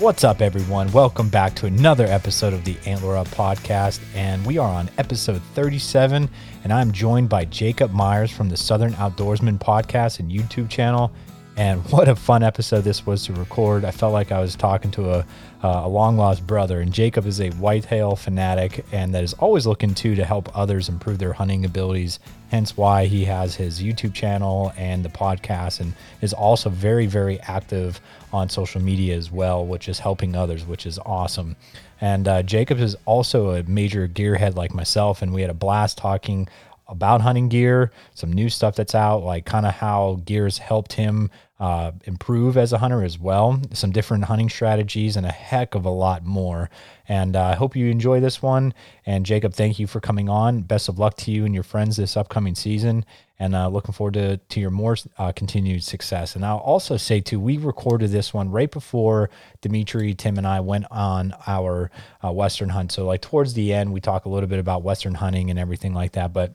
What's up, everyone? Welcome back to another episode of the Antler Up podcast. And we are on episode 37. And I'm joined by Jacob Myers from the Southern Outdoorsman podcast and YouTube channel. And what a fun episode this was to record. I felt like I was talking to a, uh, a long lost brother. And Jacob is a whitetail fanatic and that is always looking to to help others improve their hunting abilities. Hence why he has his YouTube channel and the podcast and is also very, very active on social media as well, which is helping others, which is awesome. And uh, Jacob is also a major gearhead like myself. And we had a blast talking about hunting gear, some new stuff that's out, like kind of how gears helped him uh, improve as a hunter as well, some different hunting strategies, and a heck of a lot more. And uh, I hope you enjoy this one. And Jacob, thank you for coming on. Best of luck to you and your friends this upcoming season. And uh, looking forward to, to your more uh, continued success. And I'll also say, too, we recorded this one right before Dimitri, Tim, and I went on our uh, Western hunt. So, like, towards the end, we talk a little bit about Western hunting and everything like that. But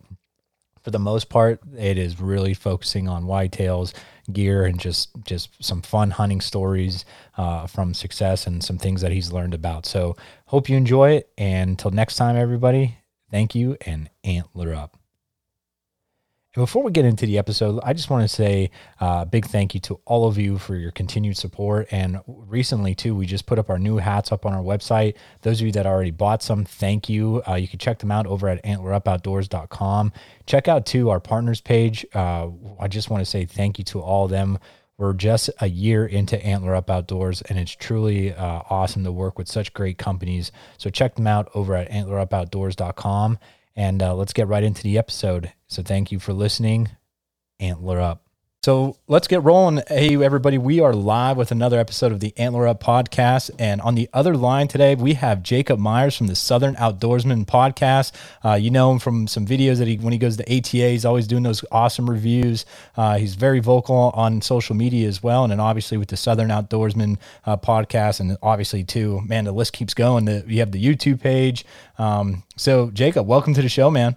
for the most part, it is really focusing on whitetails, gear, and just just some fun hunting stories uh, from success and some things that he's learned about. So hope you enjoy it. And until next time, everybody, thank you and antler up. And before we get into the episode, I just want to say a uh, big thank you to all of you for your continued support. And recently, too, we just put up our new hats up on our website. Those of you that already bought some, thank you. Uh, you can check them out over at antlerupoutdoors.com. Check out, too, our partners page. Uh, I just want to say thank you to all of them. We're just a year into Antler Up Outdoors, and it's truly uh, awesome to work with such great companies. So check them out over at antlerupoutdoors.com. And uh, let's get right into the episode. So thank you for listening. Antler up. So let's get rolling. Hey, everybody, we are live with another episode of the Antler Up podcast. And on the other line today, we have Jacob Myers from the Southern Outdoorsman podcast. Uh, you know him from some videos that he, when he goes to ATA, he's always doing those awesome reviews. Uh, he's very vocal on social media as well. And then obviously with the Southern Outdoorsman uh, podcast, and obviously, too, man, the list keeps going. The, you have the YouTube page. Um, so, Jacob, welcome to the show, man.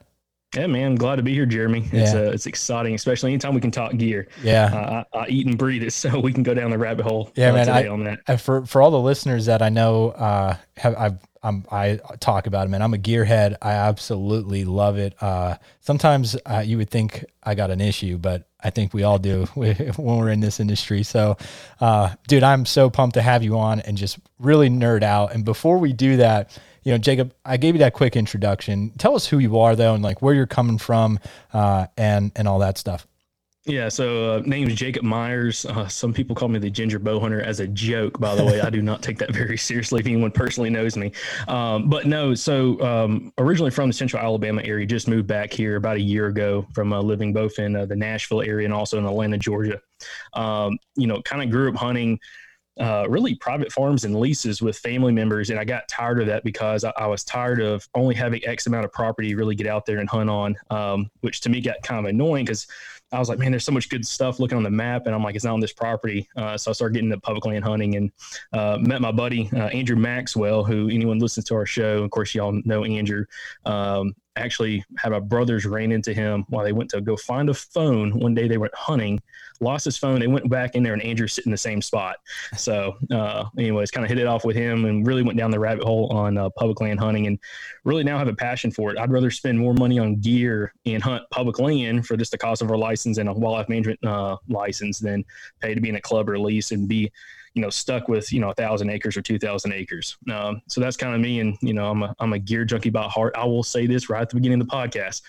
Yeah, man, glad to be here, Jeremy. It's yeah. uh, it's exciting, especially anytime we can talk gear. Yeah, uh, I, I, eat and breathe it, so we can go down the rabbit hole. Yeah, uh, man. I, on that. I, for for all the listeners that I know, uh, have I've I'm, I talk about it, man. I'm a gearhead. I absolutely love it. Uh, sometimes uh, you would think I got an issue, but I think we all do when we're in this industry. So, uh, dude, I'm so pumped to have you on and just really nerd out. And before we do that, you know, Jacob, I gave you that quick introduction. Tell us who you are, though, and like where you're coming from, uh, and and all that stuff. Yeah, so uh, name is Jacob Myers. Uh, some people call me the Ginger Bow Hunter as a joke. By the way, I do not take that very seriously. If anyone personally knows me, um, but no. So um, originally from the Central Alabama area, just moved back here about a year ago from uh, living both in uh, the Nashville area and also in Atlanta, Georgia. Um, you know, kind of grew up hunting uh, really private farms and leases with family members. And I got tired of that because I, I, was tired of only having X amount of property really get out there and hunt on, um, which to me got kind of annoying because I was like, man, there's so much good stuff looking on the map. And I'm like, it's not on this property. Uh, so I started getting into public land hunting and uh, met my buddy, uh, Andrew Maxwell, who anyone listens to our show, of course, y'all know Andrew. Um, actually had my brothers ran into him while they went to go find a phone. One day they went hunting lost his phone. They went back in there, and Andrew sitting in the same spot. So, uh, anyways, kind of hit it off with him, and really went down the rabbit hole on uh, public land hunting, and really now have a passion for it. I'd rather spend more money on gear and hunt public land for just the cost of our license and a wildlife management uh, license than pay to be in a club or lease and be you know stuck with you know a thousand acres or two thousand acres. Um, so that's kind of me, and you know I'm a I'm a gear junkie by heart. I will say this right at the beginning of the podcast: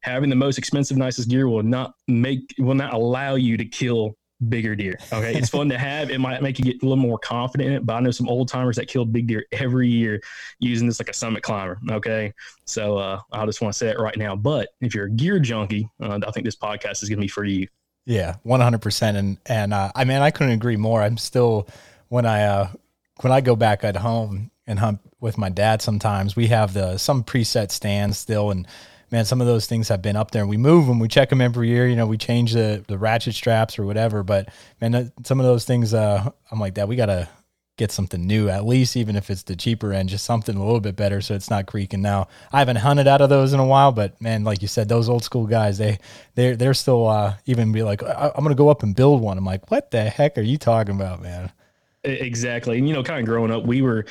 having the most expensive, nicest gear will not make will not allow you to kill bigger deer. Okay. It's fun to have. It might make you get a little more confident in it, but I know some old timers that kill big deer every year using this like a summit climber. Okay. So uh, I just want to say it right now. But if you're a gear junkie, uh, I think this podcast is going to be for you. Yeah, 100%. And, and uh, I mean, I couldn't agree more. I'm still, when I, uh, when I go back at home and hunt with my dad, sometimes we have the, some preset stands still. And man, some of those things have been up there. We move them, we check them every year. You know, we change the the ratchet straps or whatever. But man, some of those things, uh, I'm like that. We gotta get something new at least, even if it's the cheaper end, just something a little bit better so it's not creaking. Now, I haven't hunted out of those in a while, but man, like you said, those old school guys, they they they're still uh, even be like, I'm gonna go up and build one. I'm like, what the heck are you talking about, man? exactly. And, you know, kind of growing up, we were,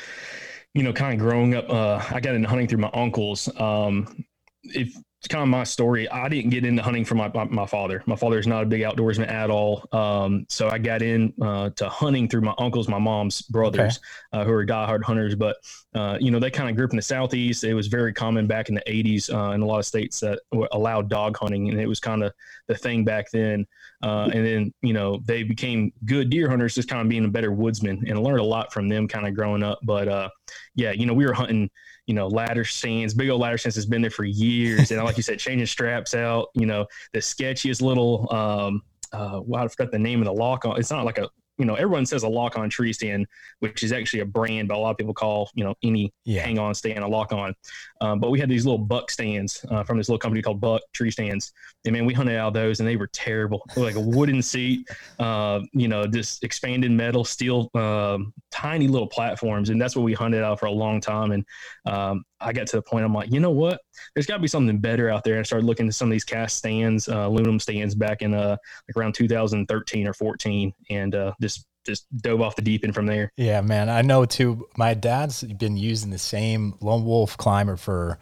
you know, kind of growing up, uh, I got into hunting through my uncles. Um, if it's kind of my story. I didn't get into hunting from my, my, my father. My father is not a big outdoorsman at all. Um, so I got in uh, to hunting through my uncles, my mom's brothers, okay. uh, who are diehard hunters. But uh, you know, they kind of grew up in the southeast. It was very common back in the '80s uh, in a lot of states that allowed dog hunting, and it was kind of the thing back then. Uh, and then you know they became good deer hunters, just kind of being a better woodsman, and I learned a lot from them, kind of growing up. But uh, yeah, you know, we were hunting you know, ladder stands, big old ladder stands has been there for years. And like you said, changing straps out, you know, the sketchiest little, um, uh, well, I forgot the name of the lock on. It's not like a you know, everyone says a lock on tree stand, which is actually a brand, but a lot of people call, you know, any yeah. hang on stand a lock on. Um, but we had these little buck stands uh, from this little company called Buck Tree Stands. And man, we hunted out those and they were terrible. like a wooden seat, uh, you know, just expanded metal, steel, um, tiny little platforms. And that's what we hunted out for a long time. And um, I got to the point I'm like, you know what? There's got to be something better out there. I started looking at some of these cast stands, uh, aluminum stands back in uh, like around 2013 or 14, and uh, just just dove off the deep end from there. Yeah, man. I know too. My dad's been using the same lone wolf climber for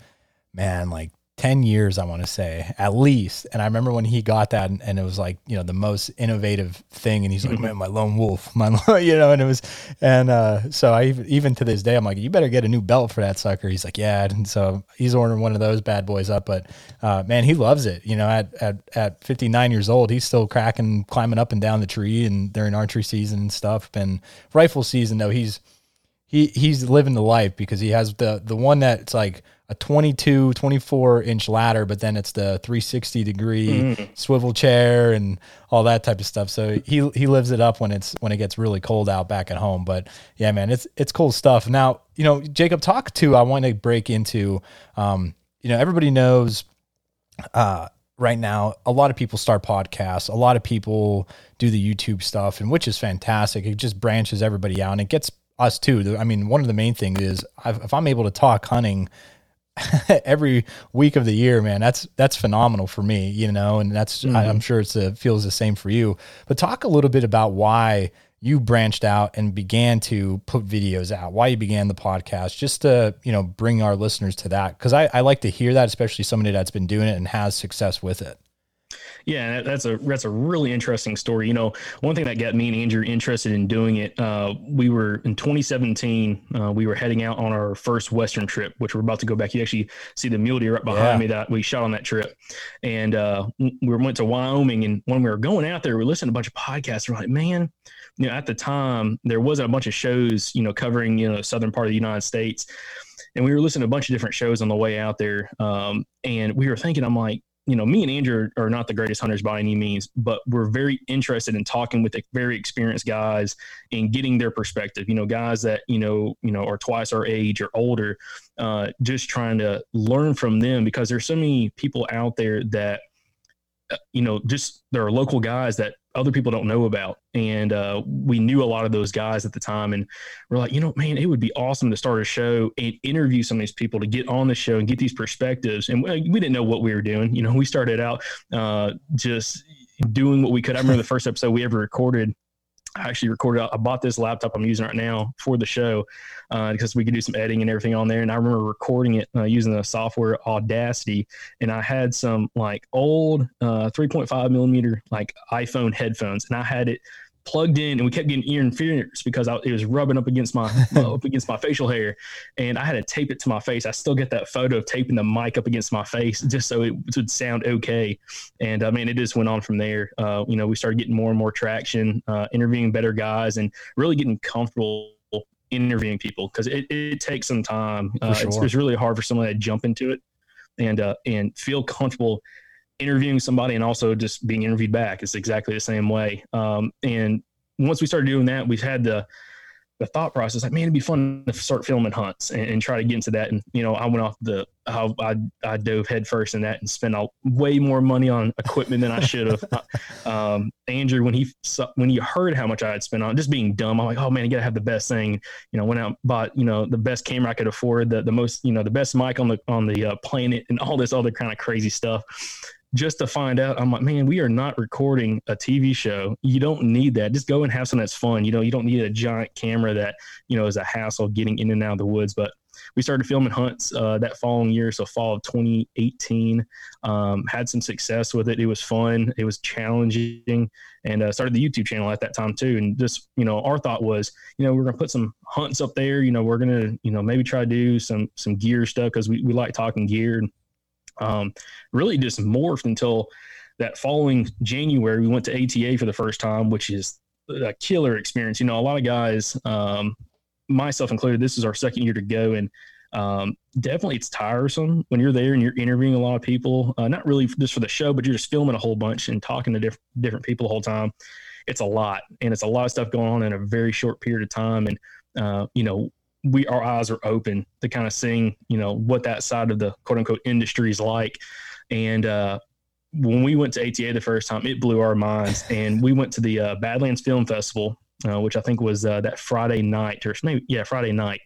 man like 10 years, I want to say, at least. And I remember when he got that and, and, it was like, you know, the most innovative thing. And he's like, mm-hmm. man, my lone wolf, my, you know, and it was, and uh, so I even to this day, I'm like, you better get a new belt for that sucker. He's like, yeah. And so he's ordering one of those bad boys up. But uh, man, he loves it. You know, at, at, at 59 years old, he's still cracking, climbing up and down the tree and during archery season and stuff. And rifle season, though, he's, he, he's living the life because he has the, the one that's like, a 22, 24 inch ladder, but then it's the 360 degree mm. swivel chair and all that type of stuff. So he he lives it up when it's when it gets really cold out back at home. But yeah, man, it's it's cool stuff. Now, you know, Jacob, talk to I want to break into um, you know, everybody knows uh right now a lot of people start podcasts a lot of people do the youtube stuff and which is fantastic it just branches everybody out and it gets us too i mean one of the main things is if i'm able to talk hunting every week of the year, man, that's that's phenomenal for me, you know, and that's mm-hmm. I, am sure it's a, feels the same for you. But talk a little bit about why you branched out and began to put videos out, why you began the podcast, just to you know bring our listeners to that because I, I like to hear that, especially somebody that's been doing it and has success with it. Yeah, that's a that's a really interesting story. You know, one thing that got me and Andrew interested in doing it, uh, we were in 2017. Uh, we were heading out on our first Western trip, which we're about to go back. You actually see the mule deer right behind yeah. me that we shot on that trip, and uh, we went to Wyoming. And when we were going out there, we listened to a bunch of podcasts. We're like, man, you know, at the time there wasn't a bunch of shows, you know, covering you know the southern part of the United States and we were listening to a bunch of different shows on the way out there. Um, and we were thinking, I'm like, you know, me and Andrew are not the greatest hunters by any means, but we're very interested in talking with very experienced guys and getting their perspective. You know, guys that you know, you know, are twice our age or older, uh, just trying to learn from them because there's so many people out there that, uh, you know, just there are local guys that other people don't know about. And uh, we knew a lot of those guys at the time. And we're like, you know, man, it would be awesome to start a show and interview some of these people to get on the show and get these perspectives. And we, didn't know what we were doing. You know, we started out uh, just doing what we could. I remember the first episode we ever recorded I actually recorded. I bought this laptop I'm using right now for the show uh, because we could do some editing and everything on there. And I remember recording it uh, using the software Audacity, and I had some like old uh, 3.5 millimeter like iPhone headphones, and I had it plugged in and we kept getting ear interference because I, it was rubbing up against my up against my facial hair and I had to tape it to my face. I still get that photo of taping the mic up against my face just so it would sound okay. And I mean, it just went on from there. Uh, you know, we started getting more and more traction, uh, interviewing better guys and really getting comfortable interviewing people because it, it takes some time. Uh, sure. it's, it's, really hard for someone to jump into it and uh, and feel comfortable interviewing somebody and also just being interviewed back. It's exactly the same way. Um, and once we started doing that, we've had the the thought process like, man, it'd be fun to start filming hunts and, and, try to get into that. And you know, I went off the how I I dove headfirst in that and spent a, way more money on equipment than I should have. um, Andrew, when he when he heard how much I had spent on just being dumb, I'm like, oh man, you gotta have the best thing. You know, went out bought you know the best camera I could afford, the the most you know the best mic on the on the uh, planet, and all this other kind of crazy stuff just to find out, I'm like, man, we are not recording a TV show. You don't need that. Just go and have something that's fun. You know, you don't need a giant camera that, you know, is a hassle getting in and out of the woods. But we started filming hunts uh, that following year, so fall of 2018. Um, had some success with it. It was fun. It was challenging, and uh, started the YouTube channel at that time too. And just you know, our thought was, you know, we're gonna put some hunts up there. You know, we're gonna you know maybe try to do some some gear stuff because we we like talking gear. And um, really just morphed until that following January we went to ATA for the first time, which is a killer experience. You know, a lot of guys um, myself included, this is our second year to go, and um, definitely it's tiresome when you're there and you're interviewing a lot of people. Uh, not really just for the show, but you're just filming a whole bunch and talking to diff- different people the whole time. It's a lot, and it's a lot of stuff going on in a very short period of time. And uh, you know, we our eyes are open to kind of seeing you know what that side of the quote unquote industry is like. And uh, when we went to ATA the first time, it blew our minds. And we went to the uh, Badlands Film Festival uh, which I think was uh, that Friday night or maybe yeah Friday night,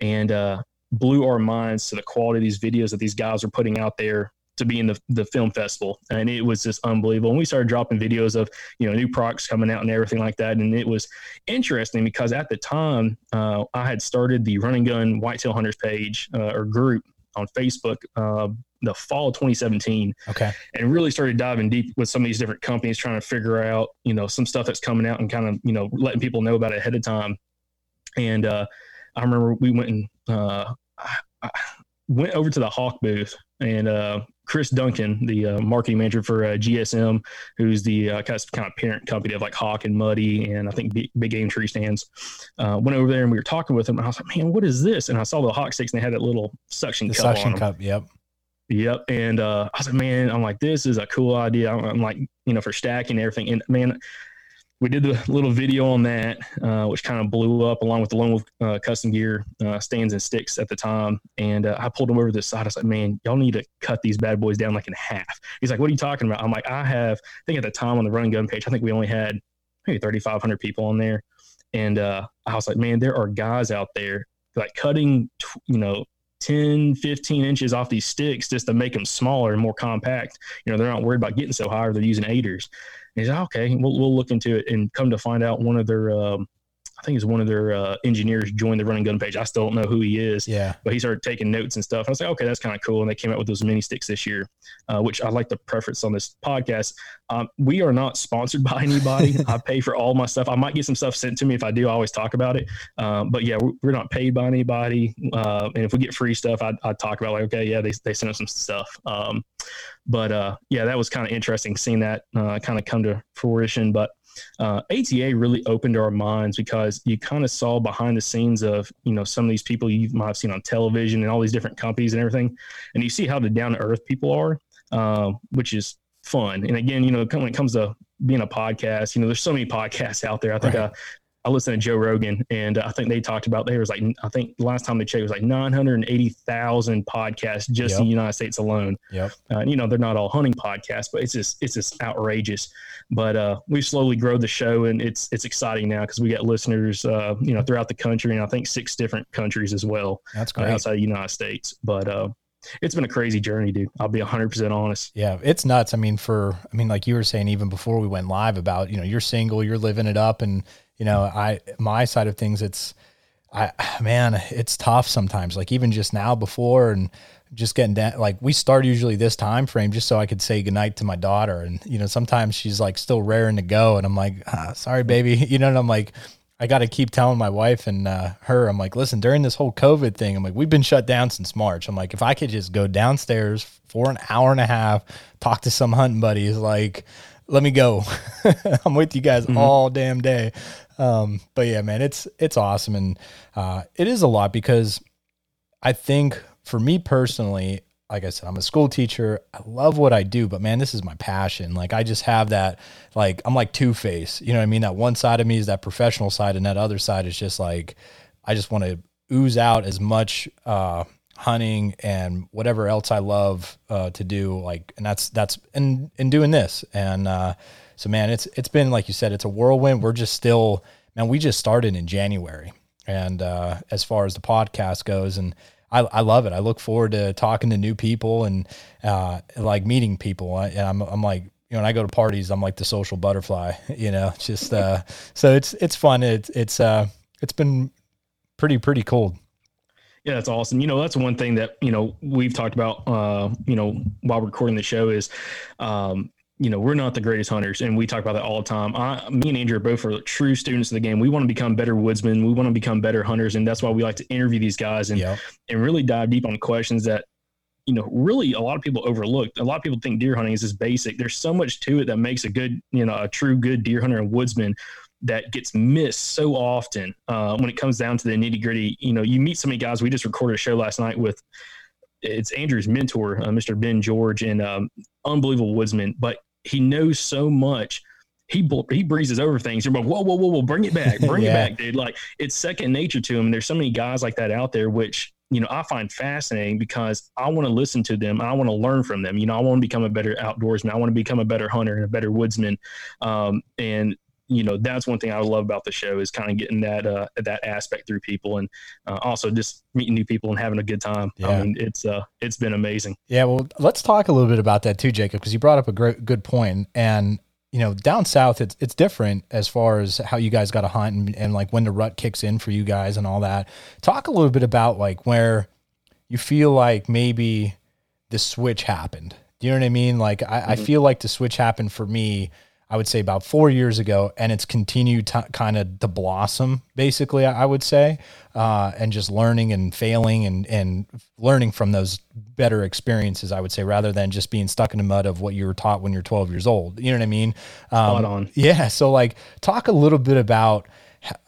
and uh, blew our minds to the quality of these videos that these guys are putting out there to be in the, the film festival and it was just unbelievable and we started dropping videos of you know new products coming out and everything like that and it was interesting because at the time uh, i had started the Running gun whitetail hunters page uh, or group on facebook uh, the fall of 2017. Okay. And really started diving deep with some of these different companies, trying to figure out, you know, some stuff that's coming out and kind of, you know, letting people know about it ahead of time. And uh, I remember we went and uh, I went over to the Hawk booth and uh, Chris Duncan, the uh, marketing manager for uh, GSM, who's the uh, kind, of, kind of parent company of like Hawk and Muddy and I think Big, Big Game Tree Stands, uh, went over there and we were talking with him. And I was like, man, what is this? And I saw the Hawk sticks and they had that little suction the cup. Suction cup, yep. Yep. And uh, I was like, man, I'm like, this is a cool idea. I'm, I'm, like, you know, for stacking everything. And man, we did the little video on that, uh, which kind of blew up along with the Lone Wolf uh, Custom Gear uh, stands and sticks at the time. And uh, I pulled him over to the side. I was like, man, y'all need to cut these bad boys down like in half. He's like, what are you talking about? I'm like, I have, I think at the time on the run and gun page, I think we only had maybe 3,500 people on there. And uh, I was like, man, there are guys out there like cutting, you know, 10, 15 inches off these sticks just to make them smaller and more compact. You know, they're not worried about getting so high or they're using aiders. He's like, okay, we'll, we'll look into it and come to find out one of their, um, I think it's one of their uh, engineers joined the running gun page. I still don't know who he is. Yeah. But he started taking notes and stuff. I was like, okay, that's kind of cool. And they came out with those mini sticks this year, uh, which I like to preference on this podcast. Um, we are not sponsored by anybody. I pay for all my stuff. I might get some stuff sent to me if I do. I always talk about it. Um, but yeah, we're, we're, not paid by anybody. Uh, and if we get free stuff, I, I talk about like, okay, yeah, they, they sent us some stuff. Um, but uh, yeah, that was kind of interesting seeing that uh, kind of come to fruition. But uh, ATA really opened our minds because you kind of saw behind the scenes of you know some of these people you might have seen on television and all these different companies and everything, and you see how the down to earth people are, uh, which is fun. And again, you know, when it comes to being a podcast, you know, there's so many podcasts out there. I think right. I listened to Joe Rogan, and I think they talked about there was like I think the last time they checked it was like nine hundred and eighty thousand podcasts just yep. in the United States alone. Yep. Uh, and, you know they're not all hunting podcasts, but it's just it's just outrageous. But uh, we've slowly grow the show, and it's it's exciting now because we got listeners, uh, you know, throughout the country, and I think six different countries as well. That's uh, great outside the United States. But uh, it's been a crazy journey, dude. I'll be 100% honest. Yeah, it's nuts. I mean, for, I mean, like you were saying, even before we went live about, you know, you're single, you're living it up, and you know, I my side of things, it's I man, it's tough sometimes. Like even just now before and just getting down like we start usually this time frame just so I could say goodnight to my daughter. And you know, sometimes she's like still raring to go and I'm like, ah, sorry, baby. You know, and I'm like, I got to keep telling my wife and uh, her, I'm like, listen, during this whole COVID thing, I'm like, we've been shut down since March. I'm like, if I could just go downstairs for an hour and a half, talk to some hunting buddies, like, let me go. I'm with you guys mm-hmm. all damn day. Um, but yeah, man, it's it's awesome, and uh, it is a lot because I think for me personally, like I said, I'm a school teacher. I love what I do, but man, this is my passion. Like I just have that, like I'm like two face. You know what I mean? That one side of me is that professional side, and that other side is just like I just want to ooze out as much uh, hunting and whatever else I love uh, to do. Like, and that's that's in in doing this and. Uh, so man, it's it's been like you said, it's a whirlwind. We're just still man, we just started in January, and uh, as far as the podcast goes, and I, I love it. I look forward to talking to new people and uh, like meeting people. I, I'm, I'm like, you know, when I go to parties, I'm like the social butterfly, you know, just, uh, so it's, it's fun. It's, it's, uh, it's been pretty, pretty cool. Yeah, that's awesome. You know, that's one thing that, you know, we've talked about, uh, you know, while recording the show is, um, you know, we're not the greatest hunters, and we talk about that all the time. I, me and Andrew are both are true students of the game. We want to become better woodsmen. We want to become better hunters, and that's why we like to interview these guys and yep. and really dive deep on questions that you know really a lot of people overlook. A lot of people think deer hunting is just basic. There's so much to it that makes a good, you know, a true good deer hunter and woodsman that gets missed so often uh, when it comes down to the nitty gritty. You know, you meet so many guys. We just recorded a show last night with it's Andrew's mentor, uh, Mr. Ben George, and um, unbelievable woodsman. But he knows so much. He he breezes over things. You're like, whoa, whoa, whoa, whoa, bring it back, bring yeah. it back, dude. Like it's second nature to him. And there's so many guys like that out there, which you know I find fascinating because I want to listen to them. I want to learn from them. You know, I want to become a better outdoorsman. I want to become a better hunter and a better woodsman. Um, and you know that's one thing I love about the show is kind of getting that uh, that aspect through people and uh, also just meeting new people and having a good time. Yeah. I mean, it's uh it's been amazing. Yeah, well, let's talk a little bit about that too, Jacob, because you brought up a great good point and you know down south it's it's different as far as how you guys got to hunt and, and like when the rut kicks in for you guys and all that. Talk a little bit about like where you feel like maybe the switch happened. Do you know what I mean? Like I, mm-hmm. I feel like the switch happened for me I would say about four years ago, and it's continued to kind of to blossom, basically, I would say, uh, and just learning and failing and, and learning from those better experiences, I would say, rather than just being stuck in the mud of what you were taught when you're 12 years old. You know what I mean? Um, on. Yeah. So, like, talk a little bit about,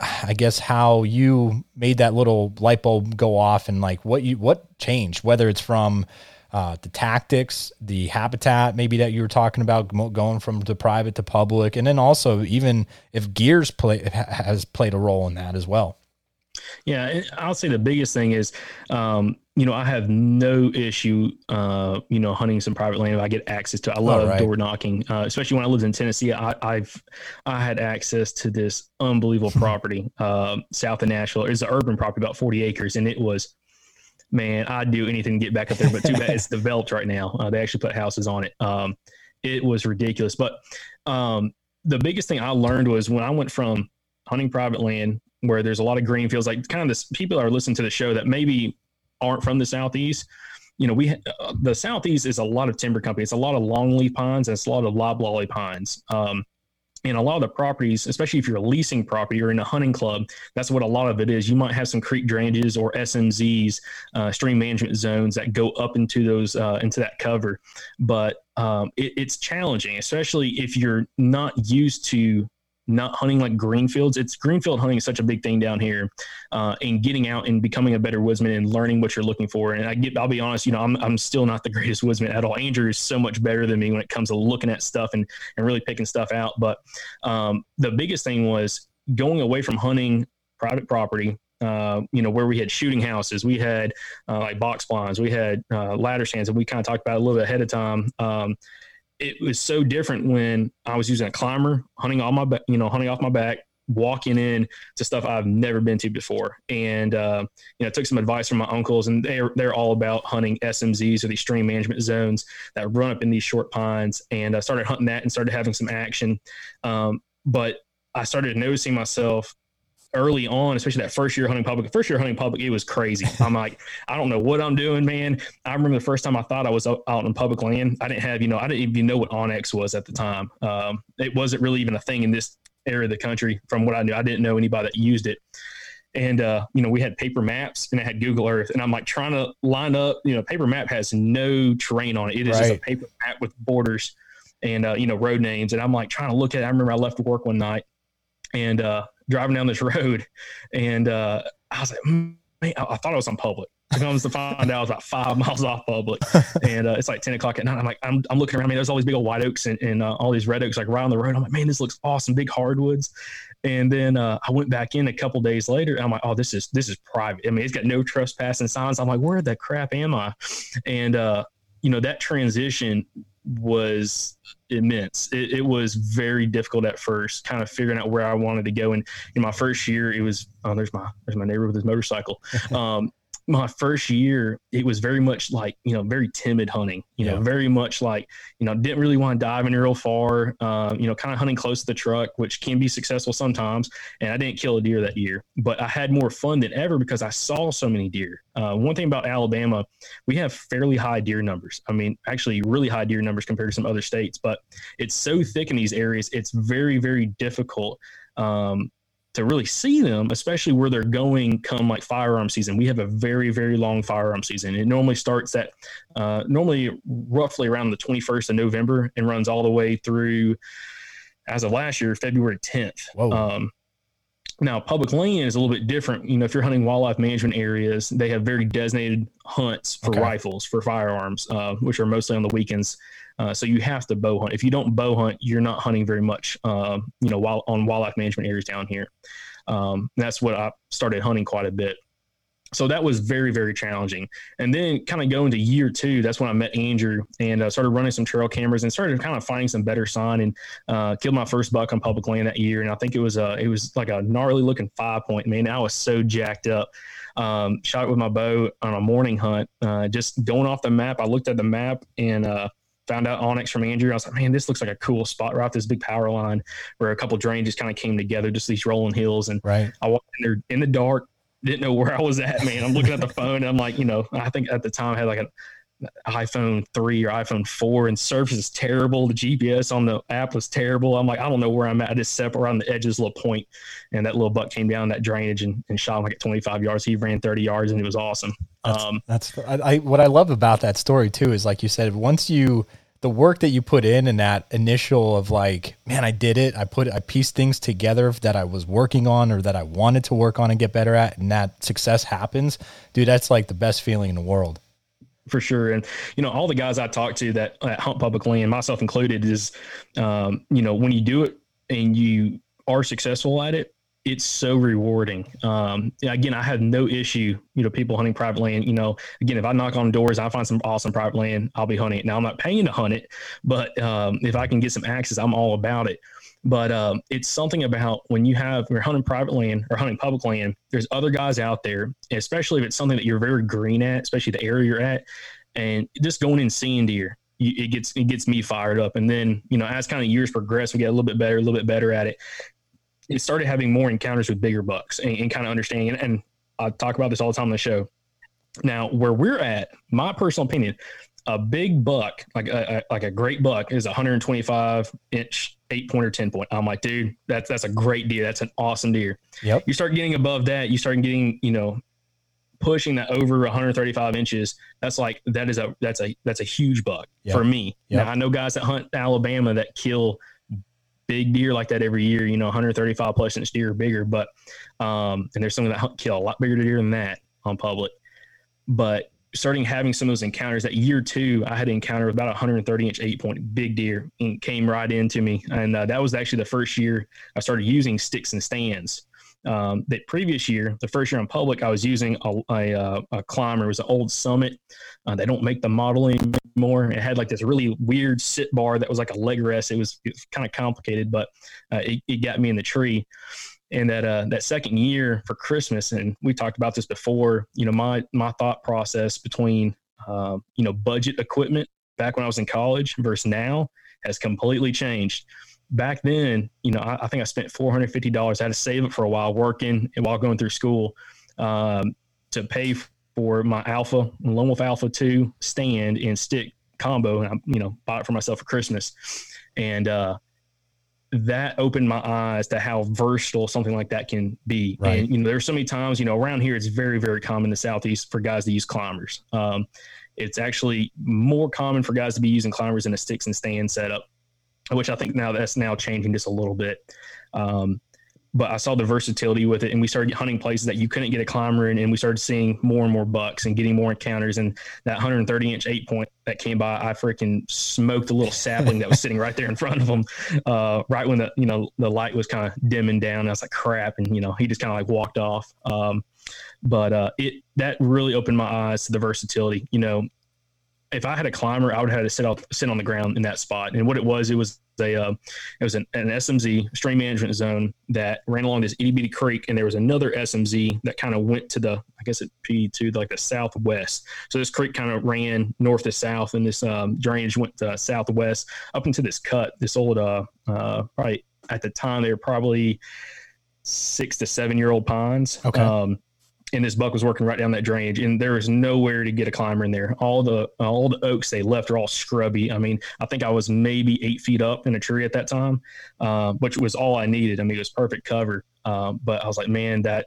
I guess, how you made that little light bulb go off and like what you, what changed, whether it's from, uh, the tactics, the habitat, maybe that you were talking about going from the private to public, and then also even if gears play has played a role in that as well. Yeah, I'll say the biggest thing is, um, you know, I have no issue, uh, you know, hunting some private land if I get access to. It. I love right. door knocking, uh, especially when I lived in Tennessee. I, have I had access to this unbelievable property uh, south of Nashville. It's an urban property, about forty acres, and it was man, I'd do anything to get back up there. But too bad it's developed right now. Uh, they actually put houses on it. Um, it was ridiculous. But um, the biggest thing I learned was when I went from hunting private land where there's a lot of green fields, like kind of this people are listening to the show that maybe aren't from the southeast. You know, we uh, the southeast is a lot of timber company. It's a lot of longleaf pines and it's a lot of loblolly pines. Um, and a lot of the properties, especially if you're leasing property or in a hunting club, that's what a lot of it is. You might have some creek drainages or SMZs, uh, stream management zones that go up into those uh, into that cover, but um, it, it's challenging, especially if you're not used to not hunting like greenfields. It's greenfield hunting is such a big thing down here, uh, and getting out and becoming a better woodsman and learning what you're looking for. And I get, I'll be honest, you know, I'm, I'm still not the greatest woodsman at all. Andrew is so much better than me when it comes to looking at stuff and, and really picking stuff out. But um, the biggest thing was going away from hunting private property uh, you know, where we had shooting houses, we had uh, like box blinds, we had uh, ladder stands, and we kind of talked about a little bit ahead of time. Um, it was so different when I was using a climber, hunting on my back, you know, hunting off my back, walking in to stuff I've never been to before. And uh, you know, I took some advice from my uncles, and they're they're all about hunting SMZs or these stream management zones that run up in these short pines. And I started hunting that and started having some action. Um, but I started noticing myself early on, especially that first year hunting public. First year hunting public, it was crazy. I'm like, I don't know what I'm doing, man. I remember the first time I thought I was out on public land. I didn't have, you know, I didn't even know what onX was at the time. Um, it wasn't really even a thing in this area of the country. From what I knew, I didn't know anybody that used it. And uh, you know, we had paper maps and I had Google Earth, and I'm like trying to line up. You know, paper map has no terrain on it. It is right. just a paper map with borders and uh, you know road names. And I'm like trying to look at. it. I remember I left work one night and uh, driving down this road, and uh, I was like, man, I, I, thought I was on public. I comes to find out I was about five miles off public, and uh, it's like ten o'clock at night. I'm like, I'm, I'm looking around. me. there's all these big old white oaks and, and uh, all these red oaks like right on the road. I'm like, man, this looks awesome, big hardwoods. And then uh, I went back in a couple days later. I'm like, oh, this is this is private. I mean, it's got no trespassing signs. I'm like, where the crap am I? And uh, you know that transition was immense. It, it, was very difficult at first, kind of figuring out where I wanted to go. And in my first year, it was oh, there's my there's my neighbor with his motorcycle. Um, my first year, it was very much like, you know, very timid hunting, you yeah. know, very much like, you know, didn't really want to dive in real far, uh, you know, kind of hunting close to the truck, which can be successful sometimes. And I didn't kill a deer that year, but I had more fun than ever because I saw so many deer. Uh, one thing about Alabama, we have fairly high deer numbers. I mean, actually, really high deer numbers compared to some other states, but it's so thick in these areas, it's very, very difficult. Um, to really see them, especially where they're going come like firearm season. We have a very, very long firearm season. It normally starts at uh, normally roughly around the 21st of November and runs all the way through, as of last year, February 10th. Um, now, public land is a little bit different. You know, if you're hunting wildlife management areas, they have very designated hunts for okay. rifles, for firearms, uh, which are mostly on the weekends. Uh, so you have to bow hunt. If you don't bow hunt, you're not hunting very much. Uh, you know, while on wildlife management areas down here. Um, that's what I started hunting quite a bit. So that was very, very challenging. And then kind of going to year two, that's when I met Andrew and uh, started running some trail cameras and started kind of finding some better sign and uh, killed my first buck on public land that year. And I think it was a, it was like a gnarly looking five point, man. I was so jacked up. Um, shot it with my bow on a morning hunt, uh, just going off the map. I looked at the map and, uh, found out onX from Andrew. I was like, man, this looks like a cool spot right off this big power line where a couple drains just kind of came together, just these rolling hills. And right. I walked in there in the dark, didn't know where I was at, man. I'm looking at the phone and I'm like, you know, I think at the time I had like an iPhone 3 or iPhone 4 and service is terrible. The GPS on the app was terrible. I'm like, I don't know where I'm at. I just step around the edges, little point, and that little buck came down that drainage and, and shot him like at 25 yards. He ran 30 yards and it was awesome. That's, um, that's I, I, what I love about that story too is like you said, once you the work that you put in and that initial of like, man, I did it. I put I pieced things together that I was working on or that I wanted to work on and get better at, and that success happens, dude. That's like the best feeling in the world. For sure, and you know all the guys I talk to that, that hunt publicly, and myself included, is um, you know when you do it and you are successful at it, it's so rewarding. Um, again, I have no issue, you know, people hunting private land. You know, again, if I knock on doors, I find some awesome private land, I'll be hunting it. Now, I'm not paying to hunt it, but um, if I can get some access, I'm all about it. But um, it's something about when you have you're hunting private land or hunting public land. There's other guys out there, especially if it's something that you're very green at, especially the area you're at, and just going and seeing deer. it gets it gets me fired up, and then you know as kind of years progress, we get a little bit better, a little bit better at it it started having more encounters with bigger bucks and, and kind of understanding. And, and I talk about this all the time on the show. Now, where we're at, my personal opinion, a big buck, like a, a like a great buck, is 125 inch eight pointer, 10 point. I'm like, dude, that's that's a great deer. That's an awesome deer. Yep. You start getting above that, you start getting, you know, pushing that over 135 inches. That's like that is a that's a that's a huge buck yep. for me. Yep. Now I know guys that hunt Alabama that kill big deer like that every year, you know, 135 plus inch deer or bigger. But, um, and there's some that hunt, kill a lot bigger deer than that on public. But starting having some of those encounters that year two, I had encountered about 130 inch eight point big deer and came right into me. And uh, that was actually the first year I started using sticks and stands. Um, that previous year, the first year on public, I was using a, a, uh, a climber. It was an old Summit. Uh, they don't make the model anymore. It had like this really weird sit bar that was like a leg rest. It was, was kind of complicated, but uh, it, it got me in the tree. And that uh, that second year for Christmas, and we talked about this before. You know, my my thought process between uh, you know budget equipment back when I was in college versus now has completely changed back then, you know, I, I think I spent four hundred fifty dollars. I had to save it for a while, working and while going through school, um, to pay for my Alpha Lone Wolf Alpha Two stand and stick combo, and I, you know, bought it for myself for Christmas, and uh, that opened my eyes to how versatile something like that can be. Right. And you know, there's so many times, you know, around here it's very, very common in the southeast for guys to use climbers. Um, it's actually more common for guys to be using climbers in a sticks and stand setup which I think now that's now changing just a little bit. Um, but I saw the versatility with it, and we started hunting places that you couldn't get a climber in, and we started seeing more and more bucks and getting more encounters. And that 130 inch eight point that came by, I freaking smoked a little sapling that was sitting right there in front of him, uh, right when the you know the light was kind of dimming down. I was like, crap, and you know he just kind of like walked off. Um, but uh, it that really opened my eyes to the versatility. You know, if I had a climber, I would have had to sit out, sit on the ground in that spot. And what it was, it was a, uh, it was an, an, SMZ stream management zone that ran along this itty bitty creek, and there was another SMZ that kind of went to the, I guess it P to like the southwest. So this creek kind of ran north to south, and this um, drainage went to southwest up into this cut. This old, uh, uh, probably at the time they were probably six to seven year old ponds. Okay. Um, and this buck was working right down that drainage and there was nowhere to get a climber in there. All the all the oaks they left are all scrubby. I mean i think i was maybe eight feet up in a tree at that time uh, which was all i needed. I mean it was perfect cover um, but i was like man that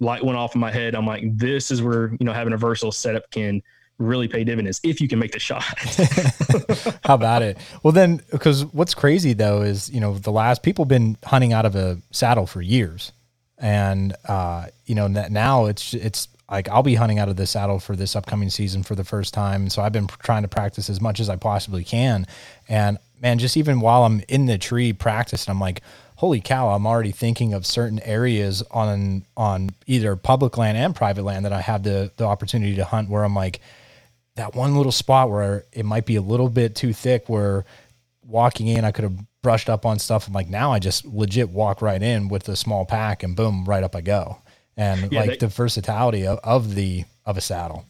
light went off in my head. I'm like this is where you know having a versatile setup can really pay dividends if you can make the shot. How about it? Well, then, because what's crazy though is you know the last people been hunting out of a saddle for years and uh, you know now it's it's like I'll be hunting out of the saddle for this upcoming season for the first time. So I've been trying to practice as much as I possibly can. And man, just even while I'm in the tree practicing, I'm like, holy cow, I'm already thinking of certain areas on on either public land and private land that I have the the opportunity to hunt where I'm like that one little spot where it might be a little bit too thick where walking in I could have brushed up on stuff. I'm like, now I just legit walk right in with a small pack and boom, right up I go. And yeah, like they, the versatility of, of the of a saddle.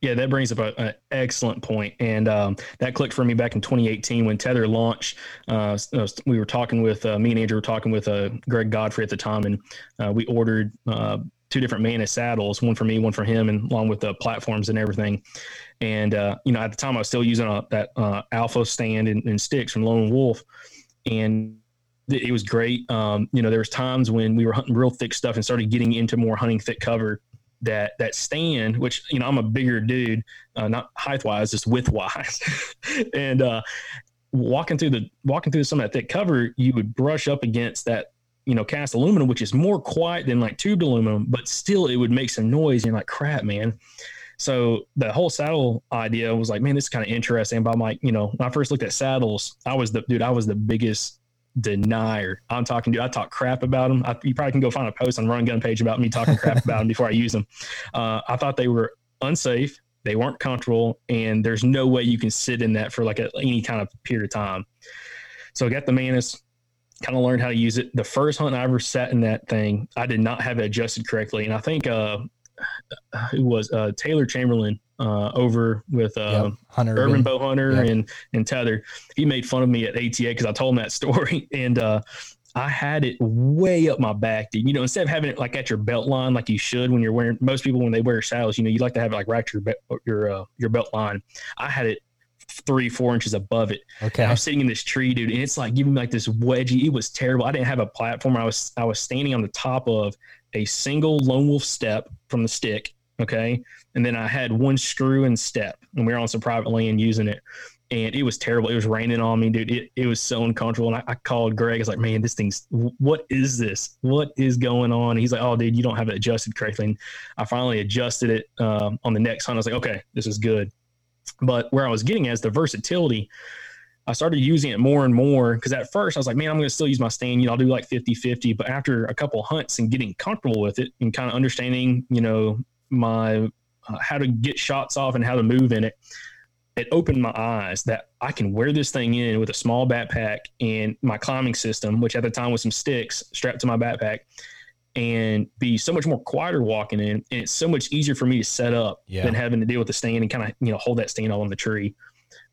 Yeah, that brings up an excellent point, and um, that clicked for me back in 2018 when Tethrd launched. Uh, we were talking with uh, me and Andrew were talking with uh, Greg Godfrey at the time, and uh, we ordered uh, two different Mantis saddles, one for me, one for him, and along with the platforms and everything. And uh, you know, at the time, I was still using a, that Alpha stand and, and sticks from Lone Wolf and it was great. Um, you know, there was times when we were hunting real thick stuff and started getting into more hunting thick cover. That that stand, which you know, I'm a bigger dude, uh, not height wise, just width wise, and uh, walking through the walking through some of that thick cover, you would brush up against that you know cast aluminum, which is more quiet than like tubed aluminum, but still it would make some noise. And like, crap, man. So the whole saddle idea was like, man, this is kind of interesting. But I'm like, you know, when I first looked at saddles, I was the dude, I was the biggest denier. I'm talking, dude, I talk crap about them. I, you probably can go find a post on Run Gun page about me talking crap about them before I use them. Uh, I thought they were unsafe. They weren't comfortable, and there's no way you can sit in that for like a, any kind of period of time. So I got the Mantis, kind of learned how to use it. The first hunt I ever sat in that thing, I did not have it adjusted correctly, and I think uh, who was uh, Taylor Chamberlain uh, over with uh, yep. Hunter Urban Bow Hunter yep. and and Tethrd. He made fun of me at ATA because I told him that story, and uh, I had it way up my back, dude. You know, instead of having it like at your belt line, like you should when you're wearing. Most people when they wear saddles, you know, you like to have it like right to your be- your uh, your belt line. I had it three, four inches above it. Okay. And I was sitting in this tree, dude, and it's like giving me like this wedgie. It was terrible. I didn't have a platform. I was I was standing on the top of a single lone wolf step from the stick. Okay. And then I had one screw and step, and we were on some private land using it. And it was terrible. It was raining on me, dude. It, it was so uncomfortable. And I, I called Greg. I was like, man, this thing's, what is this? What is going on? And he's like, oh, dude, you don't have it adjusted correctly. And I finally adjusted it um, on the next hunt. I was like, okay, this is good. But where I was getting as the versatility, I started using it more and more because at first I was like, man, I'm going to still use my stand. You know, I'll do like 50 50. But after a couple hunts and getting comfortable with it and kind of understanding, you know, my uh, how to get shots off and how to move in it, it opened my eyes that I can wear this thing in with a small backpack and my climbing system, which at the time was some sticks strapped to my backpack, and be so much more quieter walking in. And it's so much easier for me to set up yeah. than having to deal with the stand and kind of, you know, hold that stand all on the tree.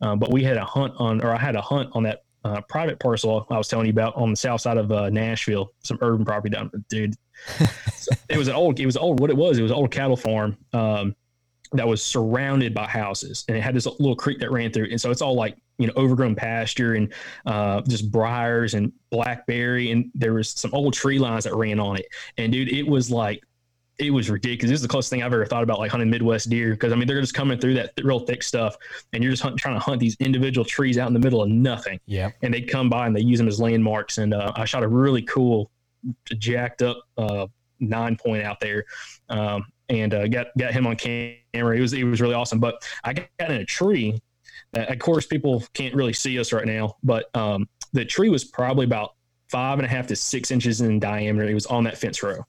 Um, but we had a hunt on, or I had a hunt on that uh, private parcel I was telling you about on the south side of uh, Nashville, some urban property down, dude. so it was an old, it was old. What it was, it was an old cattle farm um, that was surrounded by houses, and it had this little creek that ran through, and so it's all like you know overgrown pasture and uh, just briars and blackberry, and there was some old tree lines that ran on it, and dude, it was like it was ridiculous. This is the closest thing I've ever thought about like hunting Midwest deer because I mean they're just coming through that th- real thick stuff, and you're just hunt, trying to hunt these individual trees out in the middle of nothing. Yeah, and they come by and they use them as landmarks. And uh, I shot a really cool, jacked up uh, nine point out there, um, and uh, got got him on camera. It was it was really awesome. But I got in a tree. That, of course, people can't really see us right now, but um, the tree was probably about five and a half to six inches in diameter. It was on that fence row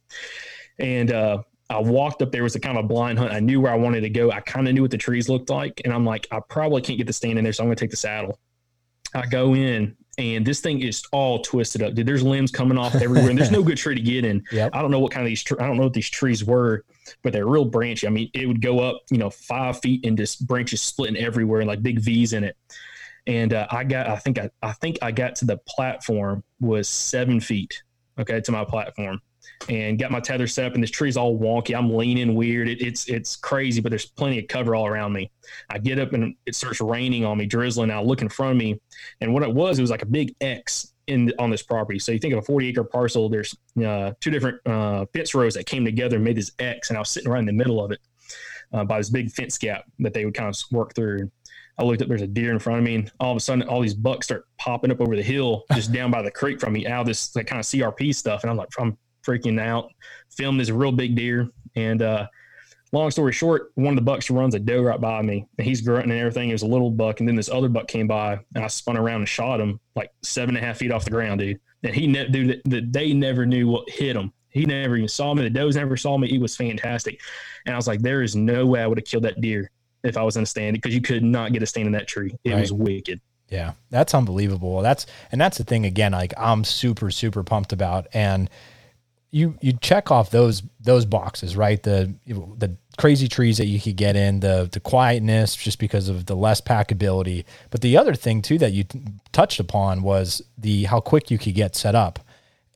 and uh, I walked up there was a kind of a blind hunt. I knew where I wanted to go. I kind of knew what the trees looked like, and I'm like, I probably can't get the stand in there, so I'm going to take the saddle. I go in, and this thing is all twisted up. Dude, there's limbs coming off everywhere, and there's no good tree to get in. Yep. I don't know what kind of these. I don't know what these trees were, but they're real branchy. I mean, it would go up, you know, five feet and just branches splitting everywhere, and like big V's in it. And uh, I got, I think, I, I think I got to the platform was seven feet, okay, to my platform, and got my tether set up. And this tree's all wonky. I'm leaning weird. It, it's it's crazy, but there's plenty of cover all around me. I get up and it starts raining on me, drizzling. I look in front of me, and what it was, it was like a big X in on this property. So you think of a 40 acre parcel. There's uh, two different uh, fence rows that came together and made this X, and I was sitting right in the middle of it uh, by this big fence gap that they would kind of work through. I looked up, there's a deer in front of me, and all of a sudden, all these bucks start popping up over the hill just down by the creek from me, out of this like kind of CRP stuff. And I'm like, I'm freaking out. Filmed this real big deer. And uh, long story short, one of the bucks runs a doe right by me, and he's grunting and everything. It was a little buck, and then this other buck came by, and I spun around and shot him like seven and a half feet off the ground, dude. And he, ne- dude, the, they never knew what hit him. He never even saw me. The does never saw me. He was fantastic. And I was like, there is no way I would have killed that deer if I was in a stand because you could not get a stand in that tree. It Right. was wicked. Yeah, that's unbelievable. That's and that's the thing again. Like I'm super super pumped about, and you you check off those those boxes, right? The the crazy trees that you could get in, the the quietness, just because of the less packability. But the other thing too that you t- touched upon was the how quick you could get set up.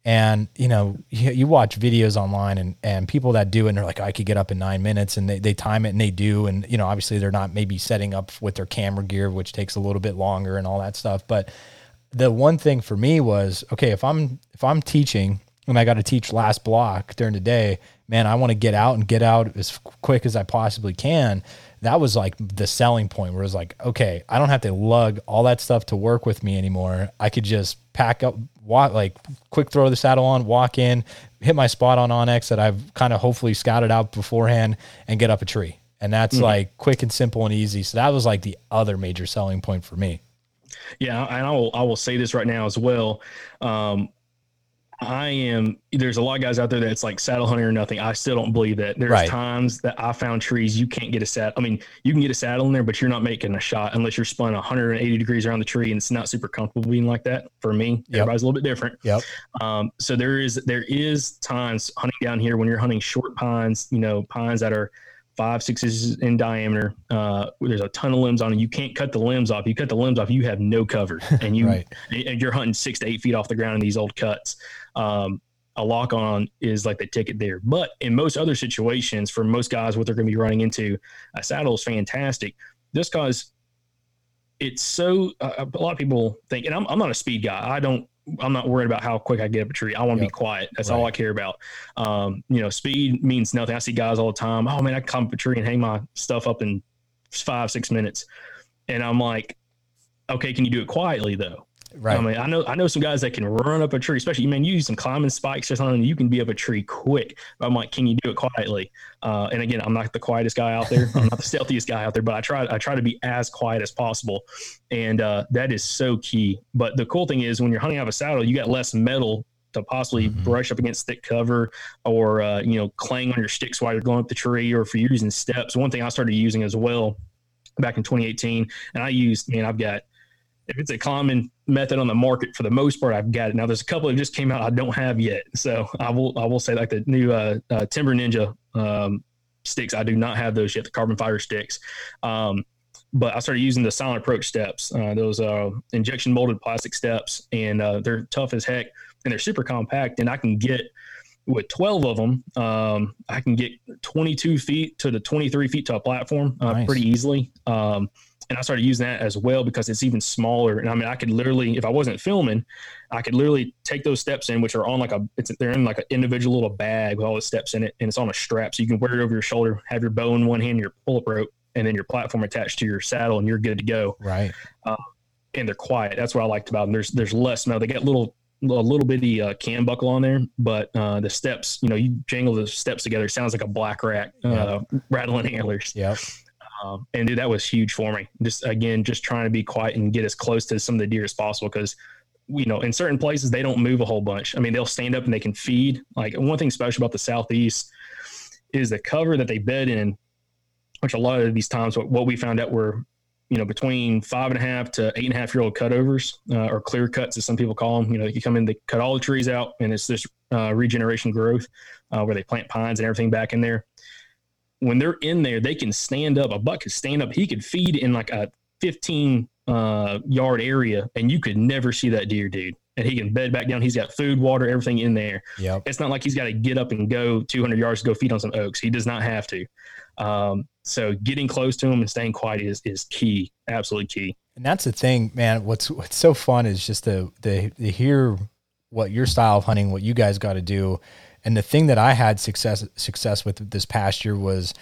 And you know, you, you watch videos online and and people that do it, and they're like, I could get up in nine minutes, and they, they time it and they do, and you know, obviously they're not maybe setting up with their camera gear, which takes a little bit longer and all that stuff. But the one thing for me was, okay, if I'm if I'm teaching and I got to teach last block during the day, man, I want to get out and get out as quick as I possibly can. That was like the selling point where it was like, okay, I don't have to lug all that stuff to work with me anymore. I could just pack up, walk, like quick throw the saddle on, walk in, hit my spot on onX that I've kind of hopefully scouted out beforehand and get up a tree. And that's like quick and simple and easy. So that was like the other major selling point for me. Yeah, and I will I will say this right now as well. Um, I am there's a lot of guys out there that's like saddle hunting or nothing. I still don't believe that. There's Right. times that I found trees you can't get a saddle. I mean, you can get a saddle in there, but you're not making a shot unless you're spun 180 degrees around the tree, and it's not super comfortable being like that. For me, Yep. everybody's a little bit different. Yep. Um, so there is there is times hunting down here when you're hunting short pines, you know, pines that are five six inches in diameter. Uh, there's a ton of limbs on it. You can't cut the limbs off. You cut the limbs off, you have no cover, and you Right. and you're hunting six to eight feet off the ground in these old cuts. Um, a lock on is like the ticket there. But in most other situations, for most guys, what they're going to be running into, a saddle is fantastic. Just because it's so, uh, a lot of people think, and I'm, I'm not a speed guy. I don't, I'm not worried about how quick I get up a tree. I want to Yep. be quiet. That's all I care about. Um, you know, speed means nothing. I see guys all the time. Oh man, I climb up a tree and hang my stuff up in five, six minutes. And I'm like, okay, can you do it quietly though? Right. I mean, I know I know some guys that can run up a tree, especially you man, you use some climbing spikes or something, you can be up a tree quick. But I'm like, can you do it quietly? Uh, and again, I'm not the quietest guy out there. I'm not the stealthiest guy out there, but I try I try to be as quiet as possible, and uh, that is so key. But the cool thing is when you're hunting out of a saddle, you got less metal to possibly Mhm. brush up against thick cover or uh, you know clang on your sticks while you're going up the tree, or if you're using steps. One thing I started using as well back in 2018, and I used man, I've got if it's a common method on the market for the most part i've got it. Now there's a couple that just came out i don't have yet. So i will i will say like the new uh, uh timber ninja um sticks i do not have those yet the carbon fiber sticks. Um but i started using the silent approach steps uh, those uh injection molded plastic steps and uh, they're tough as heck and they're super compact and i can get with 12 of them um, i can get 22 feet to the 23 feet to a platform uh, Nice. pretty easily. Um, and I started using that as well because it's even smaller. And I mean, I could literally, if I wasn't filming, I could literally take those steps in, which are on like a, it's they're in like an individual little bag with all the steps in it, and it's on a strap, so you can wear it over your shoulder, have your bow in one hand, your pull-up rope, and then your platform attached to your saddle, and you're good to go. right. And they're quiet. That's what I liked about them. There's there's less smell. They got little a little bitty uh, cam buckle on there, but uh, the steps, you know, you jangle the steps together, it sounds like a black rack uh, rattling antlers. Yep. Um, and dude, that was huge for me. Just again, just trying to be quiet and get as close to some of the deer as possible because, you know, in certain places they don't move a whole bunch. I mean, they'll stand up and they can feed. Like one thing special about the southeast is the cover that they bed in, which a lot of these times what, what we found out were you know, between five and a half to eight and a half year old cutovers uh, or clear cuts, as some people call them. You know, you come in, they cut all the trees out, and it's this uh, regeneration growth uh, where they plant pines and everything back in there. When they're in there, they can stand up. A buck could stand up. He could feed in like a 15 uh, yard area, and you could never see that deer, dude. And he can bed back down. He's got food, water, everything in there. Yep. It's not like he's got to get up and go 200 yards to go feed on some oaks. He does not have to. Um, so getting close to them and staying quiet is is key, absolutely key. And that's the thing, man. What's what's so fun is just to to, to hear what your style of hunting, what you guys got to do. And the thing that I had success success with this past year was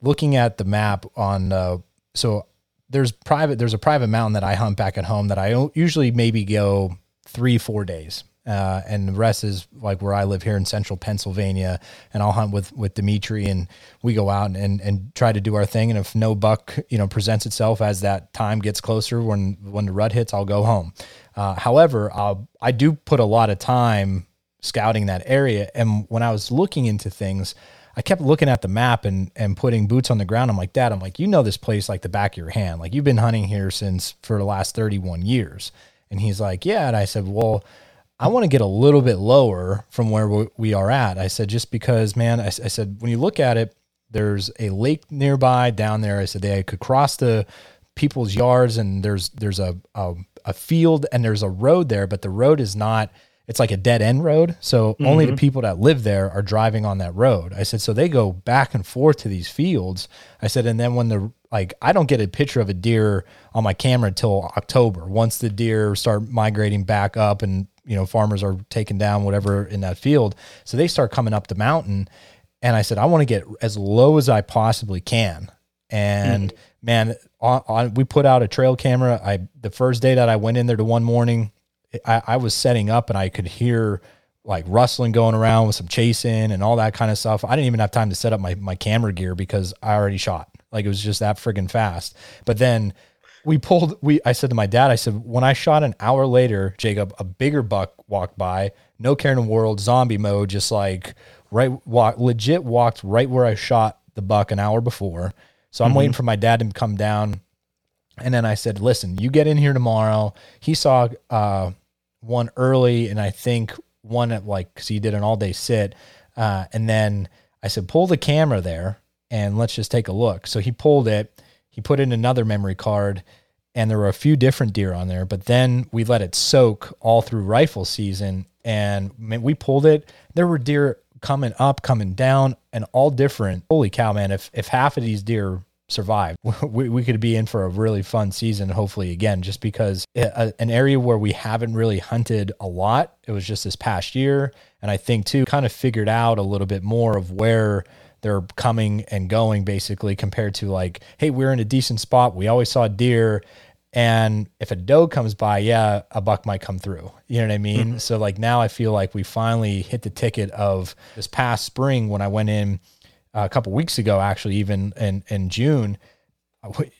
looking at the map on. Uh, so there's private. There's a private mountain that I hunt back at home that I usually maybe go three four days uh, and the rest is like where I live here in central Pennsylvania. And I'll hunt with with Dimitri, and we go out and, and, try to do our thing. And if no buck, you know, presents itself as that time gets closer, when when the rut hits, I'll go home. Uh, however, I'll, I do put a lot of time scouting that area. And when I was looking into things, I kept looking at the map and and putting boots on the ground. I'm like, Dad, I'm like, you know this place like the back of your hand. Like you've been hunting here since for the last 31 years. And he's like, Yeah. And I said, Well I want to get a little bit lower from where we are at. I said, just because, man, I, I, said, when you look at it, there's a lake nearby down there. I said they could cross the people's yards and there's, there's a, a, a field and there's a road there, but the road is not, it's like a dead end road. So mm-hmm. only the mm-hmm. people that live there are driving on that road. I said, so they go back and forth to these fields. I said, and then when the, like, I don't get a picture of a deer on my camera until October. Once the deer start migrating back up and you know farmers are taking down whatever in that field so they start coming up the mountain and i said i want to get as low as i possibly can and mm-hmm. man on, on, we put out a trail camera i the first day that i went in there to one morning I, I was setting up and i could hear like rustling going around with some chasing and all that kind of stuff i didn't even have time to set up my, my camera gear because i already shot like it was just that friggin' fast but then we pulled we I said to my dad, I said, when I shot an hour later, Jacob, a bigger buck walked by, no care in the world, zombie mode, just like right walk legit walked right where I shot the buck an hour before. So I'm mm-hmm. waiting for my dad to come down. And then I said, listen, you get in here tomorrow. He saw uh, one early and I think one at like, cause he did an all day sit. Uh, and then I said, pull the camera there and let's just take a look. So he pulled it he put in another memory card and there were a few different deer on there, but then we let it soak all through rifle season and we pulled it. There were deer coming up, coming down, and all different. Holy cow, man. If, if half of these deer survived, we, we could be in for a really fun season, hopefully again, just because a, an area where we haven't really hunted a lot, it was just this past year. And I think too, kind of figured out a little bit more of where they're coming and going basically compared to like, hey, we're in a decent spot. We always saw deer. And if a doe comes by, yeah, a buck might come through. You know what I mean? Mm-hmm. So like now I feel like we finally hit the ticket of this past spring when I went in uh, a couple weeks ago, actually, even in, in June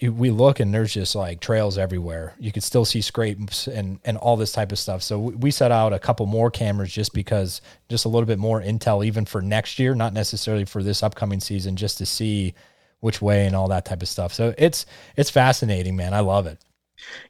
we look and there's just like trails everywhere. You could still see scrapes and and all this type of stuff. So we set out a couple more cameras just because just a little bit more intel even for next year, not necessarily for this upcoming season, just to see which way and all that type of stuff. So it's it's fascinating, man. I love it.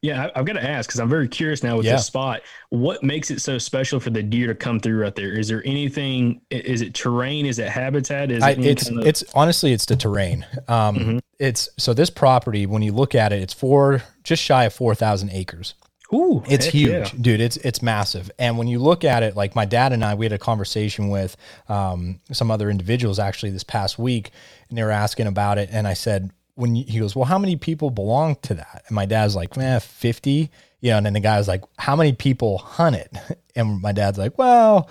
Yeah, I, have got to ask because I'm very curious now with yeah. this spot. What makes it so special for the deer to come through right there? Is there anything? Is it terrain? Is it habitat? Is I, it it's kind of... it's honestly it's the terrain. Um, mm-hmm. It's so this property when you look at it, it's four just shy of four thousand acres. Ooh, it's huge, yeah. dude. It's it's massive. And when you look at it, like my dad and I, we had a conversation with um, some other individuals actually this past week, and they were asking about it. And I said, when he goes, well, how many people belong to that? And my dad's like, man, 50. You know, and then the guy was like, how many people hunt it? And my dad's like, well,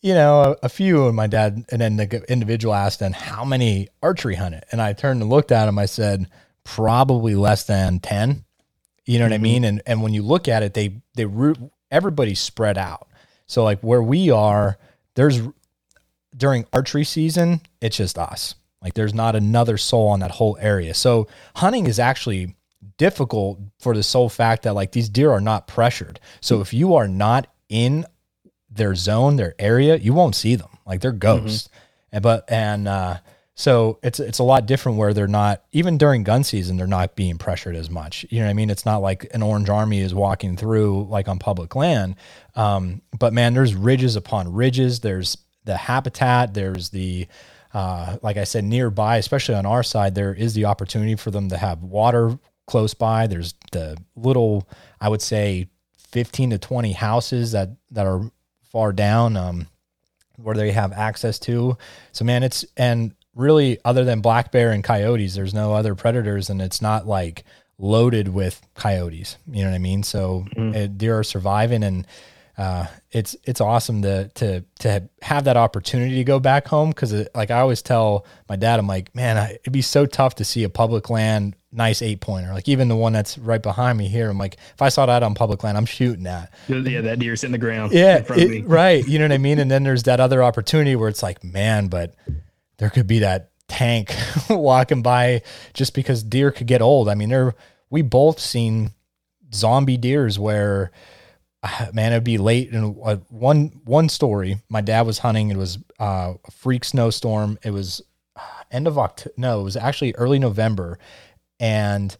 you know, a, a, few. And my dad, and then the individual asked, then how many archery hunt it? And I turned and looked at him. I said, probably less than 10. You know mm-hmm. what I mm-hmm. mean? And, and when you look at it, they, they root, everybody's spread out. So like where we are, there's during archery season, it's just us like there's not another soul on that whole area. So hunting is actually difficult for the sole fact that like these deer are not pressured. So if you are not in their zone, their area, you won't see them. Like they're mm-hmm. ghosts. Mm-hmm. And but and uh So it's it's a lot different where they're not even during gun season they're not being pressured as much. You know what I mean? It's not like an orange army is walking through like on public land. Um, but man, there's ridges upon ridges. There's the habitat. There's the uh, like I said, nearby, especially on our side, there is the opportunity for them to have water close by. There's the little, I would say, 15 to 20 houses that that are far down um, where they have access to. So man, it's and really other than black bear and coyotes, there's no other predators, and it's not like loaded with coyotes. You know what I mean? So mm-hmm. it, deer are surviving, and uh, it's it's awesome to to to have that opportunity to go back home because like I always tell my dad, I'm like, man, I, it'd be so tough to see a public land nice eight pointer, like even the one that's right behind me here. I'm like, if I saw that on public land, I'm shooting that. Yeah, that deer's in the ground. Yeah, it, right. You know what I mean? And then there's that other opportunity where it's like, man, but there could be that tank walking by just because deer could get old. I mean, there we both seen zombie deers where man, it'd be late. And uh, one one story, my dad was hunting. It was uh, a freak snowstorm. It was end of October. No, it was actually early November, and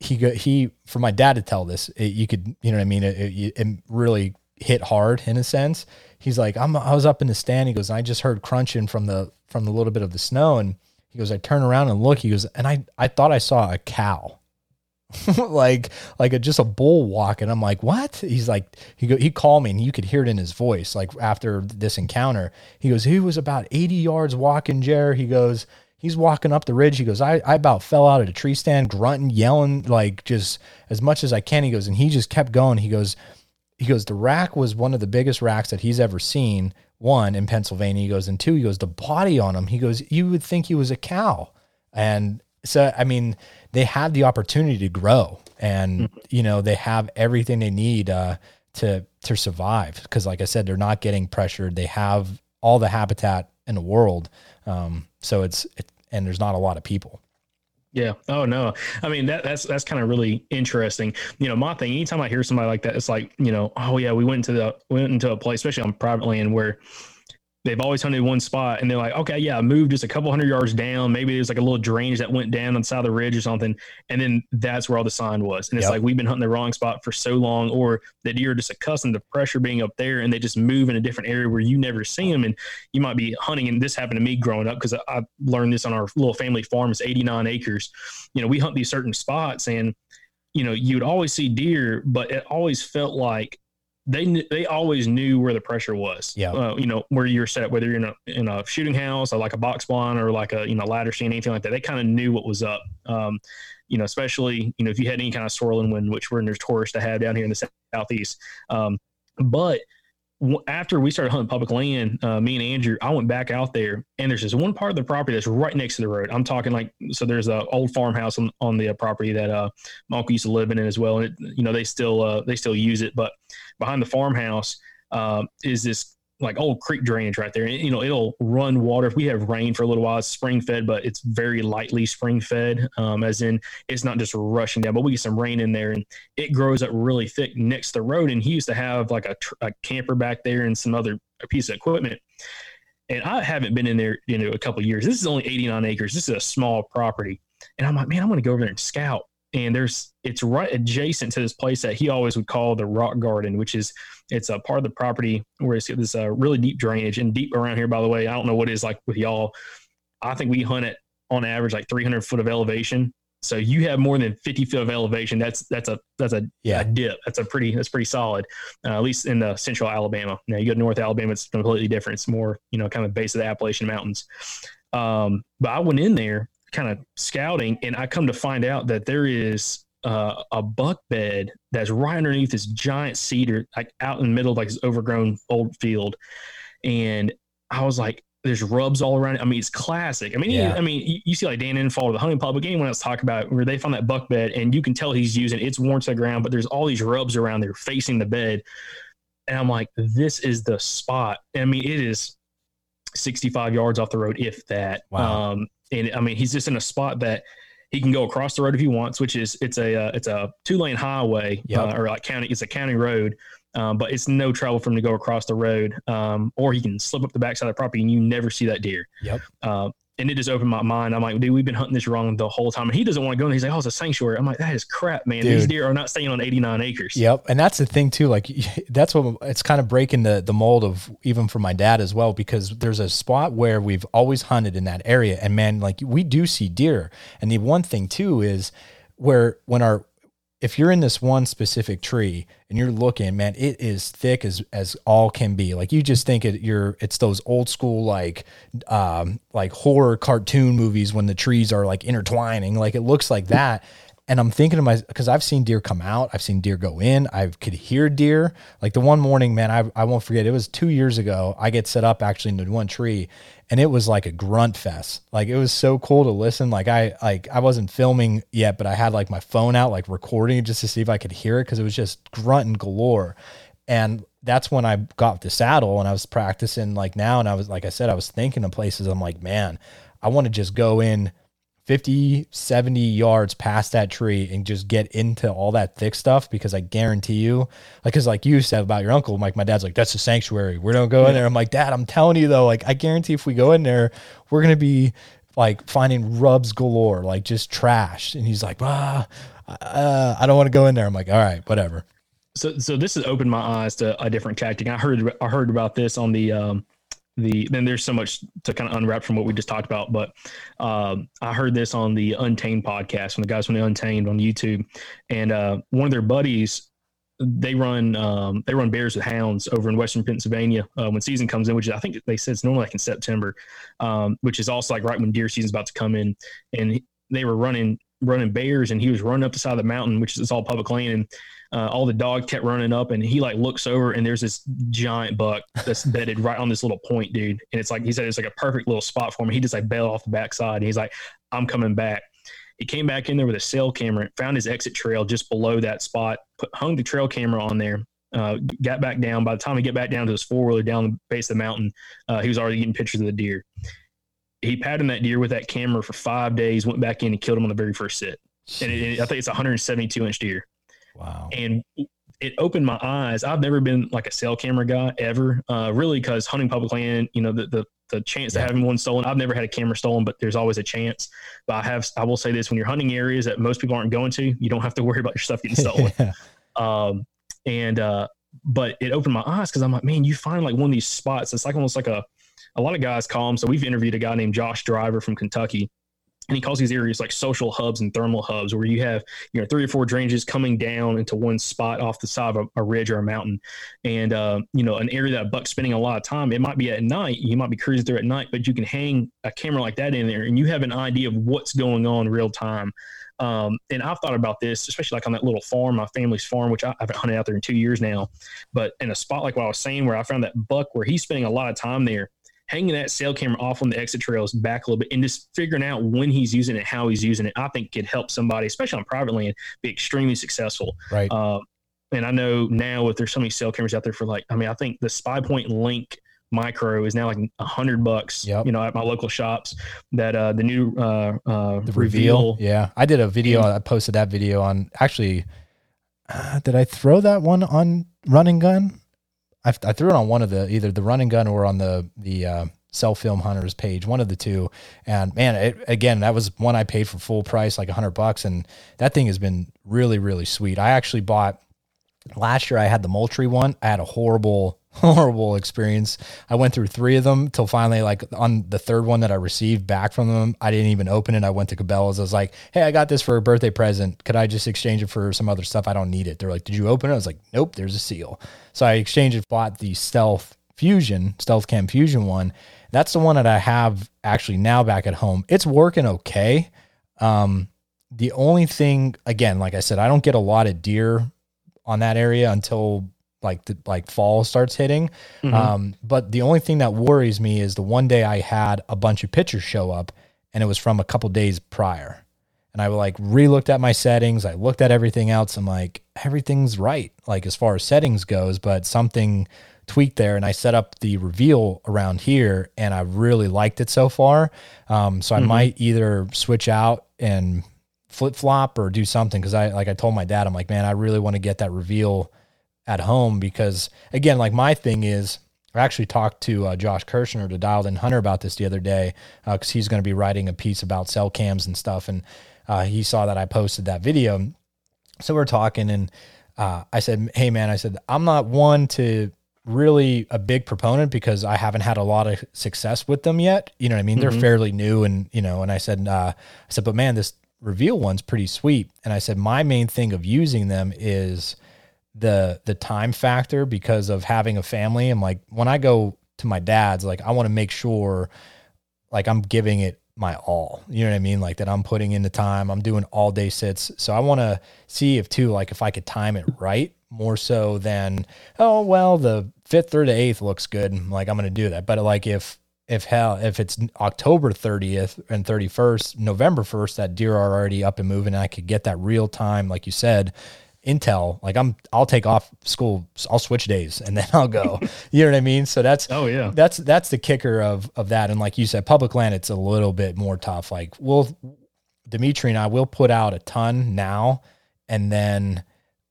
he go, he for my dad to tell this, it, you could you know what I mean. It, it, it, really hit hard in a sense. He's like, I'm I was up in the stand. He goes, I just heard crunching from the from the little bit of the snow, and he goes, I turn around and look. He goes, and I I thought I saw a cow like like a, just a bull walk and i'm like what? He's like he go, he called me and you could hear it in his voice like after this encounter. He goes he was about 80 yards walking jer. He goes he's walking up the ridge. He goes i, I about fell out of the tree stand grunting yelling like just as much as i can. He goes and he just kept going. He goes he goes the rack was one of the biggest racks that he's ever seen one in pennsylvania. He goes and two he goes the body on him. He goes you would think he was a cow. And so i mean they have the opportunity to grow and mm-hmm. you know they have everything they need uh, to to survive because like i said they're not getting pressured they have all the habitat in the world um, so it's it, and there's not a lot of people yeah. Oh no. I mean that that's that's kind of really interesting. You know, my thing. Anytime I hear somebody like that, it's like you know, oh yeah, we went into the we went into a place, especially on private land, where they've always hunted one spot and they're like, okay, yeah, move just a couple hundred yards down. Maybe there's like a little drainage that went down on the side of the ridge or something. And then that's where all the sign was. And it's yep. like, we've been hunting the wrong spot for so long, or the deer are just accustomed to pressure being up there and they just move in a different area where you never see them. And you might be hunting. And this happened to me growing up because I, I learned this on our little family farm. It's 89 acres. You know, we hunt these certain spots and, you know, you'd always see deer, but it always felt like they they always knew where the pressure was. Yeah, uh, you know where you're set, whether you're in a in a shooting house or like a box blind or like a you know ladder stand, anything like that. They kind of knew what was up. Um, you know, especially you know if you had any kind of swirling wind, which we're notorious to have down here in the southeast. Um, but after we started hunting public land, uh, me and Andrew, I went back out there, and there's this one part of the property that's right next to the road. I'm talking like so. There's a old farmhouse on, on the uh, property that uh, my uncle used to live in as well, and it, you know they still uh, they still use it. But behind the farmhouse uh, is this like old creek drainage right there. You know, it'll run water. If we have rain for a little while, it's spring fed, but it's very lightly spring fed, um, as in it's not just rushing down, but we get some rain in there and it grows up really thick next to the road. And he used to have like a, a camper back there and some other piece of equipment. And I haven't been in there, you know, a couple years. This is only 89 acres. This is a small property. And I'm like, man, I'm going to go over there and scout and there's it's right adjacent to this place that he always would call the rock garden which is it's a part of the property where it's this uh, really deep drainage and deep around here by the way. I don't know what it is like with y'all. I think we hunt it on average like 300 foot of elevation. So you have more than 50 feet of elevation. That's that's a that's a, yeah. a dip. That's a pretty that's pretty solid uh, at least in the central alabama. Now you go to north alabama it's completely different. It's more you know kind of base of the appalachian mountains. Um, but i went in there kind of scouting, and I come to find out that there is uh, a buck bed that's right underneath this giant cedar, like out in the middle of like this overgrown old field. And I was like, there's rubs all around it. I mean, it's classic. I mean, yeah. I mean, you, you, see like Dan Infalt or the hunting public, anyone else talk about where they found that buck bed and you can tell he's using it's worn to the ground, but there's all these rubs around there facing the bed. And I'm like, this is the spot. I mean, it is 65 yards off the road, if that. Wow. Um, and I mean, he's just in a spot that he can go across the road if he wants, which is it's a uh, it's a two lane highway yep. uh, or like county. It's a county road, um, but it's no trouble for him to go across the road. Um, or he can slip up the backside of the property and you never see that deer. Yep. Uh, and it just opened my mind. I'm like, dude, we've been hunting this wrong the whole time. And he doesn't want to go. And he's like, oh, it's a sanctuary. I'm like, that is crap, man. Dude. These deer are not staying on 89 acres. Yep. And that's the thing too. Like that's what it's kind of breaking the, the mold of even for my dad as well, because there's a spot where we've always hunted in that area. And man, like we do see deer. And the one thing too is where when our, if you're in this one specific tree and you're looking, man, it is thick as as all can be. Like you just think it you're it's those old school like um like horror cartoon movies when the trees are like intertwining. Like it looks like that. And I'm thinking to myself because I've seen deer come out, I've seen deer go in, I could hear deer. Like the one morning, man, I, I won't forget. It was two years ago. I get set up actually in one tree, and it was like a grunt fest. Like it was so cool to listen. Like I like I wasn't filming yet, but I had like my phone out, like recording just to see if I could hear it because it was just grunt and galore. And that's when I got the saddle and I was practicing like now. And I was like I said, I was thinking of places. I'm like, man, I want to just go in 50, 70 yards past that tree and just get into all that thick stuff because I guarantee you, like, cause like you said about your uncle, like my dad's like, that's a sanctuary. We don't go in there. I'm like, dad, I'm telling you though, like, I guarantee if we go in there, we're going to be like finding rubs galore, like just trash. And he's like, ah, uh, I don't want to go in there. I'm like, all right, whatever. So, so this has opened my eyes to a different tactic. I heard, I heard about this on the, um, the then there's so much to kind of unwrap from what we just talked about but um, i heard this on the untamed podcast from the guys from the untamed on youtube and uh, one of their buddies they run um, they run bears with hounds over in western pennsylvania uh, when season comes in which i think they said it's normally like in september um, which is also like right when deer season's about to come in and they were running running bears and he was running up the side of the mountain which is all public land and uh, all the dog kept running up and he like looks over and there's this giant buck that's bedded right on this little point, dude. And it's like he said it's like a perfect little spot for me. He just like bailed off the backside and he's like, I'm coming back. He came back in there with a cell camera, found his exit trail just below that spot, put, hung the trail camera on there, uh, got back down. By the time he get back down to his four wheeler down the base of the mountain, uh, he was already getting pictures of the deer. He padded that deer with that camera for five days, went back in and killed him on the very first sit. And it, it, I think it's a 172 inch deer. Wow. And it opened my eyes. I've never been like a cell camera guy ever, uh, really, because hunting public land, you know, the, the, the chance yeah. to having one stolen. I've never had a camera stolen, but there's always a chance. But I have, I will say this: when you're hunting areas that most people aren't going to, you don't have to worry about your stuff getting stolen. yeah. um, and uh, but it opened my eyes because I'm like, man, you find like one of these spots. It's like almost like a, a lot of guys call them. So we've interviewed a guy named Josh Driver from Kentucky and he calls these areas like social hubs and thermal hubs where you have you know three or four drainages coming down into one spot off the side of a, a ridge or a mountain and uh, you know an area that buck's spending a lot of time it might be at night you might be cruising through at night but you can hang a camera like that in there and you have an idea of what's going on real time um, and I've thought about this, especially like on that little farm, my family's farm, which I haven't hunted out there in two years now. But in a spot like what I was saying, where I found that buck where he's spending a lot of time there, hanging that cell camera off on the exit trails back a little bit and just figuring out when he's using it, how he's using it, I think could help somebody, especially on private land, be extremely successful. Right. Uh, and I know now if there's so many cell cameras out there for like, I mean, I think the Spy Point Link micro is now like a hundred bucks, yep. you know, at my local shops that, uh, the new, uh, uh, the reveal. reveal. Yeah. I did a video. I posted that video on actually, uh, did I throw that one on Run and Gun? I, I threw it on one of the either the Run and Gun or on the the uh, Cell Film Hunters page, one of the two. And man, it, again, that was one I paid for full price, like a hundred bucks, and that thing has been really really sweet. I actually bought last year. I had the Moultrie one. I had a horrible horrible experience. I went through three of them till finally, like on the third one that I received back from them, I didn't even open it. I went to Cabela's. I was like, "Hey, I got this for a birthday present. Could I just exchange it for some other stuff? I don't need it." They're like, "Did you open it?" I was like, "Nope, there's a seal." So I exchanged it, bought the Stealth Fusion, Stealth Cam Fusion one. That's the one that I have actually now back at home. It's working okay. Um, the only thing, again, like I said, I don't get a lot of deer on that area until like the, like fall starts hitting. Mm-hmm. Um, but the only thing that worries me is the one day I had a bunch of pictures show up, and it was from a couple days prior. And I like re-looked at my settings. I looked at everything else. I'm like, everything's right, like as far as settings goes, but something tweaked there. And I set up the reveal around here, and I really liked it so far. Um, so I mm-hmm. might either switch out and flip flop or do something because I like I told my dad, I'm like, man, I really want to get that reveal at home because again, like my thing is I actually talked to uh, Josh Kirshner to Dialed In Hunter about this the other day because uh, he's going to be writing a piece about cell cams and stuff, and uh, he saw that I posted that video. So we're talking, and uh, I said, "Hey, man," I said, "I'm not one to." really a big proponent because I haven't had a lot of success with them yet. You know what I mean? Mm-hmm. They're fairly new and, you know, and I said, uh, I said, but man, this reveal one's pretty sweet. And I said, my main thing of using them is the the time factor because of having a family. I'm like, when I go to my dad's, like I want to make sure like I'm giving it my all. You know what I mean? Like that I'm putting in the time. I'm doing all day sits. So I want to see if too, like if I could time it right more so than, oh well, the fifth or the eighth looks good. Like I'm gonna do that. But like if if hell if it's October 30th and 31st, November 1st, that deer are already up and moving, and I could get that real time, like you said, intel. Like I'm, I'll take off school, I'll switch days, and then I'll go. you know what I mean? So that's oh yeah, that's that's the kicker of of that. And like you said, public land, it's a little bit more tough. Like we'll Dimitri and I will put out a ton now, and then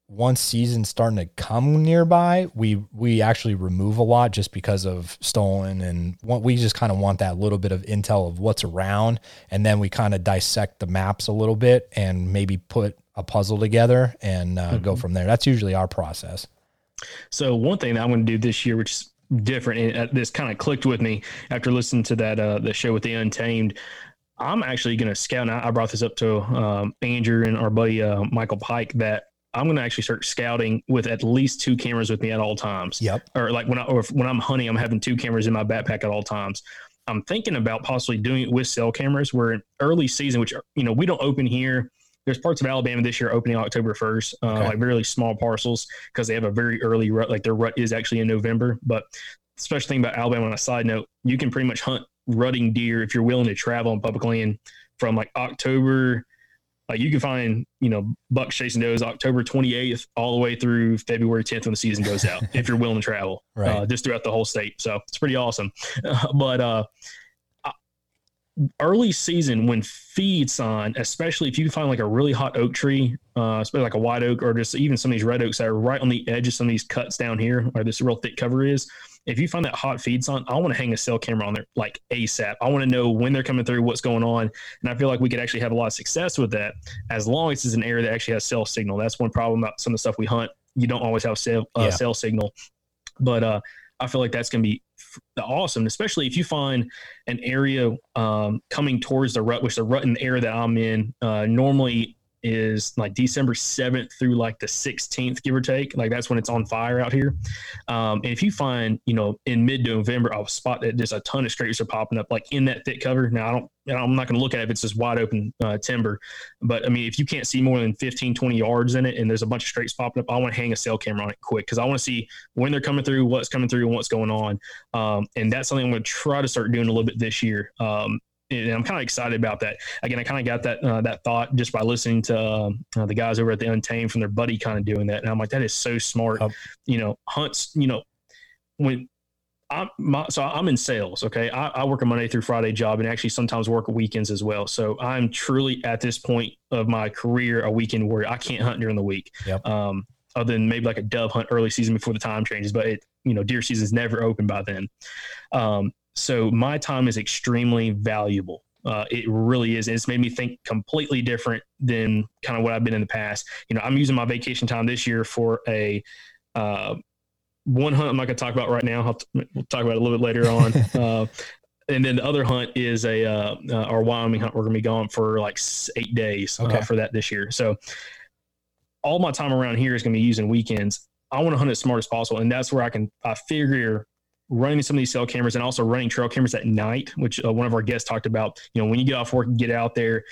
once season's starting to come nearby, we we actually remove a lot just because of stolen and what we just kind of want that little bit of intel of what's around, and then we kind of dissect the maps a little bit and maybe put a puzzle together and uh, mm-hmm. go from there. That's usually our process. So one thing that I'm going to do this year, which is different, and uh, this kind of clicked with me after listening to that uh, the show with the Untamed. I'm actually going to scout. And I brought this up to um, Andrew and our buddy uh, Michael Pike that I'm going to actually start scouting with at least two cameras with me at all times. Yep. Or like when I or when I'm hunting, I'm having two cameras in my backpack at all times. I'm thinking about possibly doing it with cell cameras. Where in early season, which you know we don't open here. There's parts of Alabama this year opening October 1st, uh, okay. like really small parcels because they have a very early rut. Like their rut is actually in November. But special thing about Alabama on a side note, you can pretty much hunt rutting deer if you're willing to travel on public land from like October like you can find, you know, bucks chasing does October 28th all the way through February 10th when the season goes out, if you're willing to travel, right. uh, just throughout the whole state. So it's pretty awesome. Uh, but uh, early season when feeds on, especially if you find like a really hot oak tree, uh, especially like a white oak or just even some of these red oaks that are right on the edge of some of these cuts down here where this real thick cover is, if you find that hot feed on, I want to hang a cell camera on there like ASAP. I want to know when they're coming through, what's going on. And I feel like we could actually have a lot of success with that as long as it's an area that actually has cell signal. That's one problem about some of the stuff we hunt. You don't always have cell, uh, yeah. cell signal. But uh, I feel like that's going to be awesome, especially if you find an area um, coming towards the rut, which the rut in the area that I'm in uh, normally is like December 7th through like the 16th, give or take. Like that's when it's on fire out here. Um, and if you find, you know, in mid November, I'll spot that just a ton of straights are popping up like in that thick cover. Now, I don't, I'm not going to look at it if it's just wide open uh, timber. But I mean, if you can't see more than 15, 20 yards in it and there's a bunch of straights popping up, I want to hang a cell camera on it quick because I want to see when they're coming through, what's coming through, and what's going on. Um, and that's something I'm going to try to start doing a little bit this year. Um, and I'm kind of excited about that. Again, I kind of got that uh, that thought just by listening to uh, the guys over at the Untamed from their buddy kind of doing that, and I'm like, that is so smart. Oh. You know, hunts. You know, when I'm my, so I'm in sales. Okay, I, I, work a Monday through Friday job, and actually sometimes work weekends as well. So I'm truly at this point of my career a weekend warrior. I can't hunt during the week. Yep. Um, other than maybe like a dove hunt early season before the time changes, but it, you know, deer season's never open by then. Um, so my time is extremely valuable. Uh, it really is. It's made me think completely different than kind of what I've been in the past. You know, I'm using my vacation time this year for a uh, one hunt. I'm not going to talk about right now. We'll talk about it a little bit later on. uh, and then the other hunt is a uh, uh, our Wyoming hunt. We're going to be gone for like eight days uh, okay. for that this year. So all my time around here is going to be using weekends. I want to hunt as smart as possible, and that's where I can I figure running some of these cell cameras and also running trail cameras at night, which uh, one of our guests talked about. You know, when you get off work, get out there,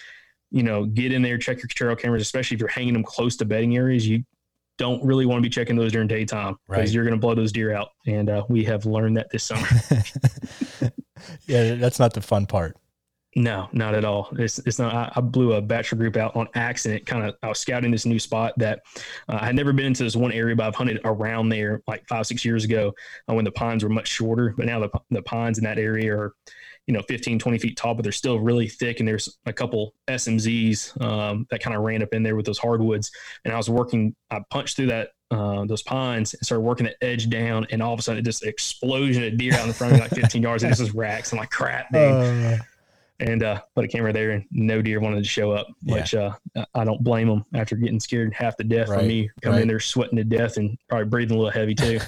you know, get in there, check your trail cameras, especially if you're hanging them close to bedding areas. You don't really want to be checking those during daytime because right. you're going to blow those deer out. And uh, we have learned that this summer. yeah, that's not the fun part. No, not at all. It's it's not. I, I blew a bachelor group out on accident. Kind of, I was scouting this new spot that uh, I had never been into this one area, but I've hunted around there like five, six years ago uh, when the pines were much shorter. But now the the pines in that area are, you know 15 20 feet tall but they're still really thick and there's a couple smzs um, that kind of ran up in there with those hardwoods and i was working i punched through that uh, those pines and started working the edge down and all of a sudden it just explosion of deer out in front of me like 15 yards and this is racks i'm like crap dude uh, and uh, put a camera there, and no deer wanted to show up. Yeah. Which uh, I don't blame them after getting scared half to death right. from me coming right. in there sweating to death and probably breathing a little heavy too.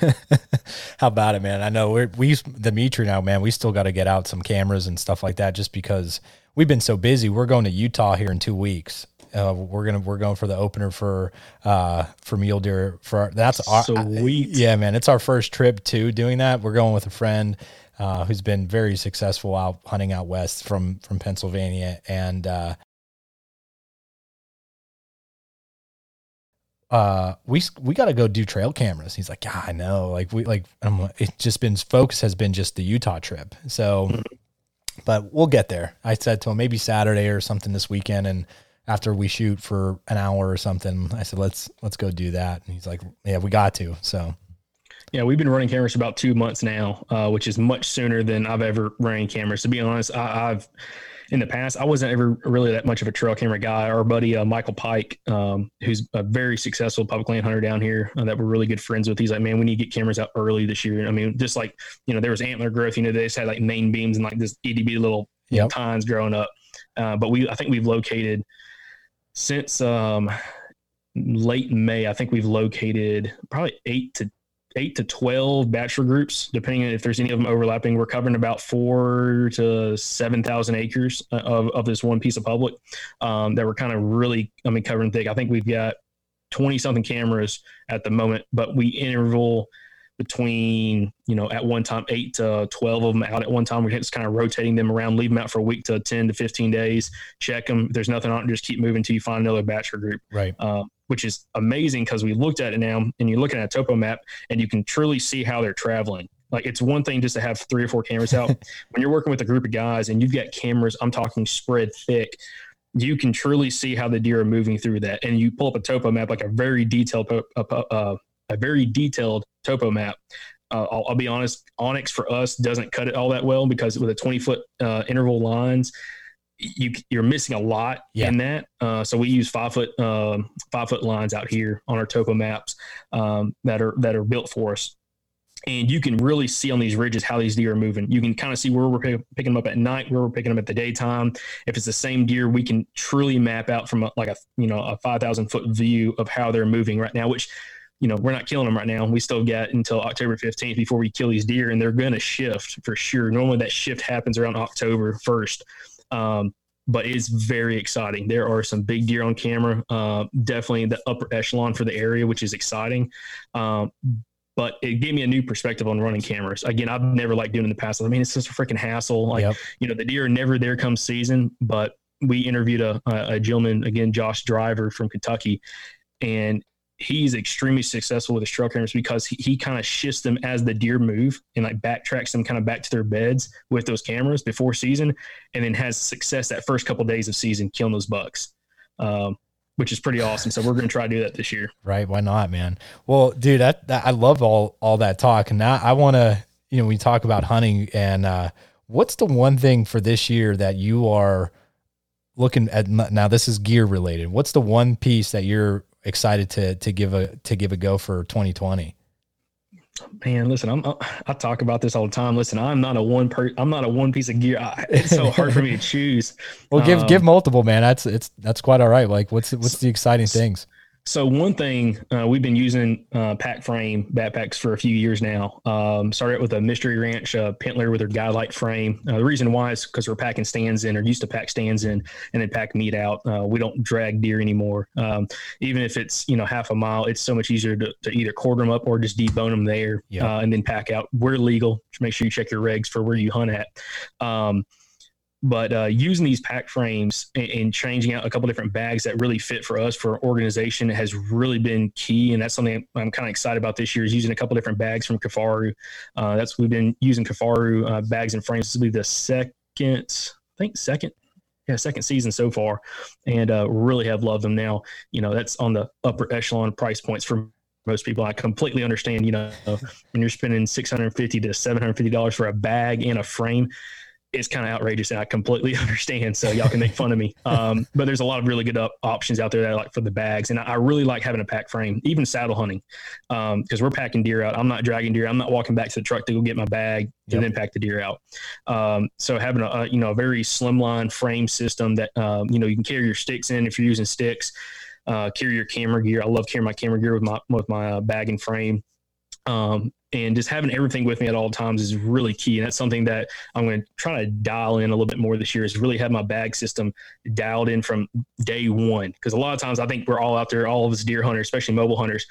How about it, man? I know we're we Dimitri now, man. We still got to get out some cameras and stuff like that, just because we've been so busy. We're going to Utah here in two weeks. Uh, we're gonna we're going for the opener for uh for mule deer for our, that's our sweet yeah man it's our first trip to doing that we're going with a friend uh, who's been very successful out hunting out west from from Pennsylvania, and uh, uh, we we got to go do trail cameras. He's like, yeah, I know. Like we like, I'm, it's just been focus has been just the Utah trip. So, but we'll get there. I said to him maybe Saturday or something this weekend, and after we shoot for an hour or something, I said let's let's go do that. And he's like, yeah, we got to. So yeah, we've been running cameras for about two months now, uh, which is much sooner than I've ever ran cameras. To be honest, I, have in the past I wasn't ever really that much of a trail camera guy. Our buddy uh, Michael Pike, um, who's a very successful public land hunter down here uh, that we're really good friends with, he's like, man, we need to get cameras out early this year. I mean, just like you know, there was antler growth. You know, they just had like main beams and like this EDB little yep. tines growing up. Uh, but we, I think we've located since um, late May. I think we've located probably eight to eight to 12 bachelor groups, depending on if there's any of them overlapping. We're covering about four to 7,000 acres of, of this one piece of public um, that we're kind of really, I mean, covering thick. I think we've got 20 something cameras at the moment, but we interval between, you know, at one time, eight to 12 of them out at one time. We're just kind of rotating them around, leave them out for a week to 10 to 15 days, check them. If there's nothing on it, just keep moving until you find another bachelor group. Right. Um, which is amazing because we looked at it now and you're looking at a topo map and you can truly see how they're traveling. Like it's one thing just to have three or four cameras out. when you're working with a group of guys and you've got cameras, I'm talking spread thick, you can truly see how the deer are moving through that. And you pull up a topo map, like a very detailed, uh, a very detailed topo map. Uh, I'll, I'll, be honest, onX for us doesn't cut it all that well because with a 20 foot uh, interval lines, you you're missing a lot yeah. in that. Uh, so we use five foot uh, five foot lines out here on our topo maps um, that are that are built for us. And you can really see on these ridges how these deer are moving. You can kind of see where we're pick, picking them up at night, where we're picking them at the daytime. If it's the same deer, we can truly map out from a, like a you know a five thousand foot view of how they're moving right now. Which you know, we're not killing them right now. We still got until October 15th before we kill these deer, and they're going to shift for sure. Normally, that shift happens around October 1st. Um, but it's very exciting. There are some big deer on camera, uh, definitely the upper echelon for the area, which is exciting. Um, but it gave me a new perspective on running cameras. Again, I've never liked doing in the past. I mean, it's just a freaking hassle. Like, yep. you know, the deer are never there come season, but we interviewed a, a gentleman, again, Josh Driver from Kentucky, and he's extremely successful with his trail cameras because he, he kind of shifts them as the deer move and like backtracks them kind of back to their beds with those cameras before season and then has success that first couple of days of season killing those bucks um, which is pretty awesome. So we're going to try to do that this year. Right why not man? Well dude that i love all all that talk. And now i want to you know we talk about hunting and uh, what's the one thing for this year that you are looking at now this is gear related. What's the one piece that you're excited to to give a to give a go for 2020? Man, listen, I'm I talk about this all the time. Listen, I'm not a one per I'm not a one piece of gear. I, it's so hard for me to choose. Well, give um, give multiple, man. That's it's that's quite all right. Like, what's what's the exciting things? So one thing uh, we've been using uh, pack frame backpacks for a few years now. Um, started with a Mystery Ranch uh, Pintler with her guide Light frame. Uh, the reason why is because we're packing stands in, or used to pack stands in, and then pack meat out. Uh, we don't drag deer anymore. Um, even if it's you know half a mile, it's so much easier to, to either quarter them up or just debone them there, uh, and then pack out. We're legal. Just make sure you check your regs for where you hunt at. Um, but uh, using these pack frames and, and, changing out a couple different bags that really fit for us for organization has really been key and that's something i'm kind of excited about this year is using a couple different bags from kifaru uh, that's we've been using kifaru uh, bags and frames this will be the second i think second yeah, second season so far, and uh, really have loved them. Now, you know, that's on the upper echelon price points for most people. I completely understand. You know, when you're spending six hundred fifty to seven hundred fifty dollars for a bag and a frame, it's kind of outrageous and I completely understand. So y'all can make fun of me. Um, but there's a lot of really good up options out there that I like for the bags. And I, really like having a pack frame, even saddle hunting. Um, cause we're packing deer out. I'm not dragging deer. I'm not walking back to the truck to go get my bag yep. and then pack the deer out. Um, so having a, a, you know, a very slimline frame system that, um, you know, you can carry your sticks in if you're using sticks, uh, carry your camera gear. I love carrying my camera gear with my, with my uh, bag and frame. Um, and just having everything with me at all times is really key. And that's something that I'm going to try to dial in a little bit more this year is really have my bag system dialed in from day one. Because a lot of times I think we're all out there, all of us deer hunters, especially mobile hunters.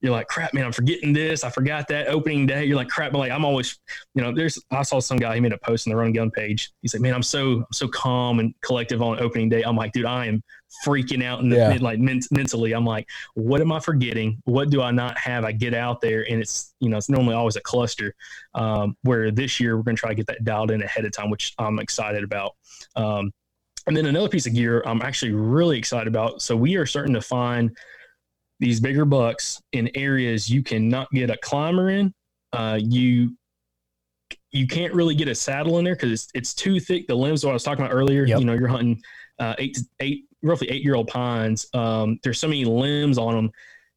You're like, crap, man, I'm forgetting this. I forgot that opening day. You're like, crap, but like I'm always, you know, there's, I saw some guy, he made a post on the run gun page. He's like, man, I'm so, I'm so calm and collective on opening day. I'm like, dude, I am freaking out and yeah. like men- mentally i'm like what am i forgetting what do i not have i get out there and it's you know it's normally always a cluster um, where this year we're going to try to get that dialed in ahead of time which i'm excited about um, and then another piece of gear i'm actually really excited about so we are starting to find these bigger bucks in areas you cannot get a climber in uh, you you can't really get a saddle in there because it's, it's too thick the limbs what i was talking about earlier yep. you know you're hunting uh, eight to eight roughly eight year old pines. Um, there's so many limbs on them.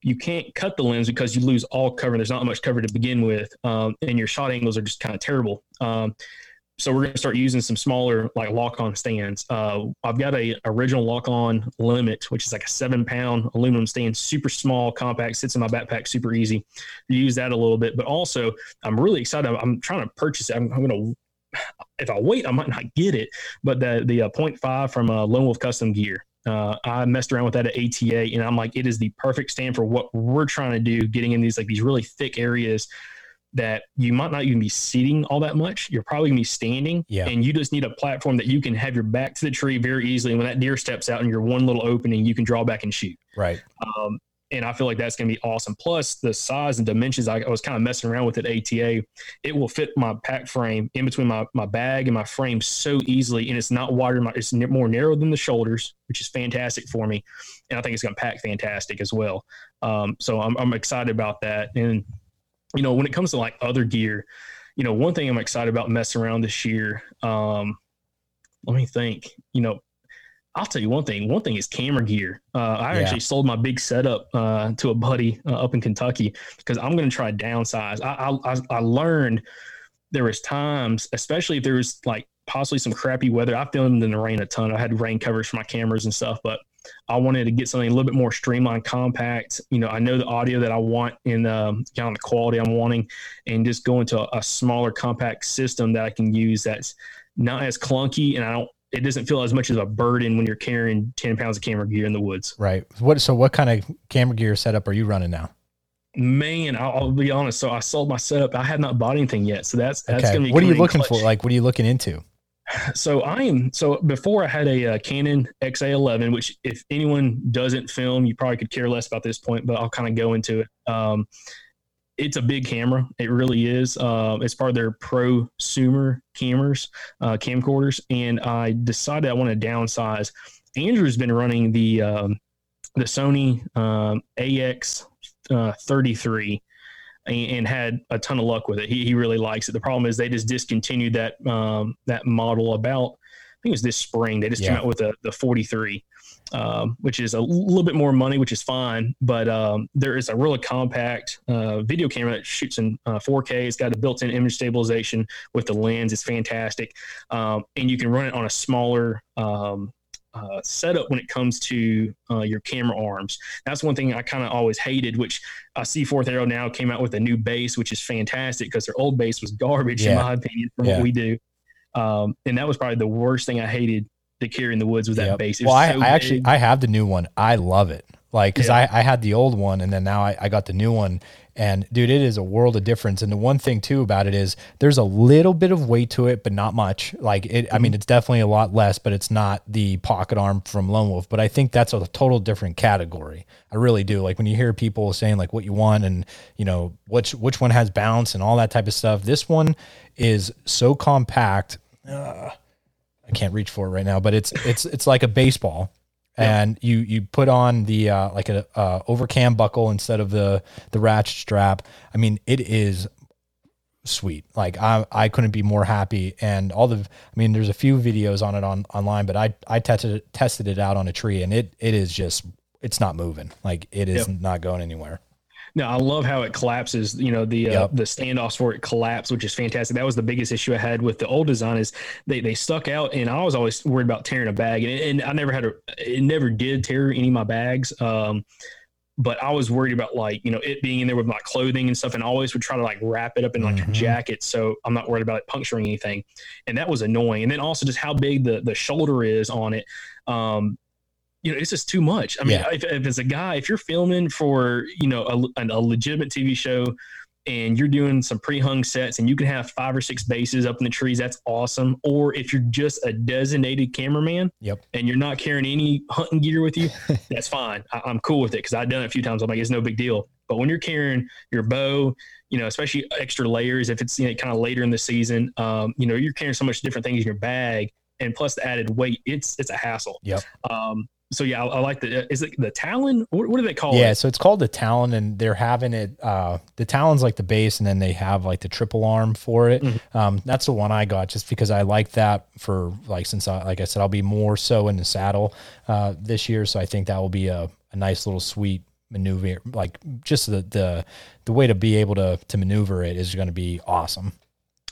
You can't cut the limbs because you lose all cover. There's not much cover to begin with, um, and your shot angles are just kind of terrible. Um, so we're going to start using some smaller like lock-on stands. Uh, I've got a original lock-on limit, which is like a seven-pound aluminum stand, super small, compact, sits in my backpack, super easy. Use that a little bit, but also I'm really excited. I'm trying to purchase it. I'm, I'm going to if I wait, I might not get it. But the the uh, 0.5 from uh, Lone Wolf Custom Gear, uh, I messed around with that at ATA, and I'm like, it is the perfect stand for what we're trying to do. Getting in these like these really thick areas that you might not even be sitting all that much. You're probably gonna be standing, yeah. and you just need a platform that you can have your back to the tree very easily. And when that deer steps out in your one little opening, you can draw back and shoot. Right. Um, and I feel like that's going to be awesome. Plus, the size and dimensions, I, I, was kind of messing around with at ATA. It will fit my pack frame in between my, my bag and my frame so easily, and it's not wider. My, It's more narrow than the shoulders, which is fantastic for me. And I think it's going to pack fantastic as well. Um, so I'm, I'm excited about that. And you know, when it comes to like other gear, you know, one thing I'm excited about messing around this year. Um, let me think. You know, I'll tell you one thing. One thing is camera gear. Uh, I yeah. actually sold my big setup uh, to a buddy uh, up in Kentucky because I'm going to try downsize. I, I, I learned there was times, especially if there was like possibly some crappy weather. I filmed in the rain a ton. I had rain covers for my cameras and stuff, but I wanted to get something a little bit more streamlined, compact. You know, I know the audio that I want in um, kind of the quality I'm wanting, and just go into a, a smaller, compact system that I can use that's not as clunky, and I don't it doesn't feel as much as a burden when you're carrying 10 pounds of camera gear in the woods. Right. What, so what kind of camera gear setup are you running now? Man, I'll, I'll be honest. So I sold my setup. I have not bought anything yet. So that's, that's okay. going to be, what are you looking clutch. for? Like, what are you looking into? So I am, so before I had a, a uh, Canon XA11, which if anyone doesn't film, you probably could care less about this point, but I'll kind of go into it. Um, it's a big camera. It really is. Uh, it's part of their prosumer cameras, uh, camcorders. And I decided I want to downsize. Andrew's been running the um, the Sony um, AX uh, 33 and, and, had a ton of luck with it. He, he really likes it. The problem is they just discontinued that um, that model about I think it was this spring. They just yeah. came out with the the 43 um, which is a little bit more money, which is fine. But um, there is a really compact uh, video camera that shoots in uh, 4K. It's got a built-in image stabilization with the lens. It's fantastic, um, and you can run it on a smaller. Uh, setup when it comes to uh, your camera arms. That's one thing I kind of always hated, which I see Fourth Arrow now came out with a new base, which is fantastic because their old base was garbage, yeah. in my opinion, from yeah. what we do. Um, and that was probably the worst thing I hated to carry in the woods with that yep. base. Well, I, so I actually I have the new one. I love it. Like, cause yeah. I, I had the old one and then now I, I got the new one and dude, it is a world of difference. And the one thing too about it is there's a little bit of weight to it, but not much. Like it, mm-hmm. I mean, mm-hmm. it's definitely a lot less, but it's not the pocket arm from Lone Wolf. But I think that's a total different category. I really do. Like when you hear people saying like what you want and you know which which one has bounce and all that type of stuff. This one is so compact. Uh, I can't reach for it right now, but it's it's it's like a baseball, and you you put on the uh, like a uh, overcam buckle instead of the the ratchet strap. I mean, it is sweet. Like I I couldn't be more happy. And all the I mean, there's a few videos on it on online, but I I tested it, tested it out on a tree, and it it is just it's not moving. Like it is yep. not going anywhere. No, I love how it collapses. You know, the uh, yep. the standoffs for it collapse, which is fantastic. That was the biggest issue I had with the old design is they they stuck out, and I was always worried about tearing a bag, and, and I never had a it never did tear any of my bags. Um, but I was worried about like you know it being in there with my clothing and stuff, and I always would try to like wrap it up in like mm-hmm. a jacket, so I'm not worried about it puncturing anything, and that was annoying. And then also just how big the the shoulder is on it. Um, you know, it's just too much. I mean, yeah. if, if, as a guy, if you're filming for, you know, a, a, legitimate TV show and you're doing some pre-hung sets and you can have five or six bases up in the trees, that's awesome. Or if you're just a designated cameraman yep. and you're not carrying any hunting gear with you, that's fine. I, am cool with it because I've done it a few times. I'm like, it's no big deal. But when you're carrying your bow, you know, especially extra layers, if it's you know, kind of later in the season, um, you know, you're carrying so much different things in your bag and plus the added weight, it's it's a hassle. Yep. Um, so yeah, I, I, like the. Is it the Talon? What, what do they call yeah, it? Yeah, so it's called the Talon, and they're having it. Uh, the Talon's like the base, and then they have like the triple arm for it. Mm-hmm. Um, that's the one I got just because I like that for like since I like I said I'll be more so in the saddle uh, this year, so I think that will be a, a nice little sweet maneuver. Like just the the the way to be able to to maneuver it is going to be awesome.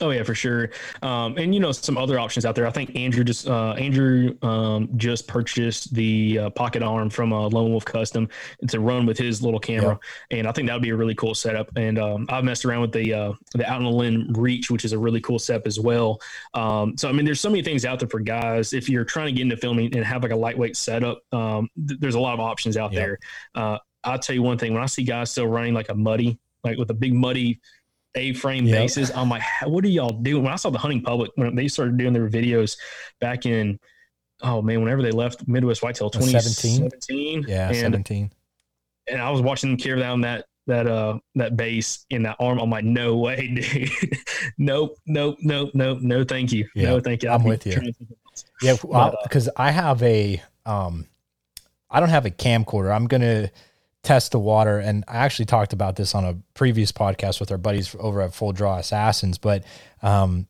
Oh yeah, for sure. Um, and you know some other options out there. I think Andrew just uh, Andrew um, just purchased the uh, pocket arm from uh, Lone Wolf Custom to run with his little camera, and I think that would be a really cool setup. And um, I've messed around with the uh, the Out on the Limb Reach, which is a really cool setup as well. Um, so I mean, there's so many things out there for guys. If you're trying to get into filming and have like a lightweight setup, um, th- there's a lot of options out there. Uh, I'll tell you one thing: when I see guys still running like a muddy, like with a big muddy a-frame yep. bases. I'm like, what are y'all doing? When I saw the hunting public when they started doing their videos back in, oh man, whenever they left Midwest Whitetail 2017, yeah, and, 17, and I was watching them carry down that that uh that base in that arm. I'm like, no way, dude. nope, nope, nope, nope, no, thank you, yeah, no, thank you. I'm with you. Yeah, because uh, I have a um, I don't have a camcorder. I'm gonna test the water. And I actually talked about this on a previous podcast with our buddies over at Full Draw Assassins, but um,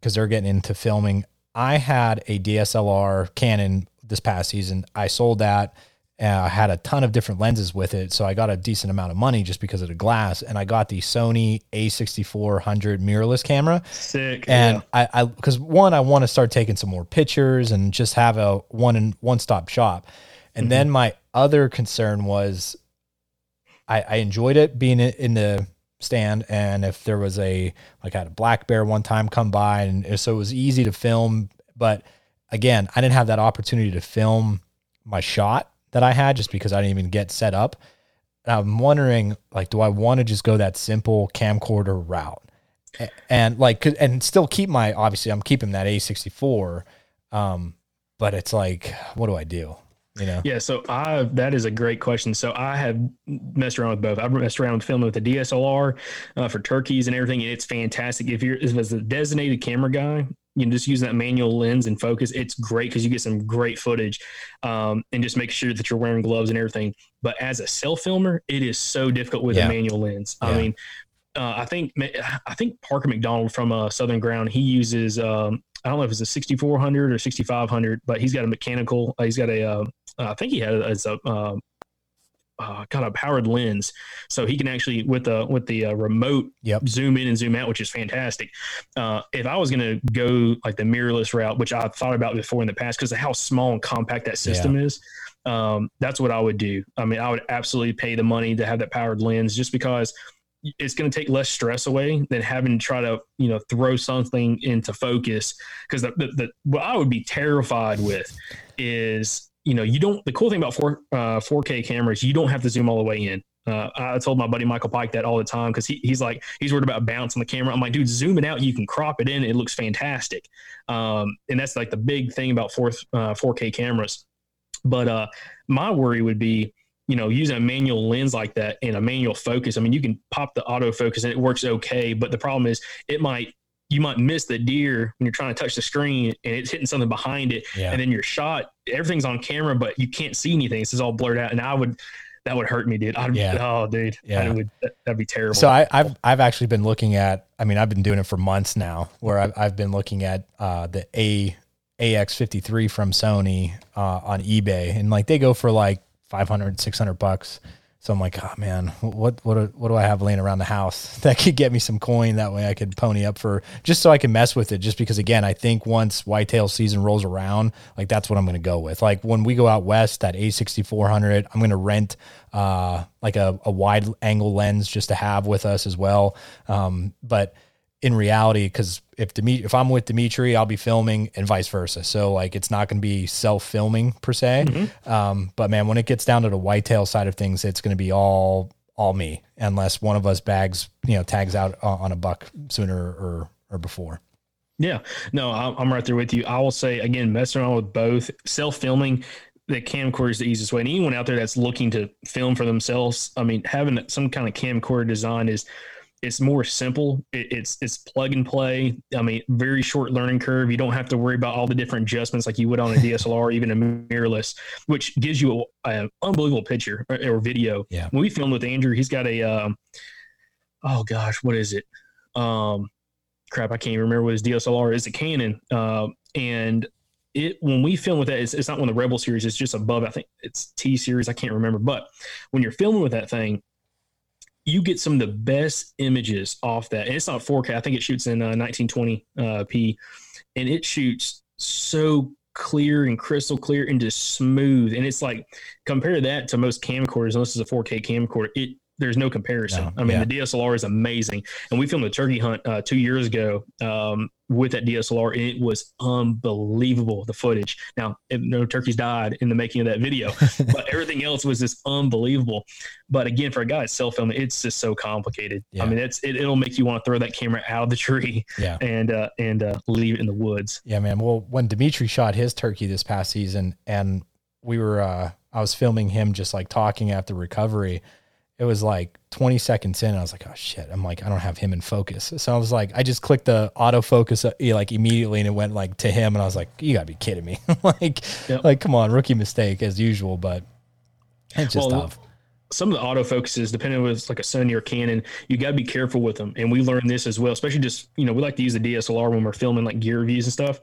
because they're getting into filming, I had a DSLR Canon this past season. I sold that. I had a ton of different lenses with it, so I got a decent amount of money just because of the glass. And I got the Sony A6400 mirrorless camera. Sick. And yeah. I, because one, I want to start taking some more pictures and just have a one and one stop shop. And mm-hmm. then my other concern was I, I enjoyed it being in the stand and if there was a like I had a black bear one time come by and so it was easy to film but again I didn't have that opportunity to film my shot that I had just because I didn't even get set up. And I'm wondering like do I want to just go that simple camcorder route? And like and still keep my obviously I'm keeping that A64 um but it's like what do I do you know? Yeah. So I, that is a great question. So I have messed around with both. I've messed around with filming with the DSLR uh, for turkeys and everything. And it's fantastic. If you're, as a designated camera guy, you know, just using that manual lens and focus, it's great because you get some great footage um, and just make sure that you're wearing gloves and everything. But as a self filmer, it is so difficult with yeah. a manual lens. Yeah. I mean, uh, I think I think Parker McDonald from uh, Southern Ground he uses um, I don't know if it's a 6400 or 6500, but he's got a mechanical. Uh, he's got a uh, I think he had as a uh, uh, kind of powered lens, so he can actually with the with the uh, remote yep. zoom in and zoom out, which is fantastic. Uh, if I was going to go like the mirrorless route, which I've thought about before in the past, because of how small and compact that system yeah. is, um, that's what I would do. I mean, I would absolutely pay the money to have that powered lens, just because it's going to take less stress away than having to try to you know throw something into focus because the, the, the, what i would be terrified with is you know you don't the cool thing about 4 uh, 4k cameras you don't have to zoom all the way in uh, I told my buddy Michael Pike that all the time because he, he's like he's worried about bounce on the camera. I'm like, dude, zoom it out. You can crop it in. It looks fantastic. Um, and that's like the big thing about fourth uh, 4K cameras. But uh, my worry would be you know, using a manual lens like that and a manual focus, I mean, you can pop the autofocus and it works okay. But the problem is, it might you might miss the deer when you're trying to touch the screen and it's hitting something behind it, yeah. and then your shot, everything's on camera, but you can't see anything. This is all blurred out. And I would, that would hurt me, dude. I'd, yeah. Oh, dude. Yeah. Would, that'd be terrible. So I, have I've actually been looking at. I mean, I've been doing it for months now. Where I've, I've been looking at uh, the A AX53 from Sony uh, on eBay, and like they go for like 500, 600 bucks. So I'm like, oh man, what what what do I have laying around the house that could get me some coin? That way I could pony up for just so I can mess with it. Just because again, I think once whitetail season rolls around, like that's what I'm going to go with. Like when we go out west, that A6400, I'm going to rent uh like a, a wide angle lens just to have with us as well. Um, but in reality, because if if I'm with Dimitri, I'll be filming and vice versa. So like it's not going to be self filming per se. Mm-hmm. Um, but man, when it gets down to the whitetail side of things, it's going to be all all me, unless one of us bags you know tags out on a buck sooner or or before. Yeah, no, I'm right there with you. I will say again, messing around with both self filming the camcorder is the easiest way. And anyone out there that's looking to film for themselves, I mean, having some kind of camcorder design is it's more simple. It, it's it's plug and play. I mean, very short learning curve. You don't have to worry about all the different adjustments like you would on a DSLR, even a mirrorless, which gives you an unbelievable picture or, or, video. Yeah. When we filmed with Andrew, he's got a um, oh gosh, what is it? Um, crap, I can't remember what his DSLR is. A Canon, uh, and it when we film with that, it's, it's not one of the Rebel series. It's just above. I think it's T series. I can't remember. But when you're filming with that thing you get some of the best images off that. And it's not 4K. I think it shoots in uh, 1920p, uh, and it shoots so clear and crystal clear and just smooth. And it's like compare that to most camcorders. Unless it's a 4K camcorder, it there's no comparison. No, I mean, yeah. the DSLR is amazing, and we filmed a turkey hunt uh, two years ago um, with that DSLR, and it was unbelievable. The footage. Now, no turkeys died in the making of that video, but everything else was just unbelievable. But again, for a guy self filming, it's just so complicated. Yeah. I mean, it's it, will make you want to throw that camera out of the tree, yeah. and uh, and uh, leave it in the woods. Yeah, man. Well, when Dimitri shot his turkey this past season, and we were, uh, I was filming him just like talking after recovery it was like 20 seconds in. I was like, oh shit. I'm like, I don't have him in focus. So I was like, I just clicked the autofocus uh, like immediately and it went like to him. And I was like, you gotta be kidding me. like, yep. like, come on, rookie mistake as usual, but it's just well, tough. Some of the autofocuses, depending on it's like a Sony or Canon, you got to be careful with them. And we learned this as well, especially just, you know, we like to use the DSLR when we're filming like gear reviews and stuff.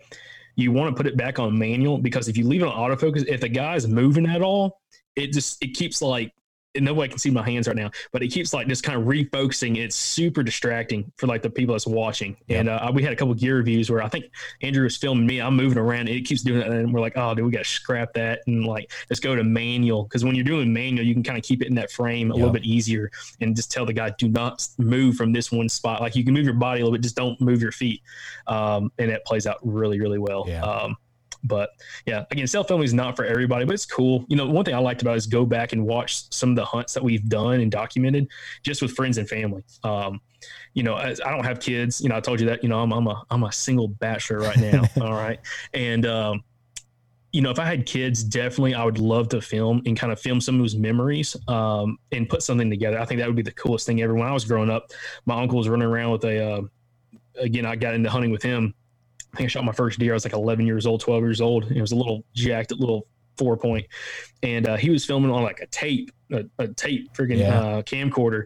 You want to put it back on manual because if you leave it on autofocus, if the guy's moving at all, it just, it keeps like nobody can see my hands right now, but it keeps like just kind of refocusing. It's super distracting for like the people that's watching. Yep. And uh, we had a couple gear reviews where I think Andrew was filming me. I'm moving around. it keeps doing that, and we're like, oh, dude, we got to scrap that and like let's go to manual because when you're doing manual, you can kind of keep it in that frame a yep. little bit easier and just tell the guy, do not move from this one spot. Like you can move your body a little bit, just don't move your feet, um, and it plays out really, really well. Yeah. Um, but yeah, again, self filming is not for everybody, but it's cool. You know, one thing I liked about it is go back and watch some of the hunts that we've done and documented just with friends and family. Um, you know, I, I don't have kids. You know, I told you that. You know, I'm, I'm a I'm a single bachelor right now. all right, and um, you know, if I had kids, definitely I would love to film and kind of film some of those memories um, and put something together. I think that would be the coolest thing ever. When I was growing up, my uncle was running around with a, uh, again, I got into hunting with him I think I shot my first deer. I was like 11 years old, 12 years old. It was a little jacked, a little four point, and uh, he was filming on like a tape, a, a tape freaking yeah. uh, camcorder,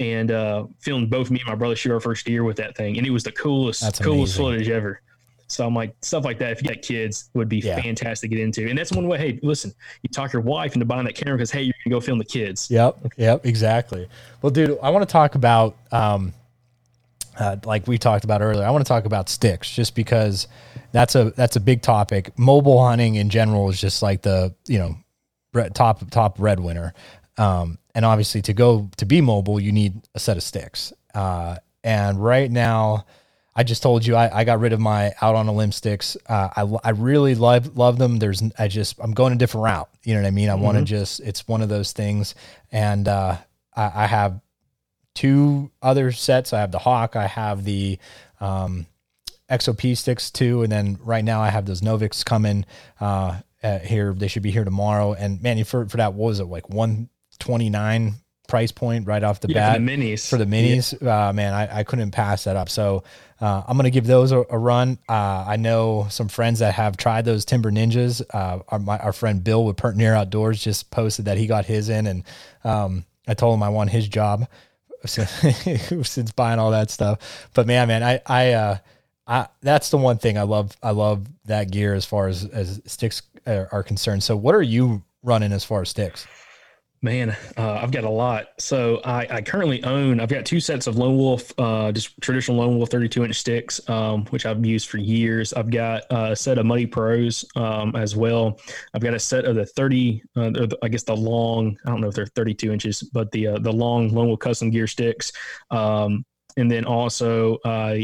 and uh, filmed both me and my brother shoot our first deer with that thing, and it was the coolest, That's coolest amazing. footage ever. So I'm like stuff like that. If you got kids, would be yeah. fantastic to get into. And that's one way. Hey, listen, you talk your wife into buying that camera because hey, you're gonna go film the kids. Yep, yep, exactly. Well, dude, I want to talk about um, uh, like we talked about earlier, I want to talk about sticks just because that's a that's a big topic. Mobile hunting in general is just like the you know top top red winner, um, and obviously to go to be mobile, you need a set of sticks. Uh, and right now, I just told you I, I got rid of my out on a limb sticks. Uh, I I really love love them. There's I just I'm going a different route. You know what I mean? I mm-hmm. want to just it's one of those things, and uh, I, I have two other sets. I have the Hawk, I have the um, XOP sticks too, and then right now I have those Novix coming uh, here. They should be here tomorrow. And man, for for that, what was it like one twenty nine price point right off the Yeah, bat for the minis. for the minis. Uh, man, I, I couldn't pass that up. So uh, I'm gonna give those a, a run. Uh, I know some friends that have tried those Timber Ninjas. Uh, our, my, our friend Bill with Pert Near Outdoors just posted that he got his in, and um, I told him I want his job since, buying all that stuff. But man, man, I I. Uh, I, that's the one thing I love. I love that gear as far as as sticks are, are concerned. So, what are you running as far as sticks? Man, uh, I've got a lot. So I, I currently own. I've got two sets of Lone Wolf, uh, just traditional Lone Wolf 32 inch sticks, um, which I've used for years. I've got a set of Muddy Pros um, as well. I've got a set of the 30, uh, I guess the long. I don't know if they're 32 inches, but the uh, the long Lone Wolf custom gear sticks. Um, and then also, uh,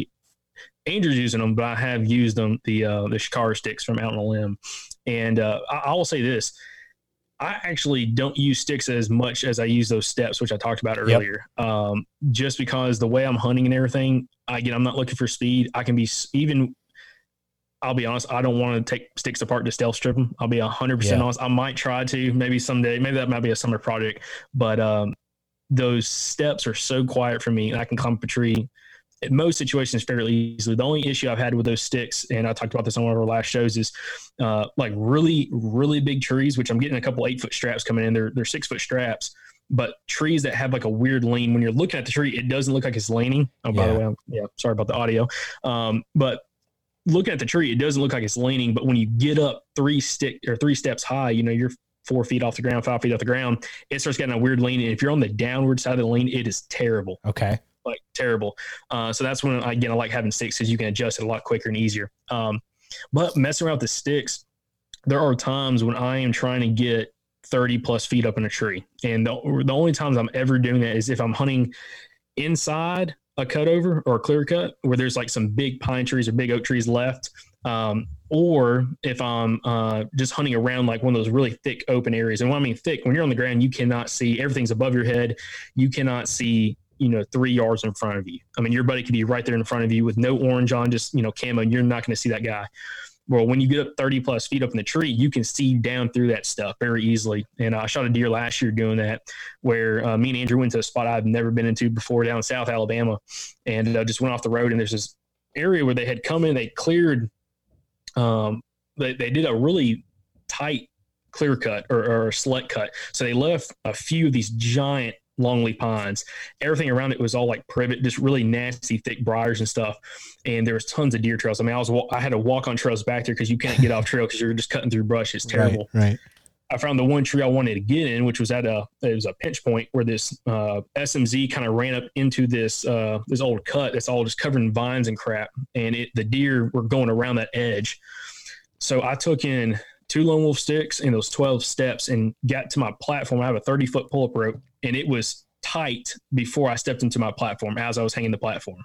Andrew's using them, but I have used them the uh, the Shikara sticks from Out on a Limb. And uh, I, I will say this I actually don't use sticks as much as I use those steps, which I talked about earlier. Yep. Um, just because the way I'm hunting and everything, again, I'm not looking for speed. I can be even. I'll be honest. I don't want to take sticks apart to stealth strip them. I'll be hundred yeah. percent honest. I might try to, maybe someday. Maybe that might be a summer project. But um, those steps are so quiet for me. and I can climb up a tree in most situations fairly easily. The only issue I've had with those sticks, and I talked about this on one of our last shows, is uh, like really, really big trees, which I'm getting a couple eight foot straps coming in. They're they're six foot straps, but trees that have like a weird lean. When you're looking at the tree, it doesn't look like it's leaning. Oh, by yeah. the way, I'm, yeah, sorry about the audio. Um, but looking at the tree, it doesn't look like it's leaning. But when you get up three stick or three steps high, you know you're four feet off the ground, five feet off the ground, it starts getting a weird lean. And if you're on the downward side of the lean, it is terrible. Okay like terrible. Uh, so that's when again I like having sticks because you can adjust it a lot quicker and easier. Um, but messing around with the sticks, there are times when I am trying to get 30 plus feet up in a tree, and the, the only times I'm ever doing that is if I'm hunting inside a cutover or a clear cut where there's like some big pine trees or big oak trees left. Um, or if I'm uh, just hunting around like one of those really thick open areas. And when I mean thick, when you're on the ground, you cannot see everything's above your head. You cannot see you know, three yards in front of you. I mean, your buddy could be right there in front of you with no orange on, just, you know, camo, and you're not going to see that guy. Well, when you get up 30 plus feet up in the tree, you can see down through that stuff very easily. And I shot a deer last year doing that, where uh, me and Andrew went to a spot I've never been into before down in South Alabama, and uh, just went off the road. And there's this area where they had come in, they cleared, um, they, they did a really tight clear cut or, or select cut. So they left a few of these giant longleaf pines. Everything around it was all like privet, just really nasty, thick briars and stuff. And there was tons of deer trails. I mean, I was I had to walk on trails back there because you can't get off trail because you're just cutting through brush. It's terrible. Right, right. I found the one tree I wanted to get in, which was at a it was a pinch point where this uh, SMZ kind of ran up into this uh, this old cut that's all just covered in vines and crap, and it the deer were going around that edge. So I took in two lone wolf sticks and those 12 steps and got to my platform. I have a 30 foot pull up rope and it was tight before I stepped into my platform as I was hanging the platform.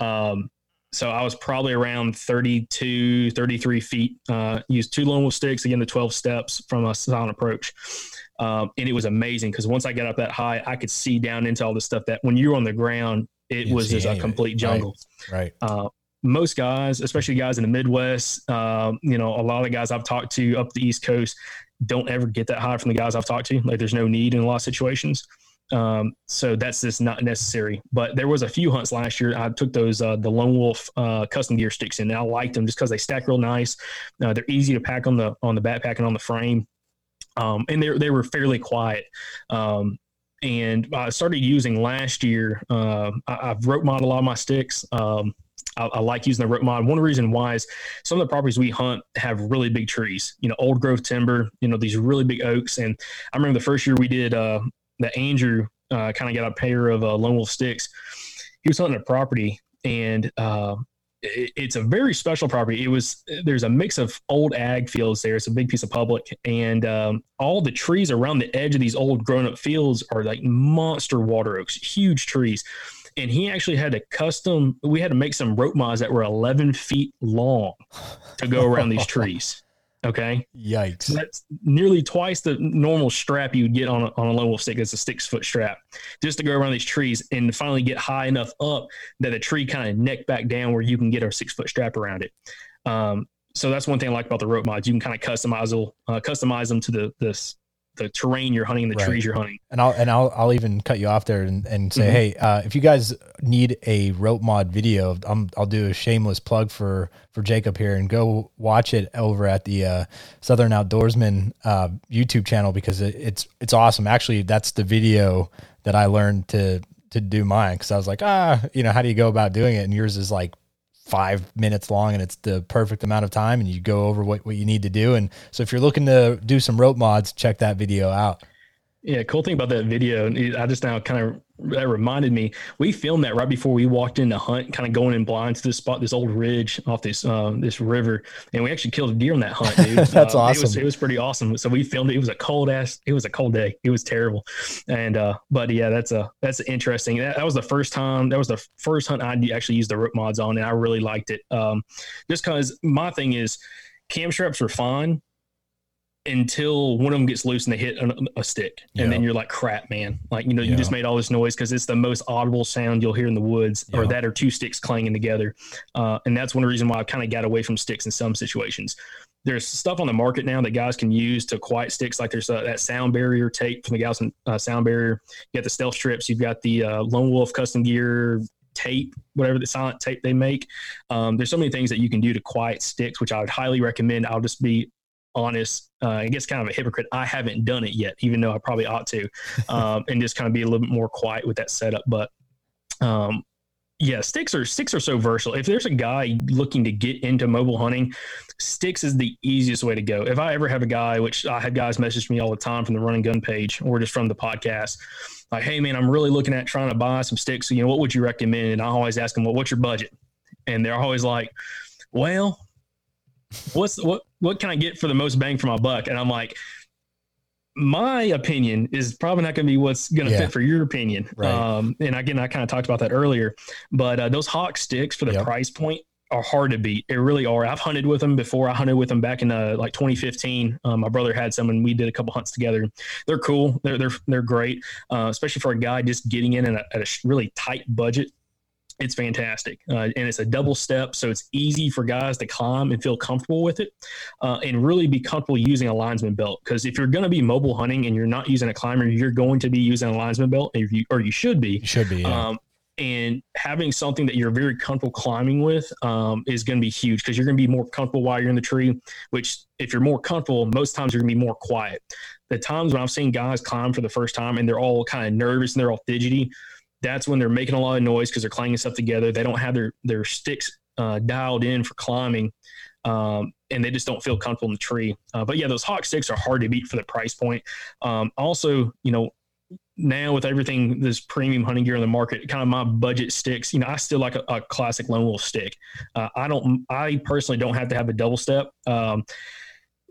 Um, so I was probably around 32, 33 feet. Uh, used two lone wolf sticks, again, the 12 steps from a silent approach. Um, and it was amazing because once I got up that high, I could see down into all the stuff that when you're on the ground, it you was just a complete jungle. Right. right. Uh, most guys, especially guys in the Midwest, uh, you know, a lot of guys I've talked to up the East Coast, don't ever get that high from the guys I've talked to. Like there's no need in a lot of situations. Um, so that's just not necessary. But there was a few hunts last year. I took those uh, the Lone Wolf uh, custom gear sticks in. And I liked them just because they stack real nice. Uh, they're easy to pack on the on the backpack and on the frame, um, and they they were fairly quiet. Um, and I started using last year. Uh, I, have rope modeled a lot of my sticks. Um, I, I, like using the rope mod. One reason why is some of the properties we hunt have really big trees, you know, old growth timber, you know, these really big oaks. And I remember the first year we did uh, that Andrew uh, kind of got a pair of uh, lone wolf sticks. He was hunting a property and uh, it, it's a very special property. It was there's a mix of old ag fields there. It's a big piece of public, and um, all the trees around the edge of these old grown up fields are like monster water oaks, huge trees and he actually had a custom. We had to make some rope mods that were 11 feet long to go around these trees. Okay. Yikes. That's nearly twice the normal strap you would get on a, on a lone wolf stick. It's a six foot strap just to go around these trees and finally get high enough up that the tree kind of neck back down where you can get a six foot strap around it. Um, so that's one thing I like about the rope mods. You can kind of customize uh, customize them to the this the terrain you're hunting, the Right. trees you're hunting. And I'll and I'll I'll even cut you off there and, and say, Mhm. hey, uh, if you guys need a rope mod video, I'm, I'll do a shameless plug for for Jacob here and go watch it over at the uh, Southern Outdoorsman uh, YouTube channel because it, it's it's awesome. Actually, that's the video that I learned to to do mine because I was like, ah, you know, how do you go about doing it? And yours is like five minutes long and it's the perfect amount of time and you go over what, what you need to do. And so if you're looking to do some rope mods, check that video out. Yeah, cool thing about that video, I just now kind of that reminded me. We filmed that right before we walked in to hunt, kind of going in blind to this spot, this old ridge off this uh, this river, and we actually killed a deer on that hunt, dude. That's Uh, It was, awesome. it was pretty awesome. So we filmed it. It was a cold ass. It was a cold day. It was terrible, and uh, but yeah, that's a that's interesting. That, that was the first time. That was the first hunt I actually used the rope mods on, and I really liked it. Um, just because my thing is, cam straps are fine until one of them gets loose and they hit a, a stick, and Yeah. then you're like, "Crap, man!" Like you know, you just made all this noise because it's the most audible sound you'll hear in the woods, or that or two sticks clanging together, uh, and that's one reason why I kind of got away from sticks in some situations. There's stuff on the market now that guys can use to quiet sticks, like there's uh, that sound barrier tape from the Galveston uh, sound barrier. You got the stealth strips, you've got the uh, Lone Wolf custom gear tape, whatever the silent tape they make. Um, there's so many things that you can do to quiet sticks, which I would highly recommend. I'll just be honest. Uh, I guess kind of a hypocrite. I haven't done it yet, even though I probably ought to, um, and just kind of be a little bit more quiet with that setup. But um, yeah, sticks are sticks are so versatile. If there's a guy looking to get into mobile hunting, sticks is the easiest way to go. If I ever have a guy, which I had guys message me all the time from the Run and Gun page or just from the podcast, like, "Hey man, I'm really looking at trying to buy some sticks. You know, what would you recommend?" And I always ask them, "Well, what's your budget?" And they're always like, "Well, what's what what can I get for the most bang for my buck?" And I'm like. My opinion is probably not going to be what's going to Yeah. fit for your opinion. Right. Um, and again, I kind of talked about that earlier, but uh, those hawk sticks for the Yep. price point are hard to beat. They really are. I've hunted with them before. I hunted with them back in uh, like 2015. Um, my brother had some, and we did a couple hunts together. They're cool. They're they're they're great, uh, especially for a guy just getting in at a, at a really tight budget. It's fantastic, uh, and it's a double step, so it's easy for guys to climb and feel comfortable with it, uh, and really be comfortable using a linesman belt. Because if you're going to be mobile hunting and you're not using a climber, you're going to be using a linesman belt, or you, or you should be. You should be. Yeah. Um, and having something that you're very comfortable climbing with um, is going to be huge because you're going to be more comfortable while you're in the tree. Which, if you're more comfortable, most times you're going to be more quiet. The times when I've seen guys climb for the first time and they're all kind of nervous and they're all fidgety, that's when they're making a lot of noise because they're clanging stuff together. They don't have their their sticks uh, dialed in for climbing. Um, and they just don't feel comfortable in the tree. Uh, but yeah, those hawk sticks are hard to beat for the price point. Um, also, you know, now with everything this premium hunting gear in the market, kind of my budget sticks. You know, I still like a, a classic lone wolf stick. Uh, I don't. I personally don't have to have a double step. Um,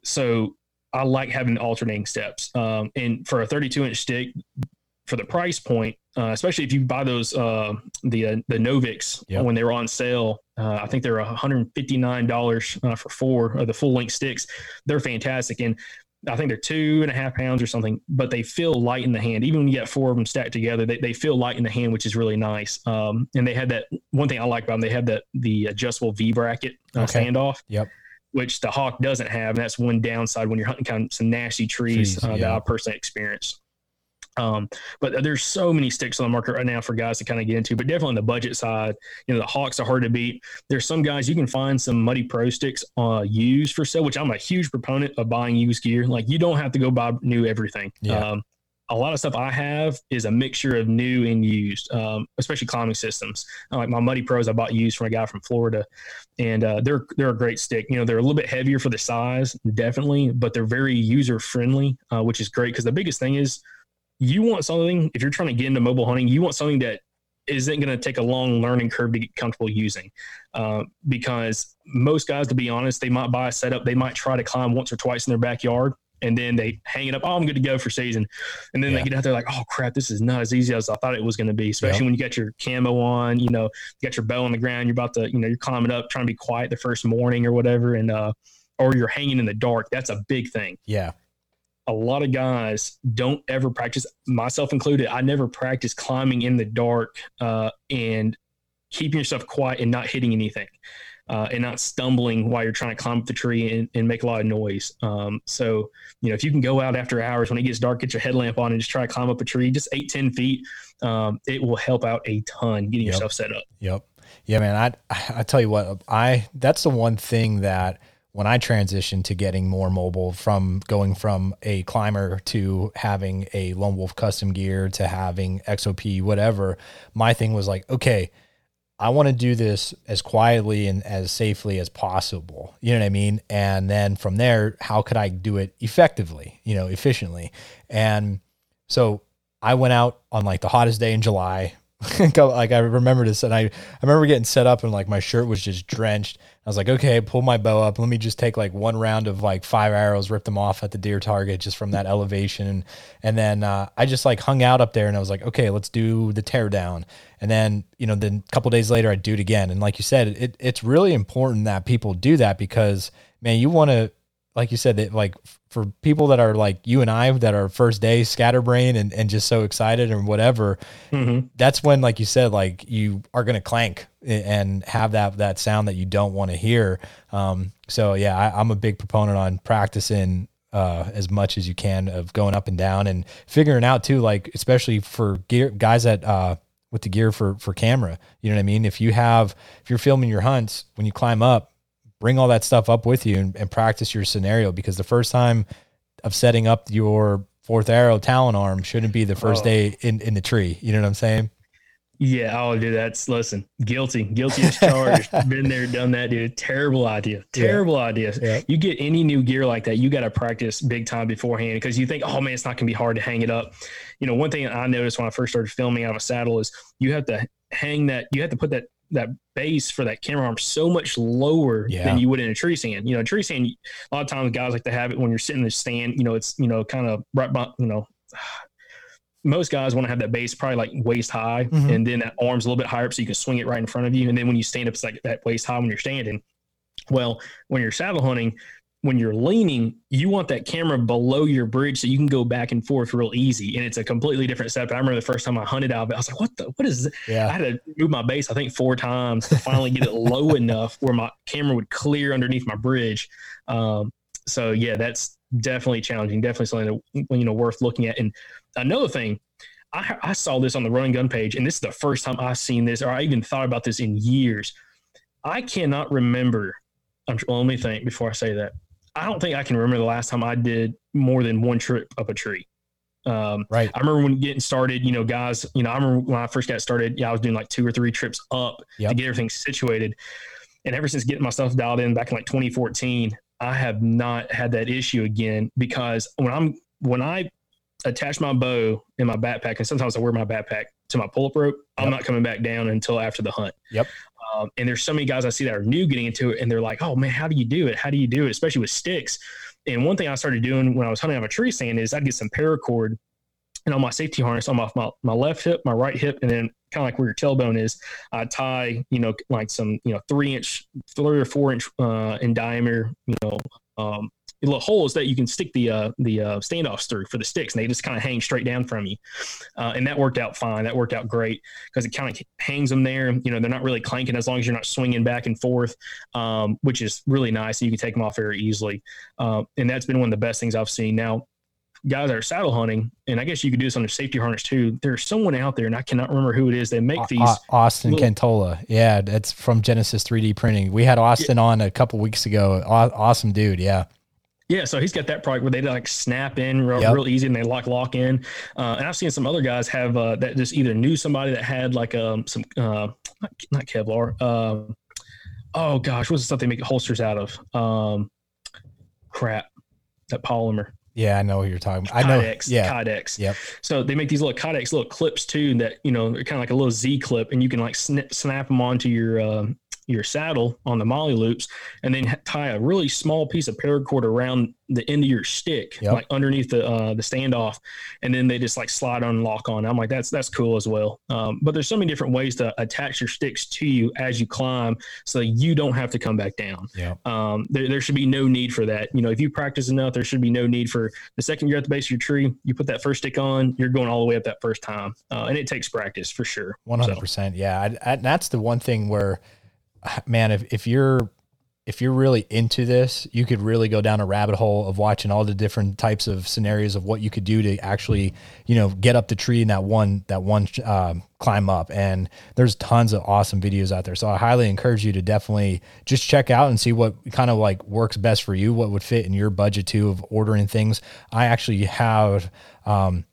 so I like having alternating steps. Um, and for a 32 inch stick, for the price point, uh, especially if you buy those uh, the uh, the Novix Yep. when they were on sale, uh, I think they're 159 dollars uh, for four of the full length sticks. They're fantastic, and I think they're two and a half pounds or something, but they feel light in the hand. Even when you get four of them stacked together, they, they feel light in the hand, which is really nice. Um, and they had that one thing I like about them. They had that the adjustable V bracket uh, Okay. standoff, Yep. which the Hawk doesn't have. And that's one downside when you're hunting kind of some nasty trees, uh, that. I personally experienced. Um, but there's so many sticks on the market right now for guys to kind of get into, but definitely on the budget side, you know, the Hawks are hard to beat. There's some guys you can find some Muddy Pro sticks uh, used for sale, which I'm a huge proponent of buying used gear. Like you don't have to go buy new everything. Yeah. Um, a lot of stuff I have is a mixture of new and used, um, especially climbing systems. Like my Muddy Pros, I bought used from a guy from Florida, and uh, they're they're a great stick. You know, they're a little bit heavier for the size, definitely, but they're very user friendly, uh, which is great because the biggest thing is you want something if you're trying to get into mobile hunting, you want something that isn't going to take a long learning curve to get comfortable using. Uh, because most guys, to be honest, they might buy a setup, they might try to climb once or twice in their backyard, and then they hang it up. Oh, I'm good to go for season. And then Yeah. they get out there like, oh crap, this is not as easy as I thought it was going to be. Especially Yep. when you got your camo on, you know, you got your bow on the ground, you're about to, you know, you're climbing up, trying to be quiet the first morning or whatever, and uh, or you're hanging in the dark. That's a big thing yeah. A lot of guys don't ever practice, myself included. I never practice climbing in the dark uh, and keeping yourself quiet and not hitting anything. uh, and not stumbling while you're trying to climb up the tree and, and make a lot of noise. Um, so, you know, if you can go out after hours when it gets dark, get your headlamp on and just try to climb up a tree, just eight, 10 feet, um, it will help out a ton getting Yep. yourself set up. Yep. Yeah, man. I I tell you what, I that's the one thing that when I transitioned to getting more mobile from going from a climber to having a lone wolf custom gear to having XOP, whatever, my thing was like, okay, I want to do this as quietly and as safely as possible. You know what I mean? And then from there, how could I do it effectively, you know, efficiently? And so I went out on like the hottest day in July. Like I remember this and I, I remember getting set up and like my shirt was just drenched. I was like, okay, pull my bow up. Let me just take like one round of like five arrows, rip them off at the deer target just from that elevation. And, then uh, I just like hung out up there and I was like, okay, let's do the tear down. And then, you know, then a couple days later, I'd do it again. And like you said, it, it's really important that people do that because, man, you want to, like you said, that like for people that are like you and I that are first day scatterbrain and, and just so excited and whatever, hmm that's when, like you said, like you are going to clank and have that, that sound that you don't want to hear. Um, so yeah, I, I'm a big proponent on practicing, uh, as much as you can of going up and down and figuring out too, like, especially for gear guys that, uh, with the gear for, for camera, you know what I mean? If you have, if you're filming your hunts, when you climb up, bring all that stuff up with you and, and practice your scenario because the first time of setting up your fourth arrow talon arm shouldn't be the first Oh. day in, in the tree. You know what I'm saying? Yeah, oh, dude, that's listen, guilty, guilty as charged. Been there, done that, dude. Terrible idea, terrible idea. Yeah. You get any new gear like that, you got to practice big time beforehand because you think, oh man, it's not gonna be hard to hang it up. You know, one thing I noticed when I first started filming out of a saddle is you have to hang that, you have to put that that base for that camera arm so much lower Yeah. than you would in a tree stand. You know, a tree stand, a lot of times guys like to have it when you're sitting in the stand. You know, it's you know kind of right, by, you know most guys want to have that base probably like waist high Mhm. and then that arm's a little bit higher up so you can swing it right in front of you. And then when you stand up, it's like that waist high when you're standing. Well, when you're saddle hunting, when you're leaning, you want that camera below your bridge so you can go back and forth real easy. And it's a completely different setup. I remember the first time I hunted out of it, I was like, what the, what is this? I had to move my base, I think four times to finally get it low enough where my camera would clear underneath my bridge. Um, so yeah, that's definitely challenging. Definitely something that, you know, worth looking at. And another thing, I, I saw this on the Run and Gun page, and this is the first time I've seen this, or I even thought about this in years. I cannot remember. I'm, well, let me think before I say that. I don't think I can remember the last time I did more than one trip up a tree. Um, Right. I remember when getting started, you know, guys, you know, I remember when I first got started, yeah, I was doing like two or three trips up Yep. to get everything situated. And ever since getting my stuff dialed in back in like 2014, I have not had that issue again because when I'm when I attach my bow in my backpack, and sometimes I wear my backpack to my pull-up rope, I'm not coming back down until after the hunt. Yep. Um, and there's so many guys I see that are new getting into it, and they're like, "Oh man, how do you do it? How do you do it?" Especially with sticks. And one thing I started doing when I was hunting on a tree stand is I'd get some paracord and on my safety harness on my, my, my left hip, my right hip, and then kind of like where your tailbone is, I tie, you know, like some, you know, three inch, three or four inch uh, in diameter, you know, um, little holes that you can stick the uh, the uh, standoffs through for the sticks, and they just kind of hang straight down from you. Uh, and that worked out fine. That worked out great because it kind of hangs them there. You know, they're not really clanking as long as you're not swinging back and forth, um, which is really nice. You can take them off very easily, uh, and that's been one of the best things I've seen. Now, guys that are saddle hunting, and I guess you could do this on their safety harness too. There's someone out there, and I cannot remember who it is. They make these. Au- Austin little- Cantola. Yeah, that's from Genesis 3D printing. We had Austin on a couple weeks ago. Aw- awesome dude. Yeah. Yeah, so he's got that product where they like snap in real, Yep. real easy and they lock lock in. Uh, and I've seen some other guys have uh, that just either knew somebody that had like um some uh not, not Kevlar. Um, oh gosh, what's the stuff they make holsters out of? Um, crap, that polymer. Yeah, I know who you're talking about. I know. Kydex, Yeah. Kydex. Yep. So they make these little Kydex little clips too that you know they're kind of like a little Z clip, and you can like snip, snap them onto your um your saddle on the MOLLE loops, and then tie a really small piece of paracord around the end of your stick, Yep. like underneath the uh, the standoff, and then they just like slide on and lock on. I'm like that's that's cool as well. Um, but there's so many different ways to attach your sticks to you as you climb, so you don't have to come back down Yeah. um, there, there should be no need for that. You know, if you practice enough, there should be no need for the second you're at the base of your tree, you put that first stick on, you're going all the way up that first time. Uh, and it takes practice for sure. One hundred percent. Yeah, I, I, that's the one thing where man, if if you're if you're really into this, you could really go down a rabbit hole of watching all the different types of scenarios of what you could do to actually, you know, get up the tree in that one that one um, climb up. And there's tons of awesome videos out there. So I highly encourage you to definitely just check out and see what kind of like works best for you, what would fit in your budget too of ordering things. I actually have. Um,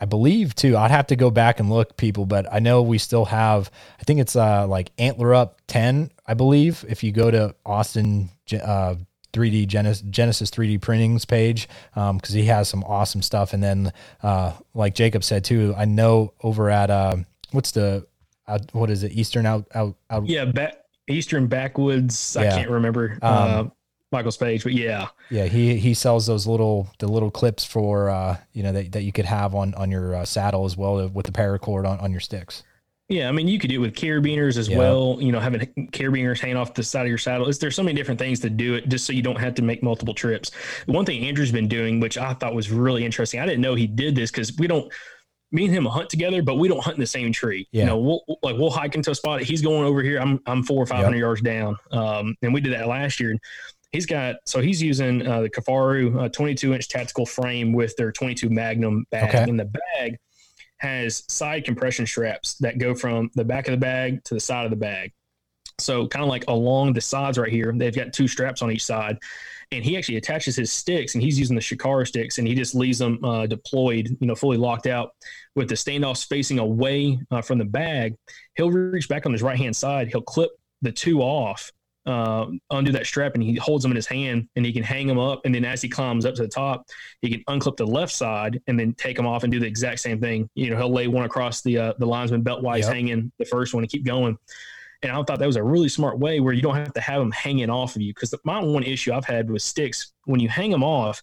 I believe too. I'd have to go back and look, people, but I know we still have. I think it's uh, like Antler Up Ten, I believe. If you go to Austin uh, 3D Genesis, Genesis 3D printings page, because um, he has some awesome stuff. And then, uh, like Jacob said too, I know over at uh, what's the what is it Eastern out out out? Yeah, back Eastern Backwoods. Yeah. I can't remember. Um, uh, Michael's page, but yeah, yeah, he he sells those little the little clips for uh, you know that, that you could have on on your uh, saddle as well with the paracord on, on your sticks. Yeah, I mean, you could do it with carabiners as yeah. well. You know, having carabiners hanging off the side of your saddle. There's so many different things to do it, just so you don't have to make multiple trips. One thing Andrew's been doing, which I thought was really interesting, I didn't know he did this because we don't. Me and him hunt together, but we don't hunt in the same tree. Yeah. You know, we'll like we'll hike into a spot. He's going over here. I'm I'm four or five hundred yep. yards down. Um, and we did that last year he's got so he's using uh, the Kifaru uh, 22 inch tactical frame with their 22 Magnum bag. Okay. And the bag has side compression straps that go from the back of the bag to the side of the bag. So kind of like along the sides right here, they've got two straps on each side. And he actually attaches his sticks, and he's using the Shikara sticks, and he just leaves them uh, deployed, you know, fully locked out with the standoffs facing away uh, from the bag. He'll reach back on his right hand side. He'll clip the two off uh, undo that strap and he holds them in his hand and he can hang them up. And then as he climbs up to the top, he can unclip the left side and then take them off and do the exact same thing. You know, he'll lay one across the uh, the linesman belt he's yep. hanging the first one and keep going. And I thought that was a really smart way where you don't have to have them hanging off of you. Because my one issue I've had with sticks, when you hang them off,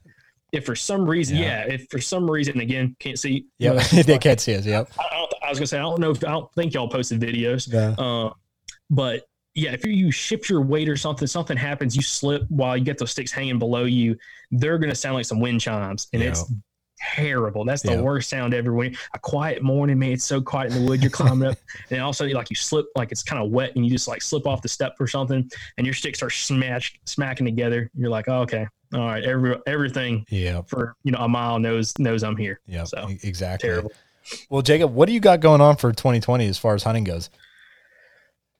if for some reason, yeah, yeah if for some reason, again, can't see. Yeah, they can't see us. Yep. I, I, was gonna say I don't know if I don't think y'all posted videos. Yeah. Uh, but yeah, if you shift your weight or something, something happens, you slip while you get those sticks hanging below you, they're going to sound like some wind chimes, and yeah. it's terrible. That's the yeah. worst sound ever. When a quiet morning, man, it's so quiet in the wood, you're climbing up, and also like you slip, like it's kind of wet, and you just like slip off the step or something, and your sticks are smashed, smacking together. You're like, oh, okay, all right, every everything, yeah, for you know a mile knows knows I'm here. Yeah, so exactly. Terrible. Well, Jacob, what do you got going on for 2020 as far as hunting goes?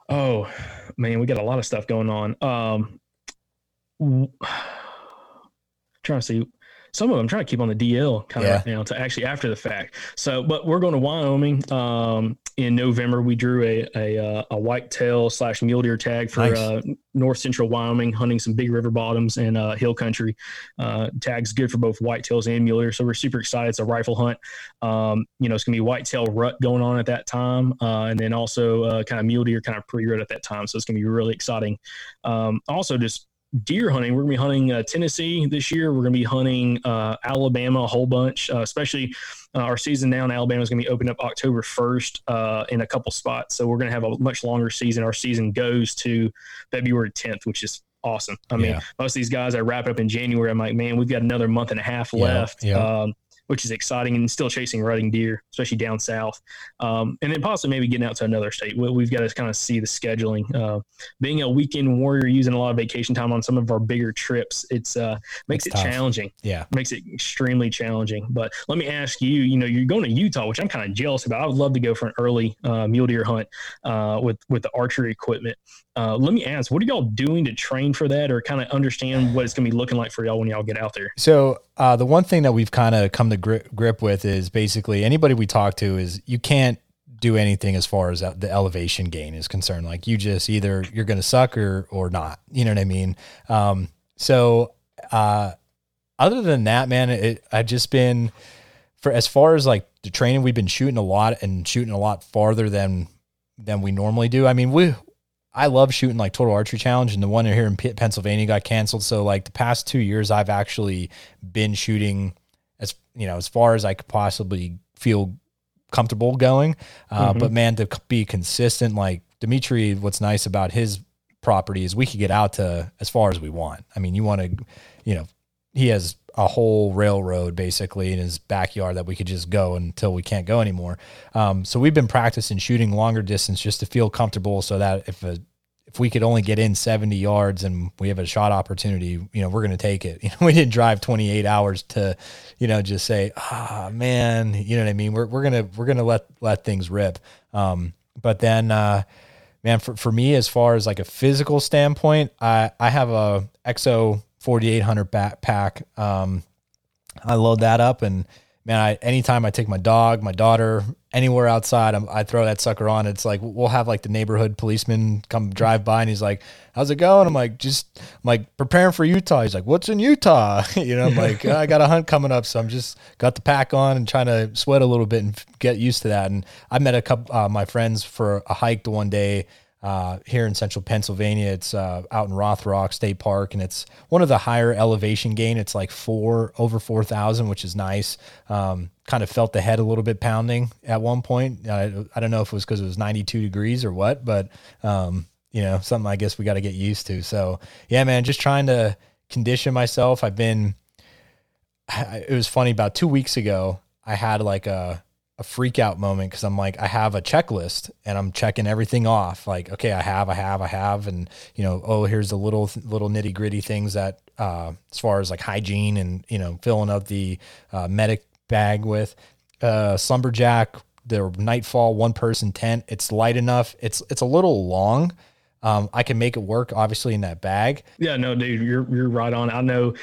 Oh man, we got a lot of stuff going on. Um, trying to see some of them trying to keep on the DL kind of yeah. right now to actually after the fact. So, but we're going to Wyoming um, in November. We drew a a, uh, a whitetail slash mule deer tag for nice. uh, north central Wyoming, hunting some big river bottoms and uh, hill country. Uh, tags good for both whitetails and mule deer, so we're super excited. It's a rifle hunt. Um, you know, it's gonna be whitetail rut going on at that time, uh, and then also uh, kind of mule deer kind of pre rut at that time. So it's gonna be really exciting. Um, also, just deer hunting. We're going to be hunting uh, Tennessee this year. We're going to be hunting uh, Alabama a whole bunch, uh, especially uh, our season now in Alabama is going to be opened up October 1st uh, in a couple spots. So we're going to have a much longer season. Our season goes to February 10th, which is awesome. I mean, yeah. most of these guys I wrap up in January. I'm like, man, we've got another month and a half left. Yeah. Um, which is exciting and still chasing rutting deer, especially down south. Um, and then possibly maybe getting out to another state. We've got to kind of see the scheduling. Uh, being a weekend warrior, using a lot of vacation time on some of our bigger trips, it's uh, makes it's it tough. challenging. Yeah, makes it extremely challenging. But let me ask you, you know, you're going to Utah, which I'm kind of jealous about. I would love to go for an early uh, mule deer hunt uh, with with the archery equipment. Uh, let me ask, what are y'all doing to train for that, or kind of understand what it's going to be looking like for y'all when y'all get out there? So uh, the one thing that we've kind of come to grip, grip with is basically anybody we talk to is you can't do anything as far as the elevation gain is concerned. Like you just either you're going to suck or or not. You know what I mean? Um, so uh, other than that, man, it, I've just been for as far as like the training, we've been shooting a lot and shooting a lot farther than than we normally do. I mean, we I love shooting like Total Archery Challenge, and the one here in Pennsylvania got canceled. So like the past two years, I've actually been shooting you know as far as I could possibly feel comfortable going. Uh, mm-hmm. But man, to be consistent, like Dimitri, what's nice about his property is we could get out to as far as we want. I mean, you want to, you know, he has a whole railroad basically in his backyard that we could just go until we can't go anymore. Um, so we've been practicing shooting longer distance just to feel comfortable, so that if a if we could only get in 70 yards and we have a shot opportunity, you know, we're going to take it. You know, we didn't drive 28 hours to, you know, just say, ah, man, you know what I mean? We're, we're going to, we're going to let, let things rip. Um, but then, uh, man, for, for me, as far as like a physical standpoint, I, I have a EXO 4800 backpack. Um, I load that up and man, I, anytime I take my dog, my daughter, anywhere outside, I'm, i throw that sucker on. It's like we'll have like the neighborhood policeman come drive by, and he's like, "How's it going?" I'm like, "Just I'm like preparing for Utah." He's like, "What's in Utah?" you know, I'm like, "I got a hunt coming up, so I'm just got the pack on and trying to sweat a little bit and get used to that." And I met a couple uh, my friends for a hike the one day uh, here in central Pennsylvania. It's uh, out in Rothrock State Park, and it's one of the higher elevation gain. It's like four over four thousand, which is nice. Um, kind of felt the head a little bit pounding at one point. I, I don't know if it was because it was ninety two degrees or what, but um, you know, something I guess we got to get used to. So yeah, man, just trying to condition myself. I've been. It was funny about two weeks ago. I had like a a freak out moment because I'm like, I have a checklist and I'm checking everything off. Like, okay, I have, I have, I have, and you know, oh, here's the little little nitty gritty things that, uh, as far as like hygiene and you know, filling up the uh, medic bag with uh, Slumberjack, the Nightfall one person tent. It's light enough. It's it's a little long. Um, I can make it work, obviously, in that bag. Yeah, no, dude, you're you're right on. I know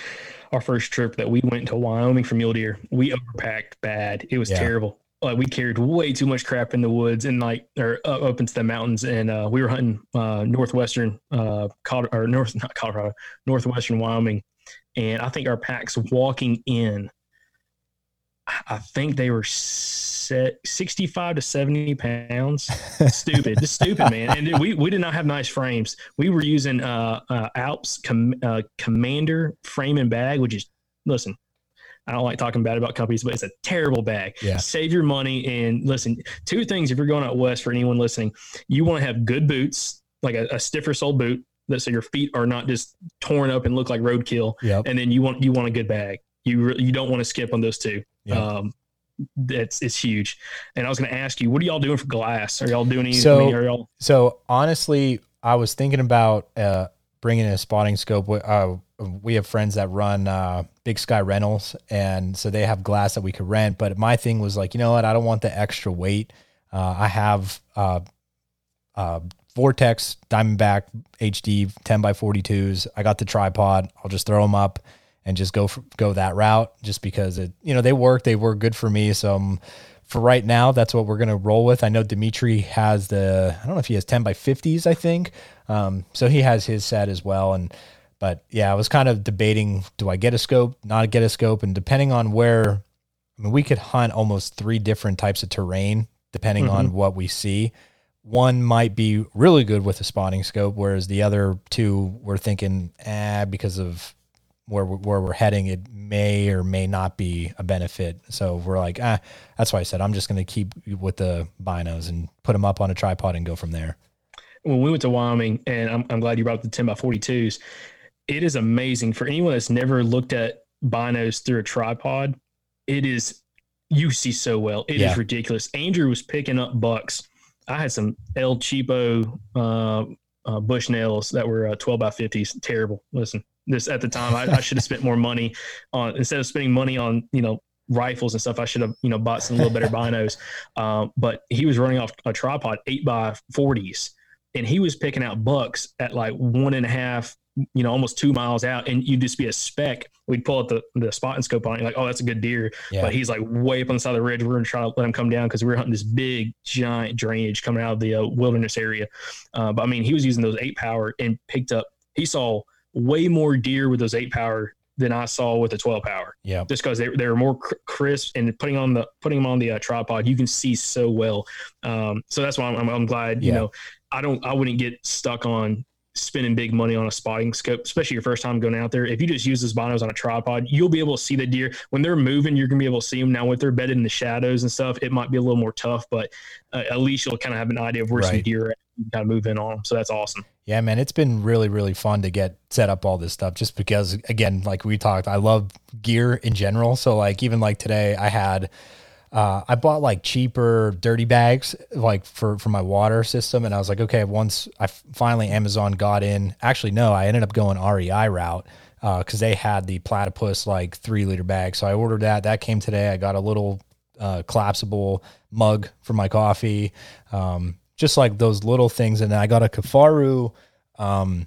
our first trip that we went to Wyoming for mule deer, we overpacked bad. It was yeah. terrible like we carried way too much crap in the woods and like or uh, up into the mountains and uh, we were hunting uh, northwestern uh Colorado, or north not Colorado northwestern Wyoming and I think our packs walking in I think they were set 65 to 70 pounds. Stupid. Just stupid man. And we, we did not have nice frames. We were using uh, uh Alps com- uh, commander frame and bag which is listen I don't like talking bad about companies, but it's a terrible bag. Yeah. Save your money and listen. Two things if you're going out west for anyone listening, you want to have good boots, like a, a stiffer sole boot, that so your feet are not just torn up and look like roadkill. Yep. And then you want you want a good bag. You re, you don't want to skip on those two. Yep. Um, it's it's huge. And I was going to ask you, what are y'all doing for glass? Are y'all doing anything? So, so honestly, I was thinking about uh, bringing a spotting scope. Uh, we have friends that run uh, Big Sky Rentals, and so they have glass that we could rent. But my thing was like, you know what? I don't want the extra weight. Uh, I have uh, uh, Vortex Diamondback HD 10 by 42s. I got the tripod. I'll just throw them up and just go for, go that route, just because it, you know, they work. They work good for me. So I'm, for right now, that's what we're to roll with. I know Dimitri has the, I don't know if he has 10 by 50s, I think. Um, so he has his set as well. And but yeah, I was kind of debating do I get a scope, not get a scope? And depending on where, I mean, we could hunt almost three different types of terrain depending mm-hmm. on what we see. One might be really good with a spotting scope, whereas the other two we're thinking, eh, because of where we're, where we're heading, it may or may not be a benefit. So we're like, ah, that's why I said I'm just going to keep with the binos and put them up on a tripod and go from there. When we went to Wyoming, and I'm, I'm glad you brought up the 10 by 42s, it is amazing for anyone that's never looked at binos through a tripod. It is you see so well. It yeah. is ridiculous. Andrew was picking up bucks. I had some El Cheapo uh, uh, Bushnells that were uh, 12 by 50s. Terrible. Listen, this at the time, I, I should have spent more money on instead of spending money on you know rifles and stuff. I should have you know bought some little better binos. Um, but he was running off a tripod eight by 40s, and he was picking out bucks at like one and a half you know, almost two miles out, and you'd just be a speck. We'd pull out the, the spotting scope on it, like, oh, that's a good deer. Yeah. But he's like way up on the side of the ridge. We're gonna try to let him come down because we are hunting this big, giant drainage coming out of the uh, wilderness area. Uh, but I mean, he was using those eight power and picked up. He saw way more deer with those eight power than I saw with the 12 power. Yeah. Just because they, they were more crisp and putting on the putting them on the uh, tripod, you can see so well. Um, so that's why I'm, I'm, I'm glad. You know, I don't I wouldn't get stuck on spending big money on a spotting scope, especially your first time going out there. If you just use those binos on a tripod, you'll be able to see the deer when they're moving. You're gonna be able to see them now. With they're bedded in the shadows and stuff, it might be a little more tough, but uh, at least you'll kind of have an idea of where right. some deer are kind of move in on them. So that's awesome. Yeah, man, it's been really, really fun to get set up all this stuff. Just because, again, like we talked, I love gear in general. So like even like today, I had uh, I bought like cheaper dirty bags, like for for my water system, and I was like, okay, once I f- finally Amazon got in. Actually, no, I ended up going REI route because uh, they had the platypus like three liter bag. So I ordered that. That came today. I got a little uh, collapsible mug for my coffee, um, just like those little things. And then I got a Kifaru. Um,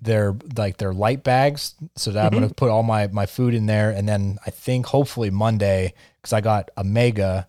they're like their light bags, so that mm-hmm. I'm gonna put all my my food in there, and then I think hopefully Monday because I got a mega,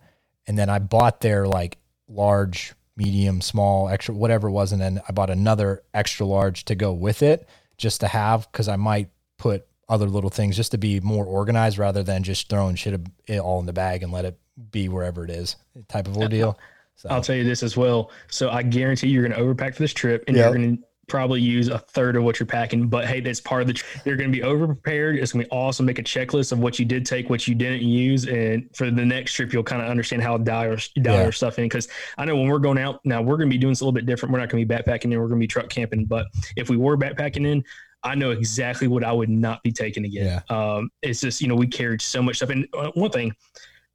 and then I bought their like large, medium, small, extra, whatever it was, and then I bought another extra large to go with it just to have because I might put other little things just to be more organized rather than just throwing shit all in the bag and let it be wherever it is type of ordeal. So. I'll tell you this as well. So I guarantee you're going to overpack for this trip and yep. you're going to probably use a third of what you're packing. But hey, that's part of the. You're going to be over prepared. It's going to be awesome. Make a checklist of what you did take, what you didn't use, and for the next trip, you'll kind of understand how to dial your, yeah. stuff in. Because I know when we're going out now, we're going to be doing this a little bit different. We're not going to be backpacking and We're going to be truck camping. But if we were backpacking in, I know exactly what I would not be taking again. Yeah. Um, it's just you know we carried so much stuff, and uh, one thing,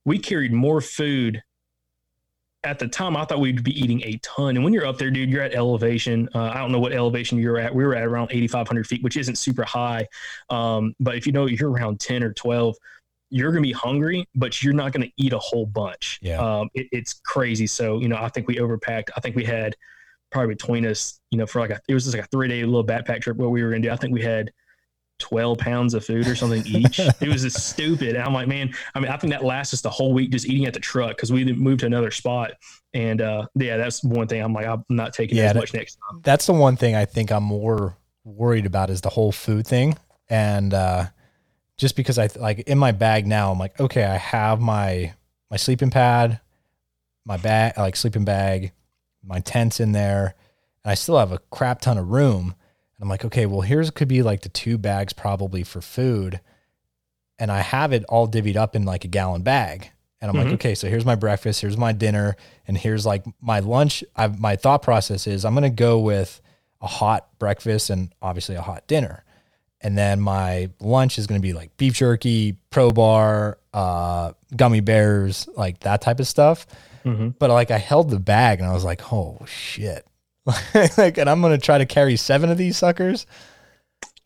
we carried more food at the time, I thought we'd be eating a ton. And when you're up there, dude, you're at elevation. Uh, I don't know what elevation you're at. We were at around 8,500 feet, which isn't super high. Um, but if you know you're around 10 or 12, you're going to be hungry, but you're not going to eat a whole bunch. Yeah. Um, it, it's crazy. So, you know, I think we overpacked. I think we had probably between us, you know, for like a, it was just like a three day little backpack trip where we were going to do. I think we had 12 pounds of food or something each. it was just stupid. And I'm like, man, I mean, I think that lasts us the whole week just eating at the truck because we moved to another spot. And uh, yeah, that's one thing I'm like, I'm not taking yeah, as much next time. That's the one thing I think I'm more worried about is the whole food thing. And uh, just because I like in my bag now, I'm like, okay, I have my my sleeping pad, my bag, like sleeping bag, my tent's in there, and I still have a crap ton of room I'm like, okay, well, here's could be like the two bags probably for food. And I have it all divvied up in like a gallon bag. And I'm mm-hmm. like, okay, so here's my breakfast, here's my dinner, and here's like my lunch. I've, my thought process is I'm going to go with a hot breakfast and obviously a hot dinner. And then my lunch is going to be like beef jerky, pro bar, uh, gummy bears, like that type of stuff. Mm-hmm. But like I held the bag and I was like, oh shit. like, and I'm gonna try to carry seven of these suckers.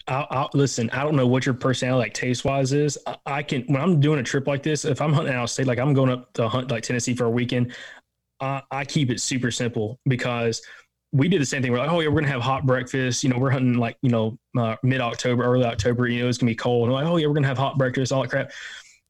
I'll, I'll, listen. I don't know what your personality, like taste wise, is. I, I, can when I'm doing a trip like this. If I'm hunting out of state, like I'm going up to hunt like Tennessee for a weekend, uh, I keep it super simple because we did the same thing. We're like, oh yeah, we're gonna have hot breakfast. You know, we're hunting like you know uh, mid October, early October. You know, it's gonna be cold. And we're like, oh yeah, we're gonna have hot breakfast, all that crap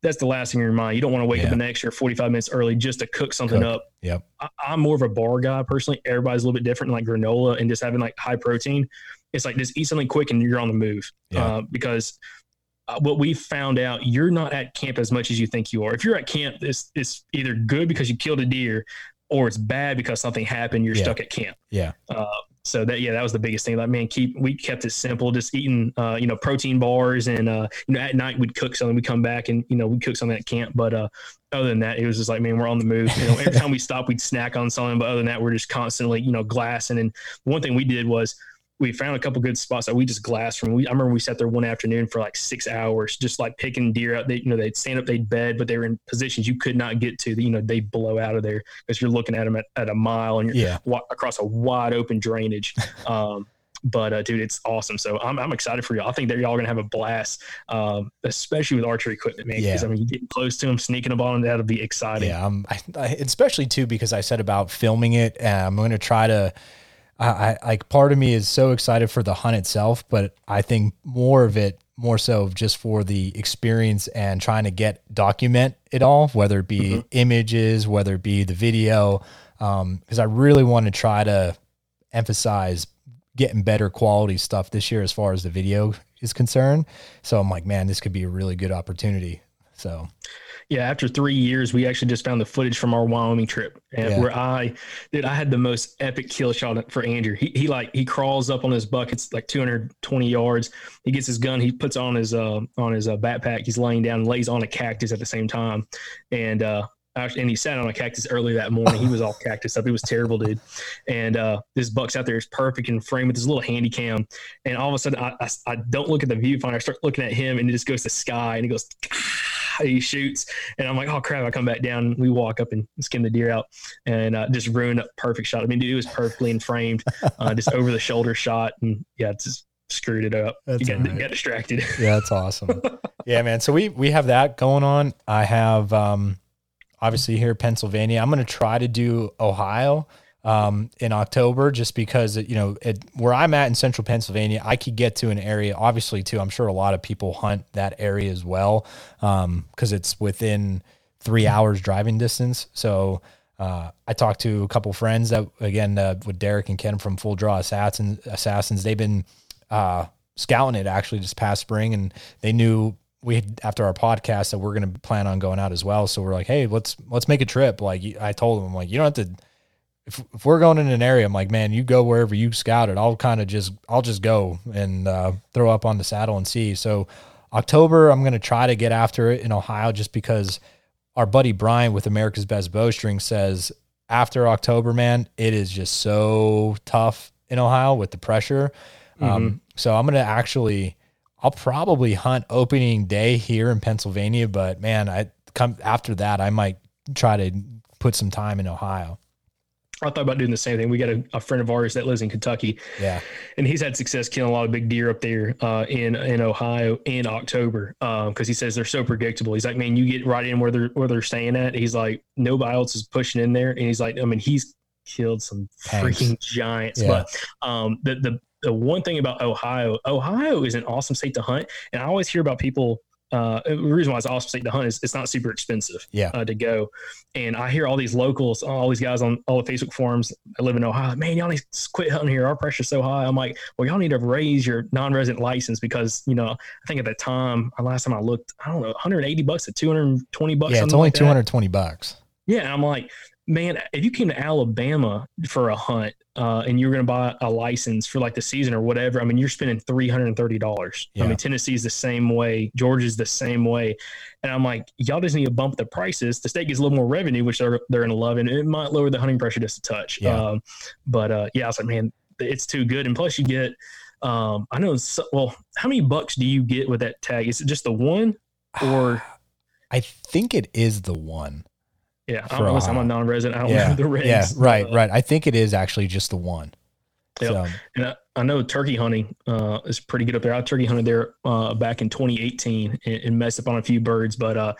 that's the last thing in your mind. You don't want to wake yeah. up an extra 45 minutes early just to cook something cook. up. Yep. I, am more of a bar guy personally. Everybody's a little bit different, like granola and just having like high protein. It's like just eat something quick and you're on the move. Yeah. Uh, because uh, what we found out, you're not at camp as much as you think you are. If you're at camp, it's, it's either good because you killed a deer or it's bad because something happened. You're yeah. stuck at camp. Yeah. Uh, so that yeah, that was the biggest thing. Like man, keep we kept it simple, just eating uh, you know protein bars, and uh, you know at night we'd cook something. We'd come back and you know we'd cook something at camp. But uh, other than that, it was just like man, we're on the move. You know, every time we stop, we'd snack on something. But other than that, we're just constantly you know glassing. And one thing we did was we found a couple good spots that we just glassed from. We, I remember we sat there one afternoon for like six hours, just like picking deer out. They, you know, they'd stand up, they'd bed, but they were in positions you could not get to. You know, they blow out of there because you're looking at them at, at a mile and you're yeah. across a wide open drainage. Um, but uh, dude, it's awesome. So I'm, I'm excited for y'all. I think that y'all are gonna have a blast, um, especially with archery equipment, man. Because yeah. I mean, getting close to them, sneaking up on them, that'll be exciting. Yeah, um, I, I, especially too because I said about filming it, and I'm gonna try to I, like part of me is so excited for the hunt itself, but I think more of it, more so just for the experience and trying to get document it all, whether it be mm-hmm. images, whether it be the video, because um, I really want to try to emphasize getting better quality stuff this year as far as the video is concerned. So I'm like, man, this could be a really good opportunity. So yeah, after three years, we actually just found the footage from our Wyoming trip, and yeah. where I did, I had the most epic kill shot for Andrew. He, he like he crawls up on his buckets like 220 yards. He gets his gun, he puts on his uh on his uh, backpack. He's laying down, and lays on a cactus at the same time, and uh and he sat on a cactus early that morning. He was all cactus up. It was terrible, dude. And uh, this buck's out there is perfect in frame with this little handy cam. And all of a sudden, I, I, I, don't look at the viewfinder. I start looking at him, and it just goes to sky, and he goes. He shoots, and I'm like, oh crap! I come back down. We walk up and skin the deer out, and uh, just ruin a perfect shot. I mean, dude, it was perfectly in framed, uh, just over the shoulder shot, and yeah, just screwed it up. That's you got, right. got distracted. Yeah, that's awesome. yeah, man. So we we have that going on. I have um obviously here Pennsylvania. I'm going to try to do Ohio um, in October, just because you know it, where I'm at in central Pennsylvania, I could get to an area. Obviously, too, I'm sure a lot of people hunt that area as well because um, it's within three hours driving distance. So uh, I talked to a couple friends that again uh, with Derek and Ken from Full Draw Assassins. Assassins, they've been uh, scouting it actually just past spring, and they knew we had, after our podcast that we're going to plan on going out as well. So we're like, hey, let's let's make a trip. Like I told them, I'm like, you don't have to if, if we're going in an area, I'm like, man, you go wherever you scouted. I'll kind of just, I'll just go and uh, throw up on the saddle and see. So October, I'm going to try to get after it in Ohio just because our buddy Brian with America's Best Bowstring says after October, man, it is just so tough in Ohio with the pressure. Um, mm-hmm. Um, so I'm going to actually, I'll probably hunt opening day here in Pennsylvania, but man, I come after that, I might try to put some time in Ohio. I thought about doing the same thing. We got a, a, friend of ours that lives in Kentucky. Yeah. And he's had success killing a lot of big deer up there uh, in in Ohio in October because um, he says they're so predictable. He's like, man, you get right in where they're where they're staying at. He's like, nobody else is pushing in there, and he's like, I mean, he's killed some Thanks. freaking giants. Yeah. But um, the the the one thing about Ohio, Ohio is an awesome state to hunt, and I always hear about people uh, the reason why it's awesome state to hunt is it's not super expensive yeah. Uh, to go. And I hear all these locals, all these guys on all the Facebook forums I live in Ohio, man, y'all need to quit hunting here. Our pressure's so high. I'm like, well, y'all need to raise your non-resident license because, you know, I think at the time, last time I looked, I don't know, 180 bucks to 220 bucks. Yeah, it's only like 220 bucks. Yeah. I'm like, man, if you came to Alabama for a hunt uh, and you're going to buy a license for like the season or whatever, I mean, you're spending three hundred and thirty dollars. Yeah. I mean, Tennessee's the same way, Georgia's the same way, and I'm like, y'all just need to bump the prices. The state gets a little more revenue, which they're they're going to love, and it might lower the hunting pressure just a touch. Yeah. Um, but uh, yeah, I was like, man, it's too good, and plus you get. Um, I know. Well, how many bucks do you get with that tag? Is it just the one, or? I think it is the one. Yeah, I'm, I'm a non-resident. I don't yeah, know the regs. Yeah, right, uh, right. I think it is actually just the one. Yeah, so. and I, I, know turkey hunting uh, is pretty good up there. I turkey hunted there uh, back in 2018 and, and, messed up on a few birds, but uh,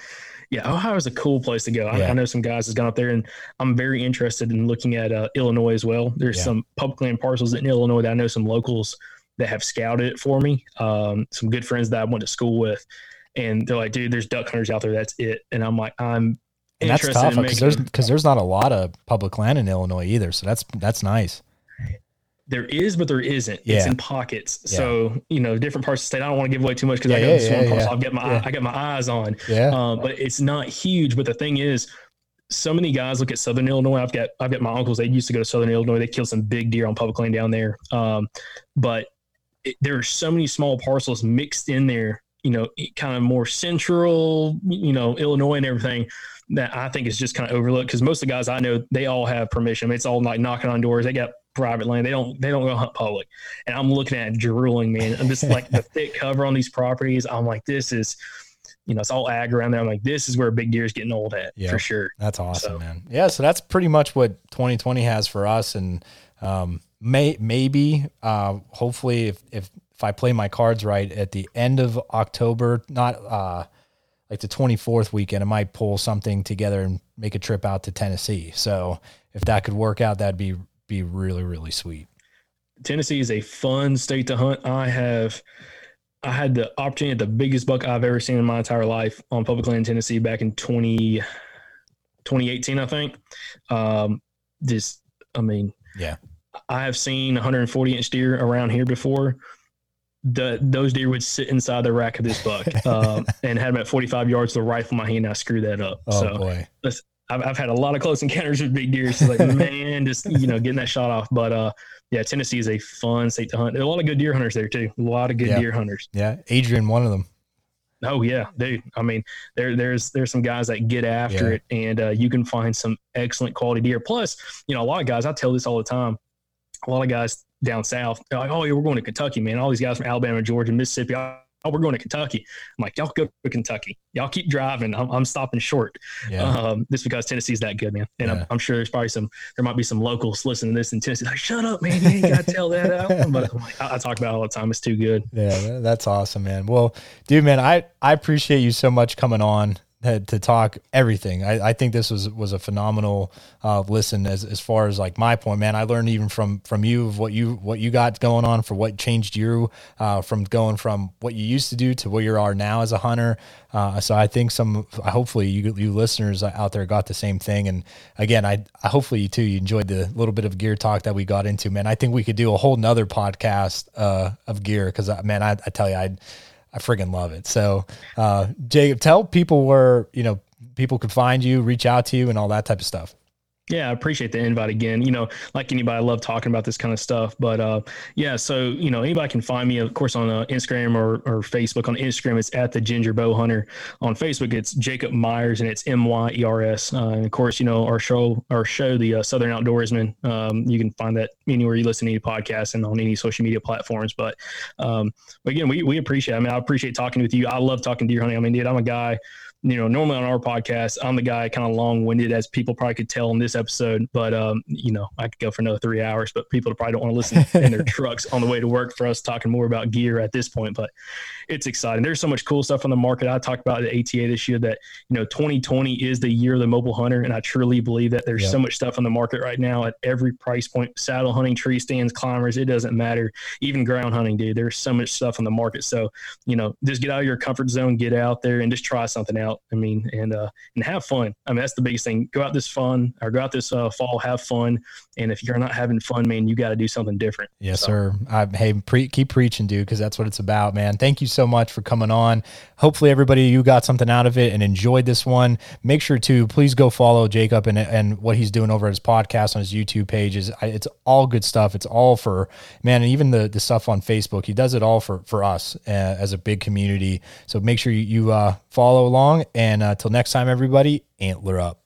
yeah, Ohio is a cool place to go. I, yeah. I, know some guys has gone up there, and I'm very interested in looking at uh, Illinois as well. There's yeah. some public land parcels in Illinois that I know some locals that have scouted it for me. Um, some good friends that I went to school with, and they're like, "Dude, there's duck hunters out there. That's it." And I'm like, "I'm and that's tough because there's because there's not a lot of public land in Illinois either. So that's that's nice. There is, but there isn't. Yeah. It's in pockets. Yeah. So you know, different parts of the state. I don't want to give away too much because yeah, I got yeah, this one parcel. I'll get my I got my eyes on. Yeah. Um, but it's not huge. But the thing is, so many guys look at Southern Illinois. I've got I've got my uncles. They used to go to Southern Illinois. They killed some big deer on public land down there. Um, but it, there are so many small parcels mixed in there. You know, kind of more central. You know, Illinois and everything that I think is just kind of overlooked because most of the guys I know they all have permission. I mean, it's all like knocking on doors. They got private land. They don't they don't go hunt public. And I'm looking at drooling, man. I'm just like the thick cover on these properties. I'm like, this is you know, it's all ag around there. I'm like, this is where big deer is getting old at for sure. That's awesome, so. man. Yeah. So that's pretty much what 2020 has for us. And, um, may, maybe, uh, hopefully if, if, if I play my cards right at the end of October, not, uh, like the 24th weekend, I might pull something together and make a trip out to Tennessee. So if that could work out, that'd be be really really sweet. Tennessee is a fun state to hunt. I have I had the opportunity at the biggest buck I've ever seen in my entire life on public land in Tennessee back in 20, 2018, I think. Um, just, I mean, yeah, I have seen 140 inch deer around here before the those deer would sit inside the rack of this buck um, and had them at 45 yards. The rifle in my hand, I screwed that up. Oh so boy. I've, I've had a lot of close encounters with big deer. So like, man, just you know, getting that shot off. But uh, yeah, Tennessee is a fun state to hunt. There's a lot of good deer hunters there too. A lot of good yeah. deer hunters. Yeah, Adrian, one of them. Oh yeah, dude. I mean, there there's there's some guys that get after yeah. it, and uh, you can find some excellent quality deer. Plus, you know, a lot of guys. I tell this all the time. A lot of guys down south. They're like, oh, yeah, we're going to Kentucky, man. All these guys from Alabama, Georgia, Mississippi, oh, we're going to Kentucky. I'm like, y'all go to Kentucky. Y'all keep driving. I'm, I'm stopping short. Yeah. Um, just because Tennessee's that good, man. And yeah. I'm, I'm, sure there's probably some, there might be some locals listening to this in Tennessee. Like, shut up, man. You ain't got to tell that out. But like, I, I, talk about it all the time. It's too good. Yeah, that's awesome, man. Well, dude, man, I, I appreciate you so much coming on to talk everything. I, I, think this was was a phenomenal uh, listen as as far as like my point, man. I learned even from from you of what you what you got going on for what changed you uh, from going from what you used to do to where you are now as a hunter. Uh, so I think some hopefully you you listeners out there got the same thing. And again, I, I hopefully you too you enjoyed the little bit of gear talk that we got into. Man, I think we could do a whole nother podcast uh, of gear because uh, man, I, I tell you, I I friggin' love it. So, uh, Jacob, tell people where, you know, people could find you, reach out to you and all that type of stuff. Yeah, I appreciate the invite again. You know, like anybody, I love talking about this kind of stuff. But uh, yeah, so you know, anybody can find me, of course, on uh, Instagram or, or Facebook. On Instagram, it's at the Ginger Bow Hunter. On Facebook, it's Jacob Myers, and it's M Y E R S. Uh, and of course, you know, our show, our show, the uh, Southern Outdoorsman. Um, you can find that anywhere you listen to any podcasts and on any social media platforms. But, um, again, we we appreciate. I mean, I appreciate talking with you. I love talking deer hunting. I mean, dude, I'm a guy you know, normally on our podcast, I'm the guy kind of long winded, as people probably could tell in this episode. But, um, you know, I could go for another three hours, but people probably don't want to listen in their trucks on the way to work for us talking more about gear at this point. But it's exciting. There's so much cool stuff on the market. I talked about the ATA this year that, you know, 2020 is the year of the mobile hunter. And I truly believe that there's yep. so much stuff on the market right now at every price point saddle hunting, tree stands, climbers, it doesn't matter. Even ground hunting, dude. There's so much stuff on the market. So, you know, just get out of your comfort zone, get out there and just try something out. I mean, and, uh, and have fun. I mean, that's the biggest thing. Go out this fun or go out this uh, fall, have fun. And if you're not having fun, man, you got to do something different. Yes, so. sir. I, hey, pre- keep preaching, dude, because that's what it's about, man. Thank you so much for coming on. Hopefully, everybody you got something out of it and enjoyed this one. Make sure to please go follow Jacob and and what he's doing over his podcast on his YouTube pages. It's all good stuff. It's all for man, and even the the stuff on Facebook. He does it all for for us uh, as a big community. So make sure you, you uh, follow along. And until uh, next time, everybody, antler up.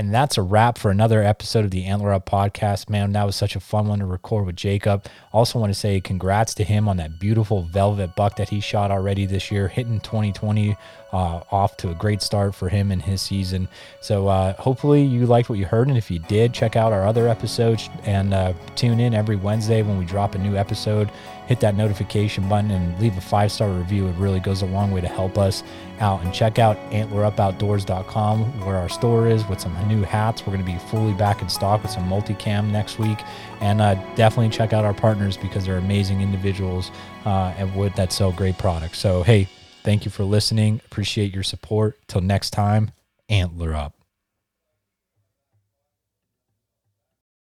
And that's a wrap for another episode of the Antler Up podcast. Man, that was such a fun one to record with Jacob. Also, want to say congrats to him on that beautiful velvet buck that he shot already this year, hitting 2020 uh, off to a great start for him and his season. So, uh, hopefully, you liked what you heard. And if you did, check out our other episodes and uh, tune in every Wednesday when we drop a new episode hit that notification button and leave a five star review. It really goes a long way to help us out. And check out antlerupoutdoors.com where our store is with some new hats. We're going to be fully back in stock with some multicam next week. And uh, definitely check out our partners because they're amazing individuals uh, and would that sell great products. So, hey, thank you for listening. Appreciate your support. Till next time, antler up.